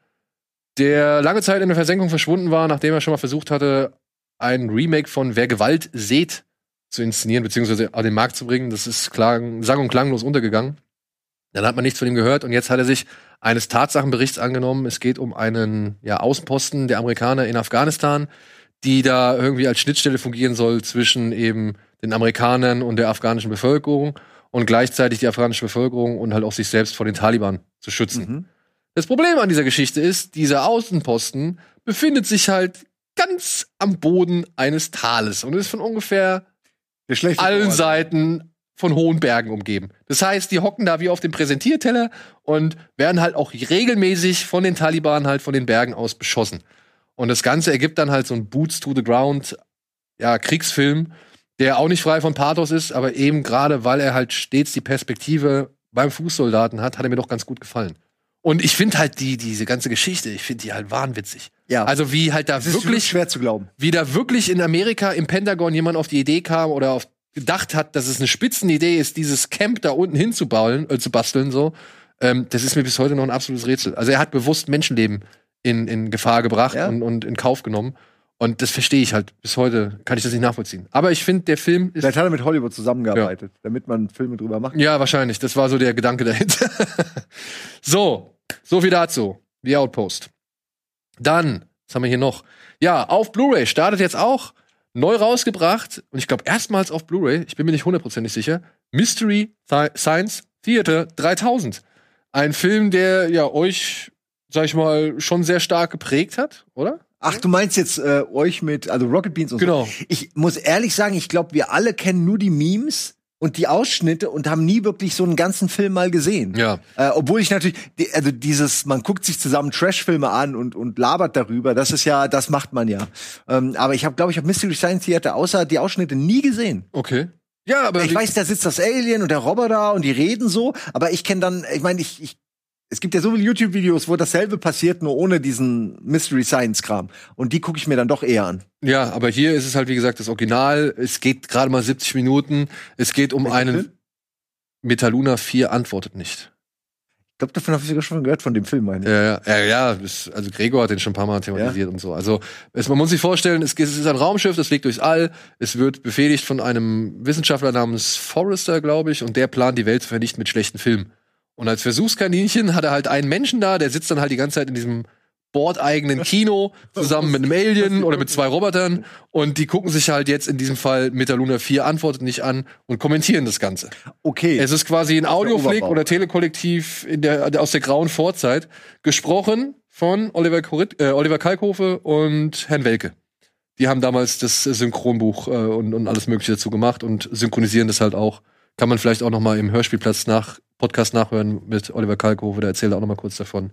der lange Zeit in der Versenkung verschwunden war, nachdem er schon mal versucht hatte, ein Remake von Wer Gewalt seht zu inszenieren, beziehungsweise auf den Markt zu bringen. Das ist klang, sang- und klanglos untergegangen. Dann hat man nichts von ihm gehört und jetzt hat er sich eines Tatsachenberichts angenommen. Es geht um einen ja, Außenposten der Amerikaner in Afghanistan, die da irgendwie als Schnittstelle fungieren soll zwischen eben den Amerikanern und der afghanischen Bevölkerung und gleichzeitig die afghanische Bevölkerung und halt auch sich selbst vor den Taliban zu schützen. Mhm. Das Problem an dieser Geschichte ist, dieser Außenposten befindet sich halt ganz am Boden eines Tales und ist von ungefähr allen Ort. Seiten von hohen Bergen umgeben. Das heißt, die hocken da wie auf dem Präsentierteller und werden halt auch regelmäßig von den Taliban halt von den Bergen aus beschossen. Und das Ganze ergibt dann halt so ein Boots to the Ground, ja, Kriegsfilm, der auch nicht frei von Pathos ist, aber eben gerade, weil er halt stets die Perspektive beim Fußsoldaten hat, hat er mir doch ganz gut gefallen. Und ich finde halt die, diese ganze Geschichte, ich finde die halt wahnwitzig. Ja. Also wie halt da wirklich wirklich schwer zu glauben. wie da wirklich in Amerika im Pentagon jemand auf die Idee kam oder auf gedacht hat, dass es eine Spitzenidee ist, dieses Camp da unten hinzubauen, äh, zu basteln, so. Ähm, das ist mir bis heute noch ein absolutes Rätsel. Also er hat bewusst Menschenleben in, in Gefahr gebracht Ja. und, und in Kauf genommen. Und das verstehe ich halt. Bis heute kann ich das nicht nachvollziehen. Aber ich finde, der Film ist. Vielleicht hat er mit Hollywood zusammengearbeitet, damit man Filme drüber machen Ja, wahrscheinlich. Das war so der Gedanke dahinter. (laughs) so, so viel dazu. The Outpost. Dann, was haben wir hier noch? Ja, auf Blu-ray startet jetzt auch neu rausgebracht und ich glaube erstmals auf Blu-ray, ich bin mir nicht hundertprozentig sicher, Mystery Science Theater 3000. Ein Film, der ja euch, sag ich mal, schon sehr stark geprägt hat, oder? Ach, du meinst jetzt äh, euch mit, also Rocket Beans und Genau. so. Ich muss ehrlich sagen, ich glaube, wir alle kennen nur die Memes und die Ausschnitte und haben nie wirklich so einen ganzen Film mal gesehen. Ja. Äh, obwohl ich natürlich, also dieses, man guckt sich zusammen Trashfilme an und, und labert darüber, das ist ja, das macht man ja. Ähm, aber ich habe, glaube ich, habe Mystery Science Theater außer die Ausschnitte nie gesehen. Okay. Ja, aber Ich weiß, da sitzt das Alien und der Roboter und die reden so, aber ich kenne dann, ich meine, ich, ich, es gibt ja so viele YouTube-Videos, wo dasselbe passiert, nur ohne diesen Mystery Science-Kram. Und die gucke ich mir dann doch eher an. Ja, aber hier ist es halt, wie gesagt, das Original. Es geht gerade mal 70 Minuten. Es geht um Welcher einen. Film? Metaluna 4 antwortet nicht. Ich glaube, davon habe ich sogar schon gehört, von dem Film, meine ich. Ja, ja, ja, ja also Gregor hat den schon ein paar Mal thematisiert und so. Also es, man muss sich vorstellen, es, es ist ein Raumschiff, das fliegt durchs All. Es wird befehligt von einem Wissenschaftler namens Forrester, glaube ich, und der plant, die Welt zu vernichten mit schlechten Filmen. Und als Versuchskaninchen hat er halt einen Menschen da, der sitzt dann halt die ganze Zeit in diesem bordeigenen Kino (laughs) zusammen mit einem Alien oder mit zwei Robotern und die gucken sich halt jetzt in diesem Fall Metaluna 4 antwortet nicht an und kommentieren das Ganze. Okay. Es ist quasi ein Audioflick oder Telekollektiv in der, aus der grauen Vorzeit, gesprochen von Oliver, Korit, äh, Oliver Kalkofe und Herrn Welke. Die haben damals das Synchronbuch äh, und, und alles Mögliche dazu gemacht und synchronisieren das halt auch. Kann man vielleicht auch noch mal im Hörspielplatz nach Podcast nachhören mit Oliver Kalkofe, der erzählt auch noch mal kurz davon.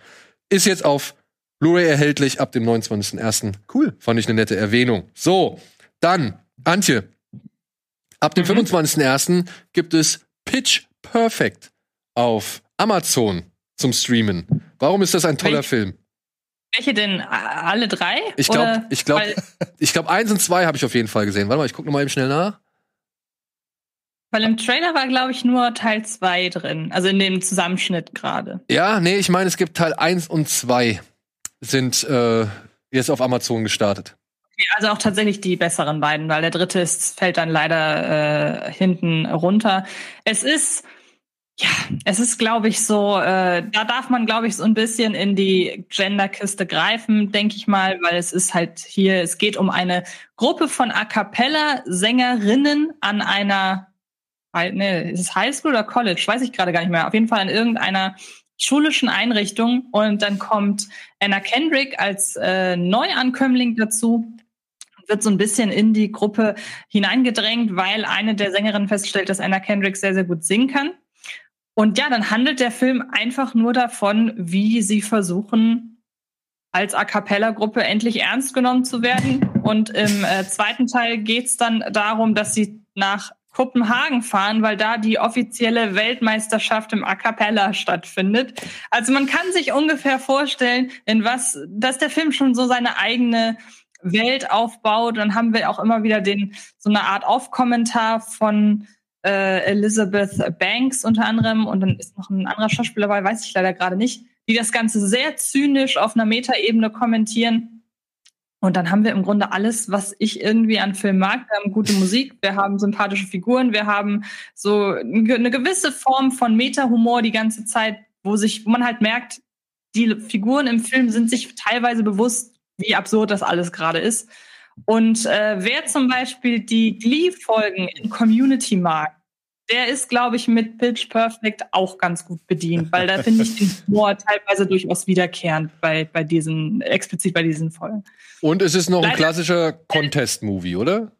Ist jetzt auf Blu-ray erhältlich ab dem 29.01. Cool. Fand ich eine nette Erwähnung. So, dann, Antje. Ab dem 25.01. gibt es Pitch Perfect auf Amazon zum Streamen. Warum ist das ein toller Welch- Film? Welche denn? Alle drei? Ich glaube, ich glaube, ich glaube, eins und zwei habe ich auf jeden Fall gesehen. Warte mal, ich gucke noch mal eben schnell nach. Weil im Trailer war, glaube ich, nur Teil 2 drin. Also in dem Zusammenschnitt gerade. Ja, nee, ich meine, es gibt Teil eins und zwei sind äh, jetzt auf Amazon gestartet. Also auch tatsächlich die besseren beiden, weil der dritte ist, fällt dann leider äh, hinten runter. Es ist, ja, es ist, glaube ich, so, äh, da darf man, glaube ich, so ein bisschen in die Genderkiste greifen, denke ich mal, weil es ist halt hier, es geht um eine Gruppe von A cappella-Sängerinnen an einer, nee, ist es Highschool oder College? Weiß ich gerade gar nicht mehr. Auf jeden Fall an irgendeiner schulischen Einrichtung. Und dann kommt Anna Kendrick als äh, Neuankömmling dazu wird so ein bisschen in die Gruppe hineingedrängt, weil eine der Sängerinnen feststellt, dass Anna Kendrick sehr, sehr gut singen kann. Und ja, dann handelt der Film einfach nur davon, wie sie versuchen, als A cappella-Gruppe endlich ernst genommen zu werden. Und im äh, zweiten Teil geht's dann darum, dass sie nach Kopenhagen fahren, weil da die offizielle Weltmeisterschaft im A cappella stattfindet. Also man kann sich ungefähr vorstellen, in was, dass der Film schon so seine eigene Welt aufbaut. Dann haben wir auch immer wieder den so eine Art Off-Kommentar von äh, Elizabeth Banks unter anderem und dann ist noch ein anderer Schauspieler dabei, weiß ich leider gerade nicht, die das Ganze sehr zynisch auf einer Metaebene kommentieren. Und dann haben wir im Grunde alles, was ich irgendwie an Film mag. Wir haben gute Musik, wir haben sympathische Figuren, wir haben so eine gewisse Form von Meta-Humor die ganze Zeit, wo sich, wo man halt merkt, die Figuren im Film sind sich teilweise bewusst, wie absurd das alles gerade ist. Und äh, wer zum Beispiel die Glee-Folgen in Community mag, der ist, glaube ich, mit Pitch Perfect auch ganz gut bedient, weil da finde ich den Humor teilweise durchaus wiederkehrend bei, bei diesen, explizit bei diesen Folgen. Und es ist noch ein Leider- klassischer Contest-Movie, oder?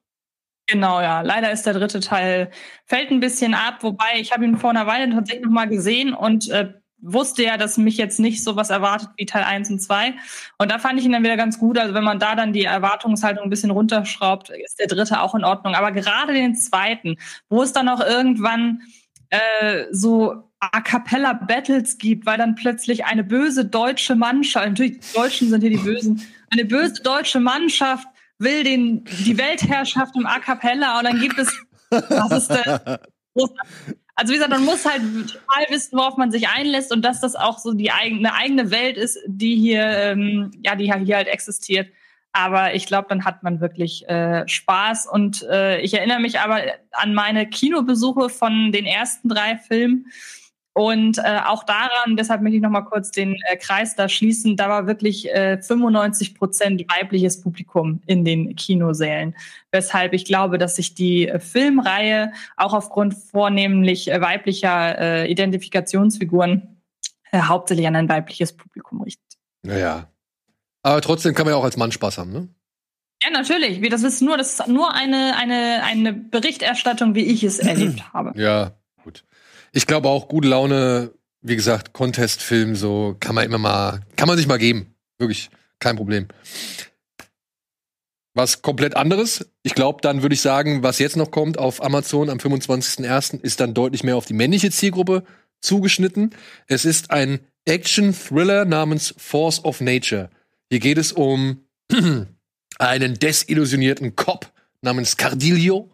Genau, ja. Leider ist der dritte Teil, fällt ein bisschen ab, wobei ich habe ihn vor einer Weile tatsächlich noch mal gesehen und äh, wusste ja, dass mich jetzt nicht so was erwartet wie Teil 1 und 2. Und da fand ich ihn dann wieder ganz gut. Also wenn man da dann die Erwartungshaltung ein bisschen runterschraubt, ist der dritte auch in Ordnung. Aber gerade den zweiten, wo es dann auch irgendwann äh, so A cappella Battles gibt, weil dann plötzlich eine böse deutsche Mannschaft, natürlich die Deutschen sind hier die Bösen, eine böse deutsche Mannschaft will den, die Weltherrschaft im A cappella und dann gibt es, was ist denn? (laughs) Also wie gesagt, man muss halt total wissen, worauf man sich einlässt und dass das auch so die eigene, eigene Welt ist, die hier, ähm, ja, die hier halt existiert. Aber ich glaube, dann hat man wirklich äh, Spaß. Und äh, ich erinnere mich aber an meine Kinobesuche von den ersten drei Filmen. Und äh, auch daran, deshalb möchte ich noch mal kurz den äh, Kreis da schließen, da war wirklich äh, 95 Prozent weibliches Publikum in den Kinosälen. Weshalb ich glaube, dass sich die äh, Filmreihe auch aufgrund vornehmlich äh, weiblicher äh, Identifikationsfiguren äh, hauptsächlich an ein weibliches Publikum richtet. Naja. Aber trotzdem kann man ja auch als Mann Spaß haben, ne? Ja, natürlich. Das ist nur, das ist nur eine, eine, eine Berichterstattung, wie ich es erlebt (clears throat) habe. Ja. Ich glaube auch, gute Laune, wie gesagt, Contest-Film, so kann man immer mal, kann man sich mal geben. Wirklich, kein Problem. Was komplett anderes. Ich glaube, dann würde ich sagen, was jetzt noch kommt auf Amazon am 25.01. ist dann deutlich mehr auf die männliche Zielgruppe zugeschnitten. Es ist ein Action-Thriller namens Force of Nature. Hier geht es um (clears throat) einen desillusionierten Cop namens Cardillo.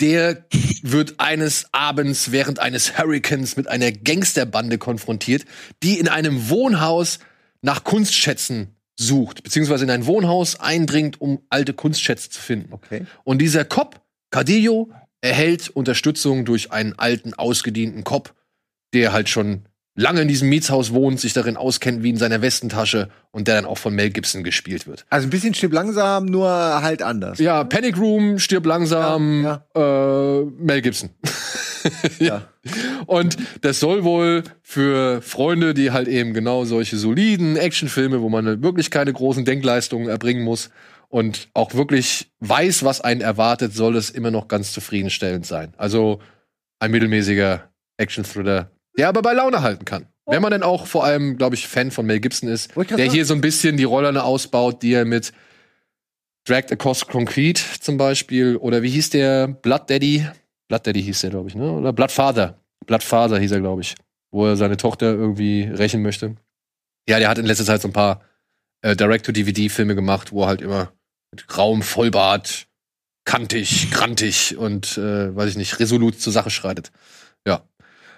Der wird eines Abends während eines Hurricanes mit einer Gangsterbande konfrontiert, die in einem Wohnhaus nach Kunstschätzen sucht, beziehungsweise in ein Wohnhaus eindringt, um alte Kunstschätze zu finden. Okay. Und dieser Cop, Cardillo, erhält Unterstützung durch einen alten, ausgedienten Cop, der halt schon lange in diesem Mietshaus wohnt, sich darin auskennt wie in seiner Westentasche und der dann auch von Mel Gibson gespielt wird. Also ein bisschen stirb langsam, nur halt anders. Ja, Panic Room, stirb langsam, Ja, Äh, Mel Gibson. (laughs) Ja. Und das soll wohl für Freunde, die halt eben genau solche soliden Actionfilme, wo man wirklich keine großen Denkleistungen erbringen muss und auch wirklich weiß, was einen erwartet, soll es immer noch ganz zufriedenstellend sein. Also ein mittelmäßiger Action-Thriller, der aber bei Laune halten kann. Wenn man dann auch vor allem, glaube ich, Fan von Mel Gibson ist, der sagen. hier so ein bisschen die Rollerne ausbaut, die er mit Dragged Across Concrete zum Beispiel oder wie hieß der Blood Daddy? Blood Daddy hieß der, glaube ich, ne? Oder Blood Father. Blood Father hieß er, glaube ich, wo er seine Tochter irgendwie rächen möchte. Ja, der hat in letzter Zeit so ein paar äh, Direct-to-DVD-Filme gemacht, wo er halt immer mit grauem Vollbart, kantig, grantig und äh, weiß ich nicht, resolut zur Sache schreitet. Ja.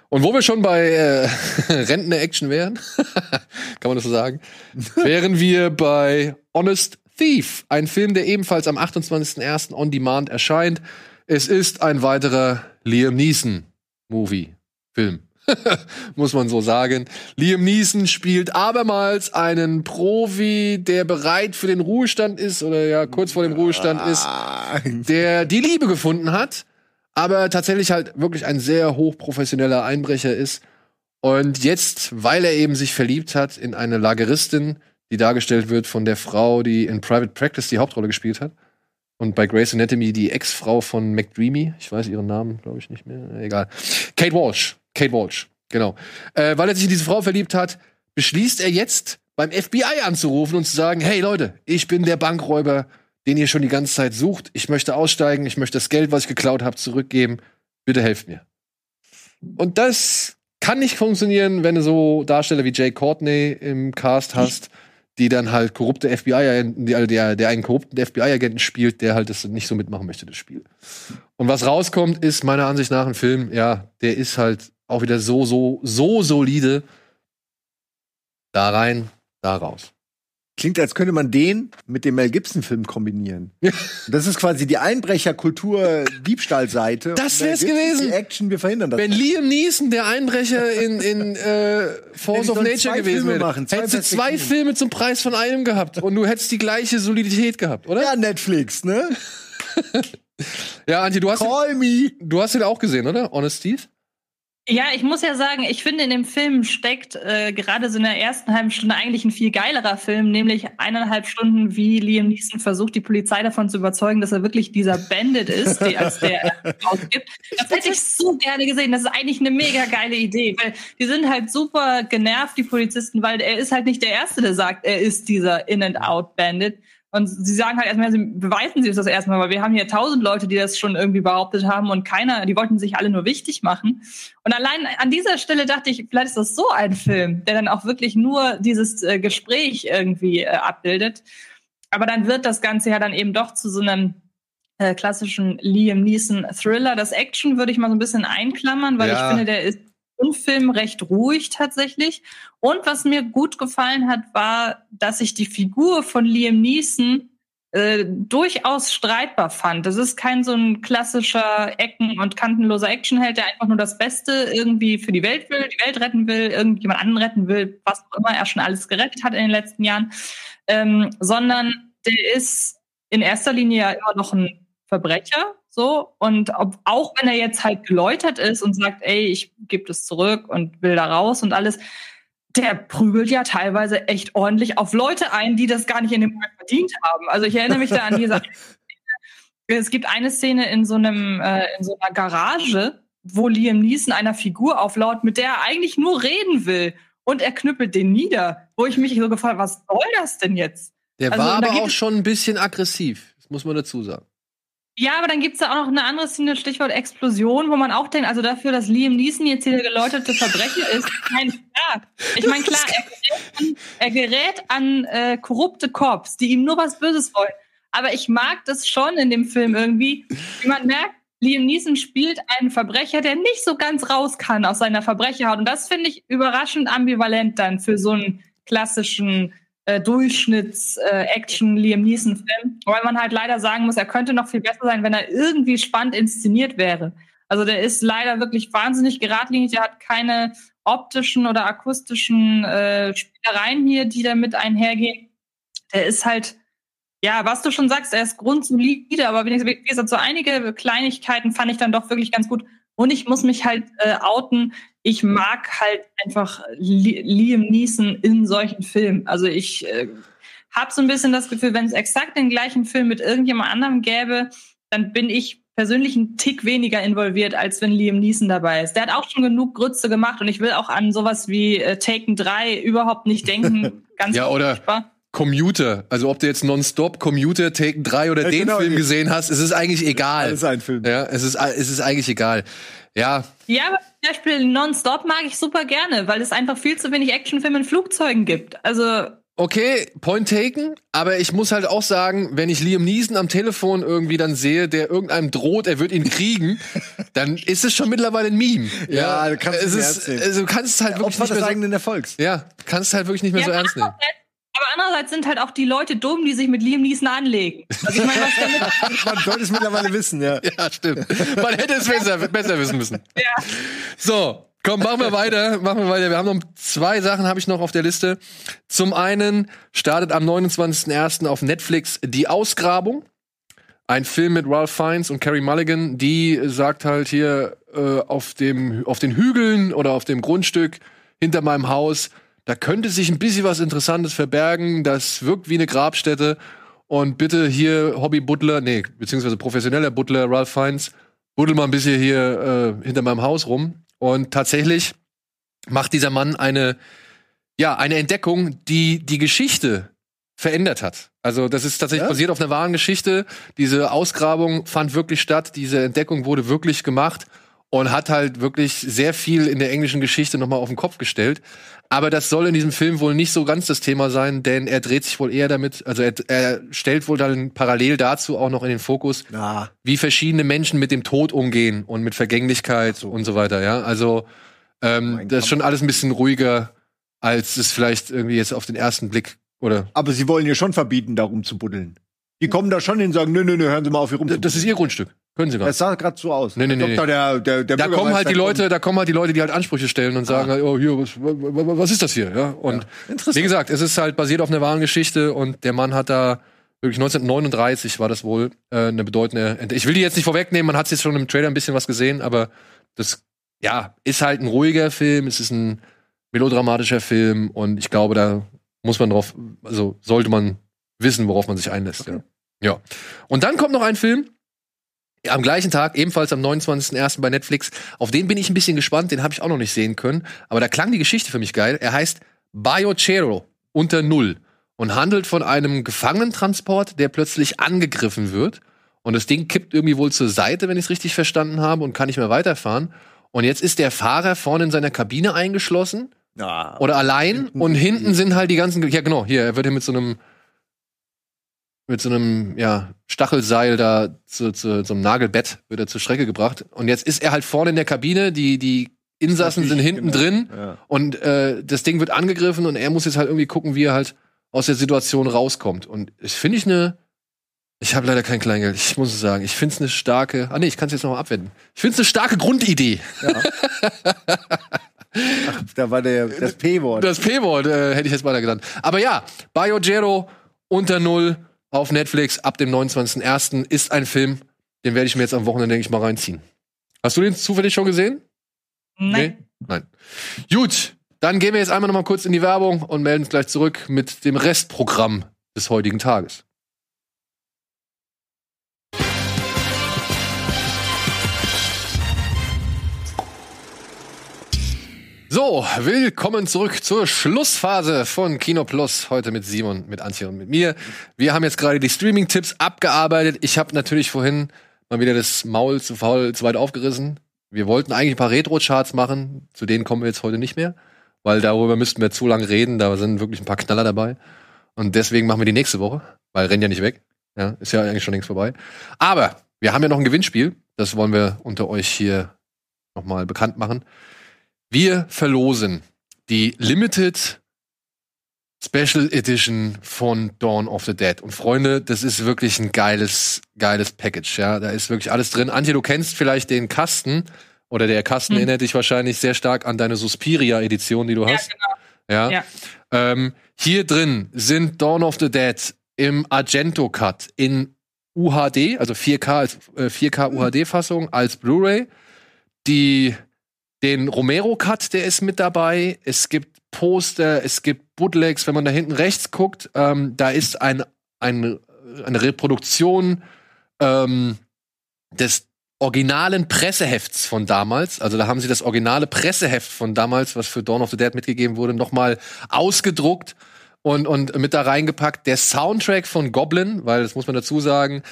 Und wo wir schon bei äh, (laughs) Rentner-Action wären, (laughs) kann man das so sagen, (laughs) wären wir bei Honest Thief, ein Film, der ebenfalls am 28.01. on Demand erscheint. Es ist ein weiterer Liam Neeson-Movie, Film. Muss man so sagen. Liam Neeson spielt abermals einen Profi, der bereit für den Ruhestand ist oder ja kurz vor dem Ruhestand ist der die Liebe gefunden hat, aber tatsächlich halt wirklich ein sehr hochprofessioneller Einbrecher ist. Und jetzt, weil er eben sich verliebt hat in eine Lageristin, die dargestellt wird von der Frau, die in Private Practice die Hauptrolle gespielt hat. Und bei Grey's Anatomy die Ex-Frau von McDreamy. Ich weiß ihren Namen, glaube ich, nicht mehr. Egal. Kate Walsh. Kate Walsh. Genau. Äh, weil er sich in diese Frau verliebt hat, beschließt er jetzt beim FBI anzurufen und zu sagen, hey Leute, ich bin der Bankräuber, den ihr schon die ganze Zeit sucht. Ich möchte aussteigen, ich möchte das Geld, was ich geklaut habe, zurückgeben. Bitte helft mir. Und das kann nicht funktionieren, wenn du so Darsteller wie Jay Courtney im Cast hast, die dann halt korrupte FBI-Agenten, die- der, der einen korrupten FBI-Agenten spielt, der halt das nicht so mitmachen möchte, das Spiel. Und was rauskommt, ist meiner Ansicht nach ein Film, ja, der ist halt auch wieder so, so, so solide. Da rein, da raus. Klingt, als könnte man den mit dem Mel Gibson-Film kombinieren. (laughs) Das ist quasi die Einbrecher-Kultur-Diebstahlseite. Das Gibson ist gewesen. Die Action, wir verhindern das. Wenn Liam Neeson der Einbrecher in, in äh, Force of Nature gewesen Filme wäre, machen, zwei hättest du zwei. Filme zum Preis von einem gehabt und du hättest die gleiche Solidität gehabt, oder? ja, Netflix, ne? (laughs) Ja, Antje, du hast, Call me. du hast ihn auch gesehen, oder? Honest Steve? Ja, ich muss ja sagen, ich finde, in dem Film steckt äh, gerade so in der ersten halben Stunde eigentlich ein viel geilerer Film, nämlich eineinhalb Stunden, wie Liam Neeson versucht, die Polizei davon zu überzeugen, dass er wirklich dieser Bandit ist, die, als der (laughs) er ausgibt. Das hätte ich so gerne gesehen. Das ist eigentlich eine mega geile Idee, weil die sind halt super genervt, die Polizisten, weil er ist halt nicht der Erste, der sagt, er ist dieser In-and-Out-Bandit. Und sie sagen halt erstmal, sie beweisen sie uns das erstmal, weil wir haben hier tausend Leute, die das schon irgendwie behauptet haben und keiner, die wollten sich alle nur wichtig machen. Und allein an dieser Stelle dachte ich, vielleicht ist das so ein Film, der dann auch wirklich nur dieses äh, Gespräch irgendwie äh, abbildet. Aber dann wird das Ganze ja dann eben doch zu so einem äh, klassischen Liam Neeson Thriller. Das Action würde ich mal so ein bisschen einklammern, weil Ja. ich finde, der ist im Film recht ruhig tatsächlich. Und was mir gut gefallen hat, war, dass ich die Figur von Liam Neeson äh, durchaus streitbar fand. Das ist kein so ein klassischer Ecken- und kantenloser Actionheld, der einfach nur das Beste irgendwie für die Welt will, die Welt retten will, irgendjemand anderen retten will, was auch immer er schon alles gerettet hat in den letzten Jahren, ähm, sondern der ist in erster Linie ja immer noch ein Verbrecher, so und ob, auch wenn er jetzt halt geläutert ist und sagt, ey, ich gebe das zurück und will da raus und alles, der prügelt ja teilweise echt ordentlich auf Leute ein, die das gar nicht in dem Moment verdient haben. Also ich erinnere mich da an diese (laughs) es gibt eine Szene in so einem äh, in so einer Garage, wo Liam Neeson einer Figur auflaut, mit der er eigentlich nur reden will und er knüppelt den nieder, wo ich mich so gefragt, habe, was soll das denn jetzt? Der Also, war aber auch schon ein bisschen aggressiv. Das muss man dazu sagen. Ja, aber dann gibt's da auch noch eine andere Szene, Stichwort Explosion, wo man auch denkt, also dafür, dass Liam Neeson jetzt hier der geläuterte Verbrecher ist, kein klar. Ich meine, klar, er gerät an, er gerät an äh, korrupte Cops, die ihm nur was Böses wollen. Aber ich mag das schon in dem Film irgendwie, wie man merkt, Liam Neeson spielt einen Verbrecher, der nicht so ganz raus kann aus seiner Verbrecherhaut. Und das finde ich überraschend ambivalent dann für so einen klassischen äh, Durchschnitts-Action Liam Neeson-Film. Weil man halt leider sagen muss, er könnte noch viel besser sein, wenn er irgendwie spannend inszeniert wäre. Also der ist leider wirklich wahnsinnig geradlinig, der hat keine optischen oder akustischen äh, Spielereien hier, die damit einhergehen. Der ist halt, ja, was du schon sagst, er ist grundsolide, aber wie gesagt, so einige Kleinigkeiten fand ich dann doch wirklich ganz gut. Und ich muss mich halt äh, outen. Ich mag halt einfach Liam Neeson in solchen Filmen. Also ich äh, habe so ein bisschen das Gefühl, wenn es exakt den gleichen Film mit irgendjemand anderem gäbe, dann bin ich persönlich einen Tick weniger involviert, als wenn Liam Neeson dabei ist. Der hat auch schon genug Grütze gemacht und ich will auch an sowas wie äh, Taken 3 überhaupt nicht denken. (laughs) Ganz ja, oder furchtbar. Commuter. Also ob du jetzt Nonstop, Commuter, Taken 3 oder ja, den genau, Film gesehen hast, es ist eigentlich egal. Alles ein Film. Ja, es ist, es ist eigentlich egal. Ja. Ja, aber zum Beispiel Nonstop mag ich super gerne, weil es einfach viel zu wenig Actionfilme in Flugzeugen gibt. Also Okay, point taken, aber ich muss halt auch sagen, wenn ich Liam Neeson am Telefon irgendwie dann sehe, der irgendeinem droht, er wird ihn kriegen, (laughs) dann ist es schon mittlerweile ein Meme. Ja, ja du kannst es ist, also du kannst es halt ja, wirklich nicht mehr des eigenen Erfolgs. Ja, kannst halt wirklich nicht mehr ja, so ernst nehmen. Aber andererseits sind halt auch die Leute dumm, die sich mit Liam Neeson anlegen. Also ich meine, was damit (laughs) Man sollte es mittlerweile wissen, ja. Ja, stimmt. Man hätte es besser, besser wissen müssen. Ja. So, Komm, machen wir weiter, machen wir weiter. Wir haben noch zwei Sachen habe ich noch auf der Liste. Zum einen startet am 29.01. auf Netflix Die Ausgrabung. Ein Film mit Ralph Fiennes und Carrie Mulligan, die sagt halt hier äh, auf dem auf den Hügeln oder auf dem Grundstück hinter meinem Haus, da könnte sich ein bisschen was Interessantes verbergen. Das wirkt wie eine Grabstätte. Und bitte hier Hobby Butler, nee, beziehungsweise professioneller Butler Ralph Fiennes, buddel mal ein bisschen hier äh, hinter meinem Haus rum. Und tatsächlich macht dieser Mann eine, ja, eine Entdeckung, die die Geschichte verändert hat. Also das ist tatsächlich ja? basiert auf einer wahren Geschichte. Diese Ausgrabung fand wirklich statt. Diese Entdeckung wurde wirklich gemacht und hat halt wirklich sehr viel in der englischen Geschichte nochmal auf den Kopf gestellt. Aber das soll in diesem Film wohl nicht so ganz das Thema sein, denn er dreht sich wohl eher damit, also er, er stellt wohl dann parallel dazu auch noch in den Fokus, ja. wie verschiedene Menschen mit dem Tod umgehen und mit Vergänglichkeit so. und so weiter, ja. Also ähm, das ist schon alles ein bisschen ruhiger, als es vielleicht irgendwie jetzt auf den ersten Blick oder. Aber sie wollen ja schon verbieten, darum zu buddeln. Die kommen da schon hin und sagen, nö, nö, nö, hören Sie mal auf, hier rum. Das ist ihr Grundstück. Können sie gar nicht. Das sah gerade so aus. Nee, nee, nee. Doktor, der, der, der da kommen halt die Leute, da kommen halt die Leute, die halt Ansprüche stellen und sagen, ah. oh, hier, was, was ist das hier? Ja, und ja, wie gesagt, es ist halt basiert auf einer wahren Geschichte und der Mann hat da wirklich 1939 war das wohl äh, eine bedeutende. Ent ich will die jetzt nicht vorwegnehmen, man hat jetzt schon im Trailer ein bisschen was gesehen, aber das ja ist halt ein ruhiger Film, es ist ein melodramatischer Film und ich glaube, da muss man drauf, also sollte man wissen, worauf man sich einlässt. Okay. Ja. ja. Und dann kommt noch ein Film, am gleichen Tag, ebenfalls am 29.01. bei Netflix. Auf den bin ich ein bisschen gespannt, den habe ich auch noch nicht sehen können. Aber da klang die Geschichte für mich geil. Er heißt Biocero unter Null und handelt von einem Gefangenentransport, der plötzlich angegriffen wird. Und das Ding kippt irgendwie wohl zur Seite, wenn ich es richtig verstanden habe, und kann nicht mehr weiterfahren. Und jetzt ist der Fahrer vorne in seiner Kabine eingeschlossen. Ja. Oder allein. Und hinten sind halt die ganzen. Ja, genau, hier, er wird hier mit so einem mit so einem ja, Stachelseil da zu, zu, so einem Nagelbett wird er zur Strecke gebracht. Und jetzt ist er halt vorne in der Kabine, die, die Insassen sind hinten genau. drin ja. und äh, das Ding wird angegriffen und er muss jetzt halt irgendwie gucken, wie er halt aus der Situation rauskommt. Und ich finde ich eine. Ich habe leider kein Kleingeld, ich muss es sagen. Ich finde es eine starke. Ah nee, ich kann es jetzt noch mal abwenden. Ich finde es eine starke Grundidee. Ja. (laughs) Ach, da war der das P-Wort. Das P-Wort äh, hätte ich jetzt weiter genannt. Aber ja, Biogero unter Null auf Netflix ab dem 29.01. ist ein Film, den werde ich mir jetzt am Wochenende, denke ich, mal reinziehen. Hast du den zufällig schon gesehen? Nein. Nee? Nein. Gut, dann gehen wir jetzt einmal noch mal kurz in die Werbung und melden uns gleich zurück mit dem Restprogramm des heutigen Tages. So, willkommen zurück zur Schlussphase von Kino Plus. Heute mit Simon, mit Antje und mit mir. Wir haben jetzt gerade die Streaming-Tipps abgearbeitet. Ich habe natürlich vorhin mal wieder das Maul zu faul zu weit aufgerissen. Wir wollten eigentlich ein paar Retro-Charts machen. Zu denen kommen wir jetzt heute nicht mehr, weil darüber müssten wir zu lange reden. Da sind wirklich ein paar Knaller dabei. Und deswegen machen wir die nächste Woche, weil rennen ja nicht weg. Ja, ist ja eigentlich schon längst vorbei. Aber wir haben ja noch ein Gewinnspiel. Das wollen wir unter euch hier nochmal bekannt machen. Wir verlosen die Limited Special Edition von Dawn of the Dead. Und Freunde, das ist wirklich ein geiles, geiles Package, ja. Da ist wirklich alles drin. Antje, du kennst vielleicht den Kasten, Oder der Kasten Hm. erinnert dich wahrscheinlich sehr stark an deine Suspiria-Edition, die du Ja, hast. genau. Ja. Ja. Ähm, hier drin sind Dawn of the Dead im Argento-Cut in UHD, also 4K als äh, 4K UHD-Fassung als Blu-ray. Die den Romero-Cut, der ist mit dabei. Es gibt Poster, es gibt Bootlegs. Wenn man da hinten rechts guckt, ähm, da ist ein, ein, eine Reproduktion ähm, des originalen Pressehefts von damals. Also da haben sie das originale Presseheft von damals, was für Dawn of the Dead mitgegeben wurde, nochmal ausgedruckt und, und mit da reingepackt. Der Soundtrack von Goblin, weil das muss man dazu sagen,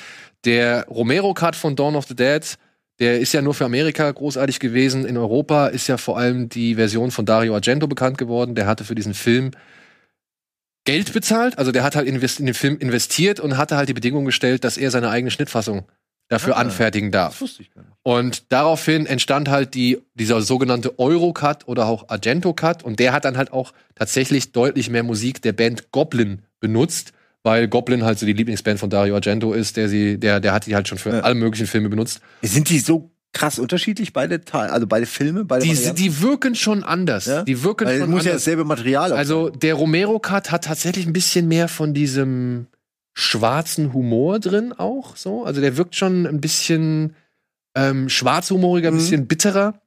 der Romero-Cut von Dawn of the Dead, der ist ja nur für Amerika großartig gewesen. In Europa ist ja vor allem die Version von Dario Argento bekannt geworden. Der hatte für diesen Film Geld bezahlt. Also der hat halt in den Film investiert und hatte halt die Bedingung gestellt, dass er seine eigene Schnittfassung dafür Ah. anfertigen darf. Und daraufhin entstand halt die, dieser sogenannte Euro-Cut oder auch Argento-Cut. Und der hat dann halt auch tatsächlich deutlich mehr Musik der Band Goblin benutzt, weil Goblin halt so die Lieblingsband von Dario Argento ist, der sie, der, der hat die halt schon für Ja. alle möglichen Filme benutzt. Sind die so krass unterschiedlich, beide Teile, also beide Filme, beide Die, Varianten? die wirken schon anders. Ja? Die wirken Weil schon muss ja anders. dasselbe Material auch Also der Romero-Cut hat tatsächlich ein bisschen mehr von diesem schwarzen Humor drin auch so. Also der wirkt schon ein bisschen ähm, schwarzhumoriger, ein Mhm. bisschen bitterer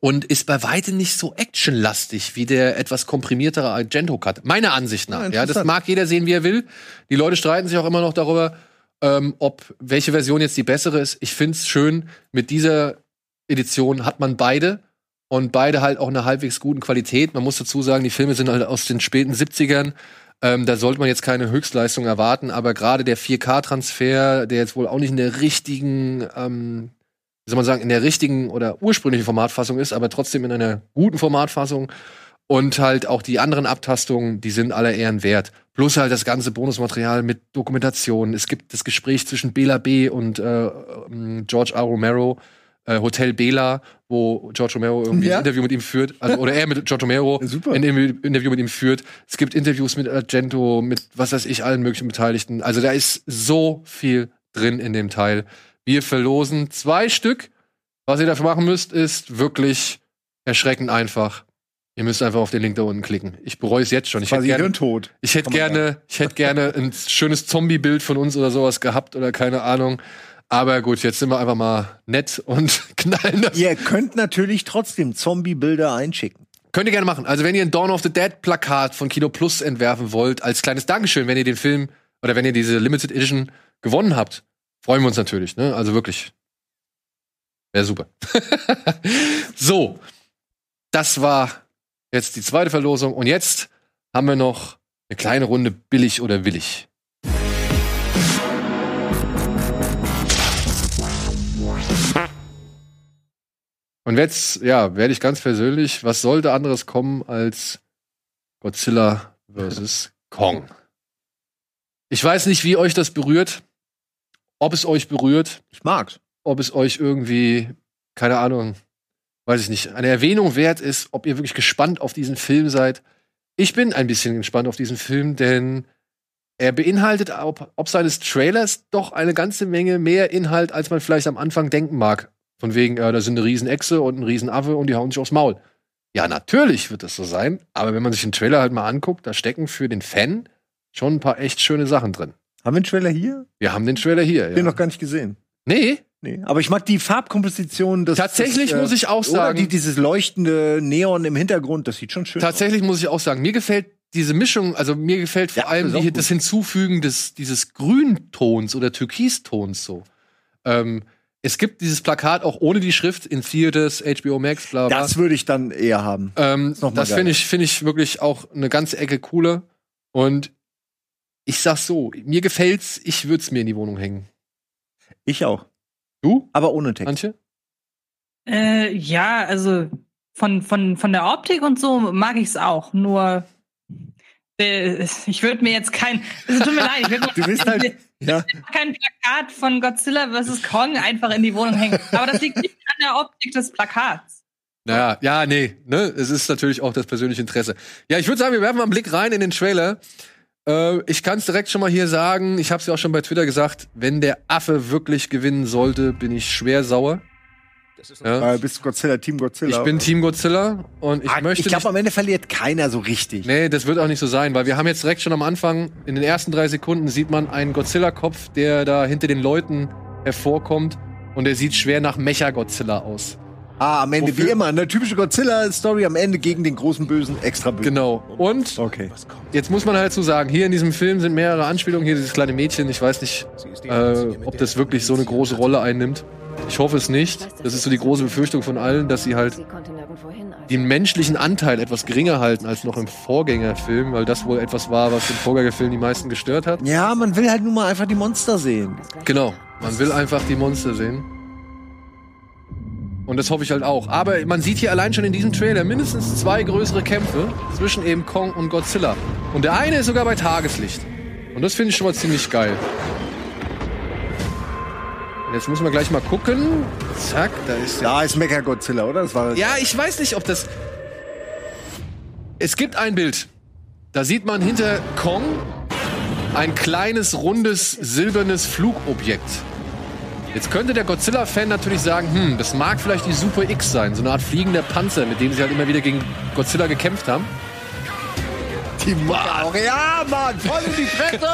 und ist bei weitem nicht so actionlastig wie der etwas komprimiertere Argento-Cut. Meiner Ansicht nach. Ja, Ja, das mag jeder sehen, wie er will. Die Leute streiten sich auch immer noch darüber, ähm, ob welche Version jetzt die bessere ist. Ich find's schön, mit dieser Edition hat man beide und beide halt auch eine halbwegs guten Qualität. Man muss dazu sagen, die Filme sind halt aus den späten 70ern. Ähm, da sollte man jetzt keine Höchstleistung erwarten, aber gerade der 4K-Transfer, der jetzt wohl auch nicht in der richtigen, ähm, wie soll man sagen, in der richtigen oder ursprünglichen Formatfassung ist, aber trotzdem in einer guten Formatfassung und halt auch die anderen Abtastungen, die sind aller Ehren wert. Plus halt das ganze Bonusmaterial mit Dokumentation. Es gibt das Gespräch zwischen Bela B. und äh, ähm, George R. Romero, äh, Hotel Bela, wo George Romero irgendwie Ja? ein Interview mit ihm führt, also, oder er mit George Romero Ja, super. ein Interview Interview mit ihm führt. Es gibt Interviews mit Argento, mit was weiß ich, allen möglichen Beteiligten. Also da ist so viel drin in dem Teil. Wir verlosen zwei Stück. Was ihr dafür machen müsst, ist wirklich erschreckend einfach. Ihr müsst einfach auf den Link da unten klicken. Ich bereue es jetzt schon. Ich hätte Quasi gerne, Hirntod. ich hätte gerne, ich hätte gerne ein schönes Zombie-Bild von uns oder sowas gehabt oder keine Ahnung. Aber gut, jetzt sind wir einfach mal nett und (laughs) knallen das. Ihr könnt natürlich trotzdem Zombie-Bilder einschicken. Könnt ihr gerne machen. Also wenn ihr ein Dawn of the Dead Plakat von Kino Plus entwerfen wollt, als kleines Dankeschön, wenn ihr den Film oder wenn ihr diese Limited Edition gewonnen habt, freuen wir uns natürlich. Ne? Also wirklich. Wäre super. (laughs) so, das war jetzt die zweite Verlosung. Und jetzt haben wir noch eine kleine Runde billig oder willig. Und jetzt, ja, werde ich ganz persönlich, was sollte anderes kommen als Godzilla vs. Kong? Ich weiß nicht, wie euch das berührt, ob es euch berührt, Ich mag's. ob es euch irgendwie, keine Ahnung, weiß ich nicht, eine Erwähnung wert ist, ob ihr wirklich gespannt auf diesen Film seid. Ich bin ein bisschen gespannt auf diesen Film, denn er beinhaltet ob, ob seines Trailers doch eine ganze Menge mehr Inhalt, als man vielleicht am Anfang denken mag. Von wegen, äh, da sind eine Riesenechse und ein Riesenaffe und die hauen sich aufs Maul. Ja, natürlich wird das so sein, aber wenn man sich den Trailer halt mal anguckt, da stecken für den Fan schon ein paar echt schöne Sachen drin. Haben wir einen Trailer hier? Wir haben den Trailer hier. Den Ja. noch gar nicht gesehen. Nee, Nee. Aber ich mag die Farbkomposition. Das, Tatsächlich das, äh, muss ich auch sagen- die, dieses leuchtende Neon im Hintergrund, das sieht schon schön Tatsächlich muss ich auch sagen, mir gefällt diese Mischung, also mir gefällt vor Ja, allem die, das Hinzufügen des, dieses Grüntons oder Türkistons so. Ähm, es gibt dieses Plakat auch ohne die Schrift in Theaters, HBO Max, bla aus. bla. Das würde ich dann eher haben. ähm, das geil. finde ich, finde ich wirklich auch eine ganze Ecke cooler. Und ich sag's so, mir gefällt's, ich würde es mir in die Wohnung hängen. Ich auch. Du, Aber ohne Text. Antje? Äh, ja, also von, von, von der Optik und so mag ich es auch. Nur äh, ich würde mir jetzt kein. Also, tut mir leid, ich würde (laughs) Du bist halt. (laughs) Ja. kein Plakat von Godzilla vs. Kong einfach in die Wohnung hängen. Aber das liegt nicht an der Optik des Plakats. Naja, ja, nee, ne, es ist natürlich auch das persönliche Interesse. Ja, ich würde sagen, wir werfen mal einen Blick rein in den Trailer. Äh, ich kann es direkt schon mal hier sagen, ich habe es ja auch schon bei Twitter gesagt, wenn der Affe wirklich gewinnen sollte, bin ich schwer sauer. Ja? Bist Godzilla, Team Godzilla. Ich bin Team Godzilla und ich Ah, möchte ich glaube, am Ende verliert keiner so richtig. Nee, das wird auch nicht so sein, weil wir haben jetzt direkt schon am Anfang, in den ersten drei Sekunden sieht man einen Godzilla-Kopf, der da hinter den Leuten hervorkommt und der sieht schwer nach Mecha-Godzilla aus. Ah, am Ende Wofür- wie immer. Eine typische Godzilla-Story am Ende gegen den großen Bösen extra böse. Genau. Und Okay. jetzt muss man halt so sagen, hier in diesem Film sind mehrere Anspielungen. Hier dieses kleine Mädchen, ich weiß nicht, äh, ob das wirklich so eine große Rolle einnimmt. Ich hoffe es nicht. Das ist so die große Befürchtung von allen, dass sie halt also. den menschlichen Anteil etwas geringer halten als noch im Vorgängerfilm, weil das wohl etwas war, was im Vorgängerfilm die meisten gestört hat. Ja, man will halt nun mal einfach die Monster sehen. Genau. Man will einfach die Monster sehen. Und das hoffe ich halt auch. Aber man sieht hier allein schon in diesem Trailer mindestens zwei größere Kämpfe zwischen eben Kong und Godzilla. Und der eine ist sogar bei Tageslicht. Und das finde ich schon mal ziemlich geil. Und jetzt müssen wir gleich mal gucken. Zack, da ist der. Da ist Mecha Godzilla, oder? Das war Ja, ich weiß nicht, ob das. Es gibt ein Bild. Da sieht man hinter Kong ein kleines, rundes, silbernes Flugobjekt. Jetzt könnte der Godzilla-Fan natürlich sagen, hm, das mag vielleicht die Super X sein, so eine Art fliegender Panzer, mit dem sie halt immer wieder gegen Godzilla gekämpft haben. die Mutter auch. Ja, Mann, voll in die Fresse!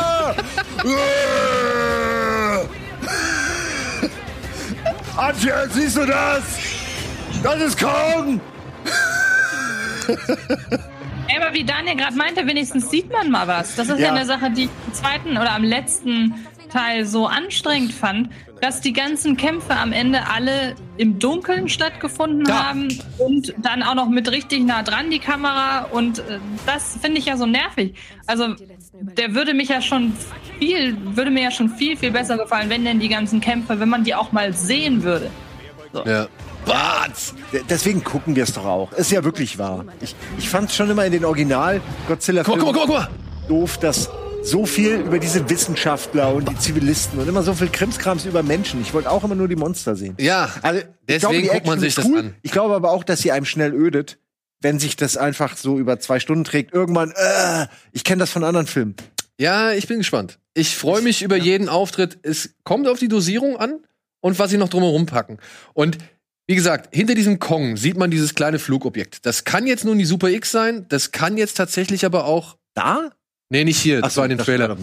(laughs) Antje, siehst du das? Das ist Kong! Ja, aber wie Daniel gerade meinte, wenigstens sieht man mal was. Das ist ja. Ja. eine Sache, die ich im zweiten oder am letzten Teil so anstrengend fand, dass die ganzen Kämpfe am Ende alle im Dunkeln stattgefunden Ja. haben und dann auch noch mit richtig nah dran die Kamera und äh, das finde ich ja so nervig. Also der würde mich ja schon viel, würde mir ja schon viel, viel besser gefallen, wenn denn die ganzen Kämpfe, wenn man die auch mal sehen würde. Ja. Was? D- Deswegen gucken wir es doch auch. Ist ja wirklich wahr. Ich, ich fand schon immer in den original godzilla Guck mal, guck mal, guck mal, guck mal. doof, dass so viel über diese Wissenschaftler und die Zivilisten und immer so viel Krimskrams über Menschen. Ich wollte auch immer nur die Monster sehen. Ja, Also, ich deswegen glaube, guckt man sich ist das cool. an. Ich glaube aber auch, dass sie einem schnell ödet, wenn sich das einfach so über zwei Stunden trägt. Irgendwann, äh, ich kenne das von anderen Filmen. Ja, ich bin gespannt. Ich freue mich über jeden Auftritt. Es kommt auf die Dosierung an und was sie noch drumherum packen. Und wie gesagt, hinter diesem Kong sieht man dieses kleine Flugobjekt. Das kann jetzt nun die Super X sein, das kann jetzt tatsächlich aber auch. Da? Nee, nicht hier, das Ach so, war in dem Trailer.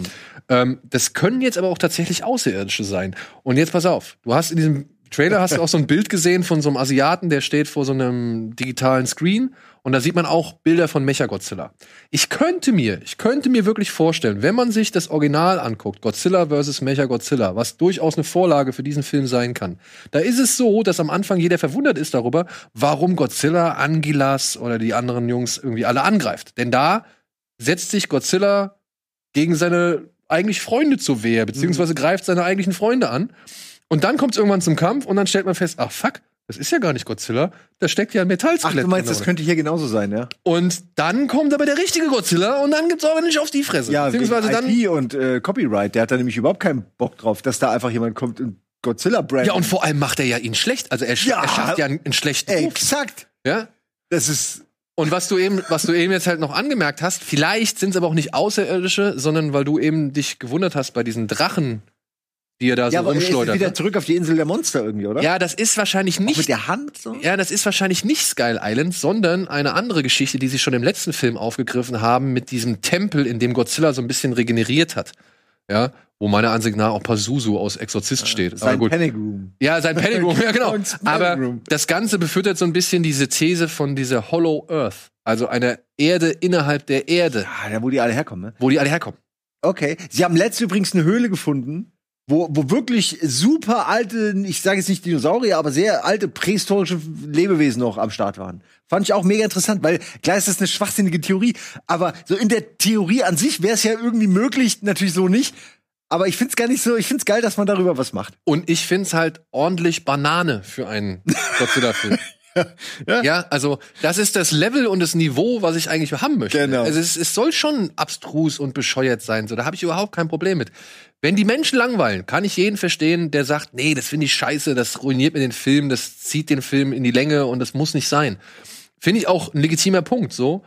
Ähm, das können jetzt aber auch tatsächlich Außerirdische sein. Und jetzt pass auf, du hast in diesem Trailer hast du auch so ein Bild gesehen von so einem Asiaten, der steht vor so einem digitalen Screen und da sieht man auch Bilder von Mechagodzilla. Ich könnte mir, ich könnte mir wirklich vorstellen, wenn man sich das Original anguckt, Godzilla vs. Mechagodzilla, was durchaus eine Vorlage für diesen Film sein kann, da ist es so, dass am Anfang jeder verwundert ist darüber, warum Godzilla Angilas oder die anderen Jungs irgendwie alle angreift. Denn da setzt sich Godzilla gegen seine eigentlich Freunde zur Wehr, beziehungsweise greift seine eigentlichen Freunde an. Und dann kommt es irgendwann zum Kampf und dann stellt man fest, ach fuck, das ist ja gar nicht Godzilla, da steckt ja ein Ach, Metallskelett. du meinst, das oder? könnte hier genauso sein, ja? Und dann kommt aber der richtige Godzilla und dann gibt's aber nicht auf die Fresse. Ja, beziehungsweise dann. IP und äh, Copyright. Der hat da nämlich überhaupt keinen Bock drauf, dass da einfach jemand kommt und Godzilla-Brand. Ja, und vor allem macht er ja ihn schlecht. Also er, sch Ja. er schafft ja einen, einen schlechten Ruf. Exakt. Ja? Das ist. Und was du eben, was du eben jetzt halt noch angemerkt hast, vielleicht sind es aber auch nicht Außerirdische, sondern weil du eben dich gewundert hast bei diesen Drachen, die er da so ja, ist rumschleudert. wieder ne? zurück auf die Insel der Monster irgendwie, oder? Ja, das ist wahrscheinlich Auch nicht mit der Hand so? Ja, das ist wahrscheinlich nicht Skull Island, sondern eine andere Geschichte, die sie schon im letzten Film aufgegriffen haben, mit diesem Tempel, in dem Godzilla so ein bisschen regeneriert hat. Ja, wo meiner Ansicht nach auch Pazuzu aus Exorzist steht. Aber Sein gut. Panic Room. Ja, sein Panic Room, (laughs) ja genau. Aber das Ganze befüttert so ein bisschen diese These von dieser Hollow Earth, also einer Erde innerhalb der Erde, Ah, da wo die alle herkommen, ne? wo die alle herkommen. Okay. Sie haben letztens übrigens eine Höhle gefunden, wo, wo wirklich super alte, ich sage jetzt nicht Dinosaurier, aber sehr alte prähistorische Lebewesen noch am Start waren. Fand ich auch mega interessant, weil klar ist das eine schwachsinnige Theorie, aber so in der Theorie an sich wäre es ja irgendwie möglich, natürlich so nicht. Aber ich find's gar nicht so, ich find's geil, dass man darüber was macht. Und ich find's halt ordentlich Banane für einen Godzilla-Film. (laughs) ja. also das ist das Level und das Niveau, was ich eigentlich haben möchte. Genau. Also es, es soll schon abstrus und bescheuert sein. So, da habe ich überhaupt kein Problem mit. Wenn die Menschen langweilen, kann ich jeden verstehen, der sagt, nee, das finde ich scheiße, das ruiniert mir den Film, das zieht den Film in die Länge und das muss nicht sein. Finde ich auch ein legitimer Punkt. So,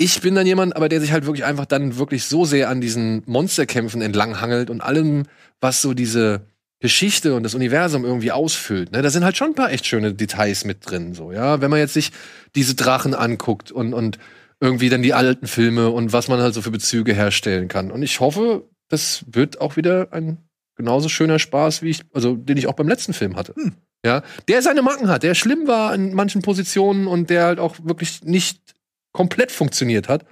ich bin dann jemand, aber der sich halt wirklich einfach dann wirklich so sehr an diesen Monsterkämpfen entlanghangelt und allem, was so diese Geschichte und das Universum irgendwie ausfüllt. Ne? Da sind halt schon ein paar echt schöne Details mit drin, so, ja. Wenn man jetzt sich diese Drachen anguckt und, und irgendwie dann die alten Filme und was man halt so für Bezüge herstellen kann. Und ich hoffe, das wird auch wieder ein genauso schöner Spaß, wie ich, also den ich auch beim letzten Film hatte. Hm. Ja, der seine Macken hat, der schlimm war in manchen Positionen und der halt auch wirklich nicht komplett funktioniert hat.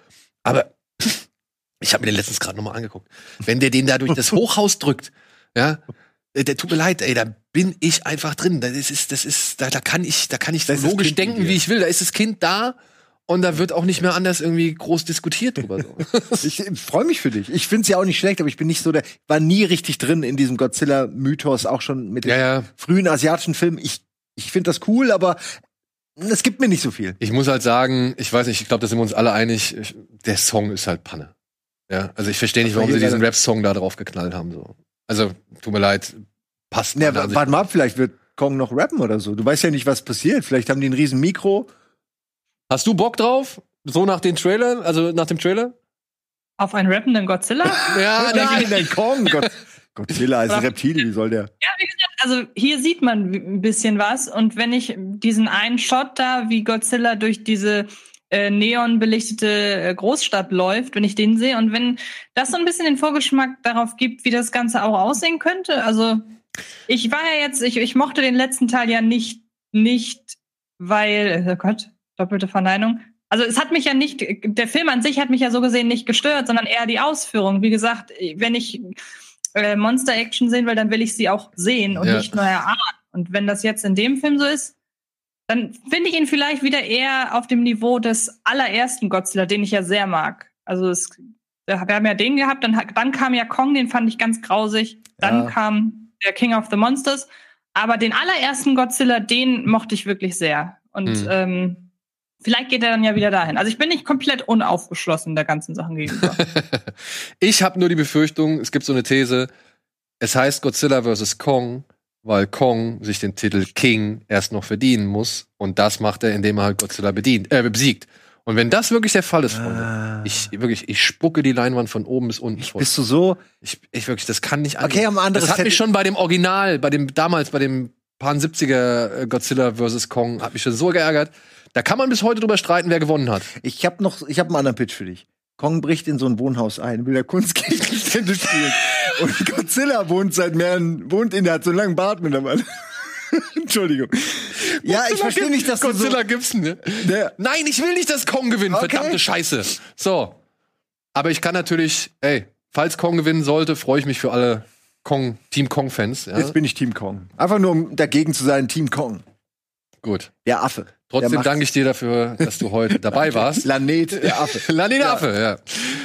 Aber (clears throat) ich habe mir den letztens gerade nochmal angeguckt. Wenn der den da durch das (laughs) Hochhaus drückt, ja, äh, der tut mir leid, ey, da bin ich einfach drin. Das ist, das ist, da, da kann ich, da kann ich logisch denken, wie ich will. Da ist das Kind da und da wird auch nicht mehr anders irgendwie groß diskutiert drüber. So. (laughs) Ich freue mich für dich. Ich finde es ja auch nicht schlecht, aber ich bin nicht so der, war nie richtig drin in diesem Godzilla-Mythos, auch schon mit den ja, ja. frühen asiatischen Filmen. Ich, ich finde das cool, aber es gibt mir nicht so viel. Ich muss halt sagen, ich weiß nicht, ich glaube, da sind wir uns alle einig, ich, der Song ist halt Panne. Ja, also ich verstehe nicht, war warum sie diesen Rap-Song da drauf geknallt haben. So. Also, tut mir leid, passt Ja, meiner Ansicht warte mal ab, vielleicht wird Kong noch rappen oder so. Du weißt ja nicht, was passiert. Vielleicht haben die ein riesen Mikro. Hast du Bock drauf? So nach den Trailern, also nach dem Trailer? Auf einen rappenden Godzilla? (laughs) Ja, Nein, nein, Kong. Gott, (laughs) Godzilla ist ein Reptil, wie soll der? Ja, wie gesagt, also hier sieht man ein bisschen was. Und wenn ich diesen einen Shot da, wie Godzilla durch diese äh, neonbelichtete äh, Großstadt läuft, wenn ich den sehe und wenn das so ein bisschen den Vorgeschmack darauf gibt, wie das Ganze auch aussehen könnte. Also ich war ja jetzt, ich, ich mochte den letzten Teil ja nicht, nicht, weil, oh Gott, doppelte Verneinung. Also es hat mich ja nicht, der Film an sich hat mich ja so gesehen nicht gestört, sondern eher die Ausführung. Wie gesagt, wenn ich äh, Monster-Action sehen will, dann will ich sie auch sehen und Ja. nicht nur erahnen. Und wenn das jetzt in dem Film so ist, dann finde ich ihn vielleicht wieder eher auf dem Niveau des allerersten Godzilla, den ich ja sehr mag. Also es, wir haben ja den gehabt, dann, dann kam ja Kong, den fand ich ganz grausig. Dann Ja. kam der King of the Monsters. Aber den allerersten Godzilla, den mochte ich wirklich sehr. Und Hm. ähm, vielleicht geht er dann ja wieder dahin. Also ich bin nicht komplett unaufgeschlossen der ganzen Sachen gegenüber. (laughs) ich habe nur die Befürchtung, es gibt so eine These, es heißt Godzilla vs. Kong, weil Kong sich den Titel King erst noch verdienen muss. Und das macht er, indem er halt Godzilla bedient, äh, besiegt. Und wenn das wirklich der Fall ist, Freunde, Ah. ich wirklich, ich spucke die Leinwand von oben bis unten voll. Bist du so? Ich, ich wirklich, das kann nicht Okay, am anderes Das hat mich schon bei dem Original, bei dem damals, bei dem Paar 70er Godzilla vs. Kong, hat mich schon so geärgert. Da kann man bis heute drüber streiten, wer gewonnen hat. Ich habe noch, ich habe einen anderen Pitch für dich. Kong bricht in so ein Wohnhaus ein, will der Kunstgegenstände spielen. (laughs) Und Godzilla wohnt seit mehreren, wohnt in, der hat so einen langen Bart mittlerweile. (laughs) Entschuldigung. Ja, ich verstehe nicht, dass du so, Godzilla Gibson, ne? Nein, ich will nicht, dass Kong gewinnt, Okay. verdammte Scheiße. So. Aber ich kann natürlich, ey, falls Kong gewinnen sollte, freue ich mich für alle Kong, Team Kong-Fans. Ja? Jetzt bin ich Team Kong. Einfach nur, um dagegen zu sein, Team Kong. Gut. Der Affe. Trotzdem Der danke ich dir dafür, dass du heute (laughs) dabei warst. Lanet, der Affe. (laughs) Lanine Ja. Affe,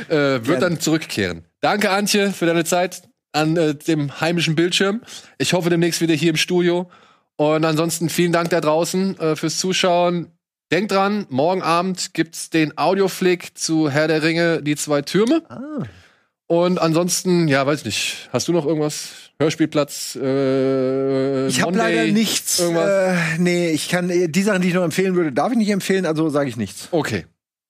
ja. Äh, wird Gerne. dann zurückkehren. Danke, Antje, für deine Zeit an äh, dem heimischen Bildschirm. Ich hoffe demnächst wieder hier im Studio. Und ansonsten vielen Dank da draußen äh, fürs Zuschauen. Denkt dran, morgen Abend gibt's den Audioflick zu Herr der Ringe, die zwei Türme. Ah. Und ansonsten, ja, weiß nicht, hast du noch irgendwas? Hörspielplatz? Äh, Ich habe leider nichts. Irgendwas? Äh, nee, ich kann äh, die Sachen, die ich noch empfehlen würde, darf ich nicht empfehlen, also sage ich nichts. Okay.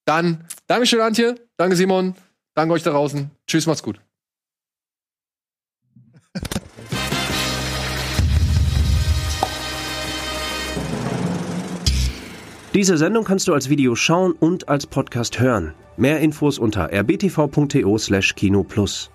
Dann, Dankeschön, Antje. Danke, Simon. Danke euch da draußen. Tschüss, macht's gut. Diese Sendung kannst du als Video schauen und als Podcast hören. Mehr Infos unter rbtv.to/kinoplus.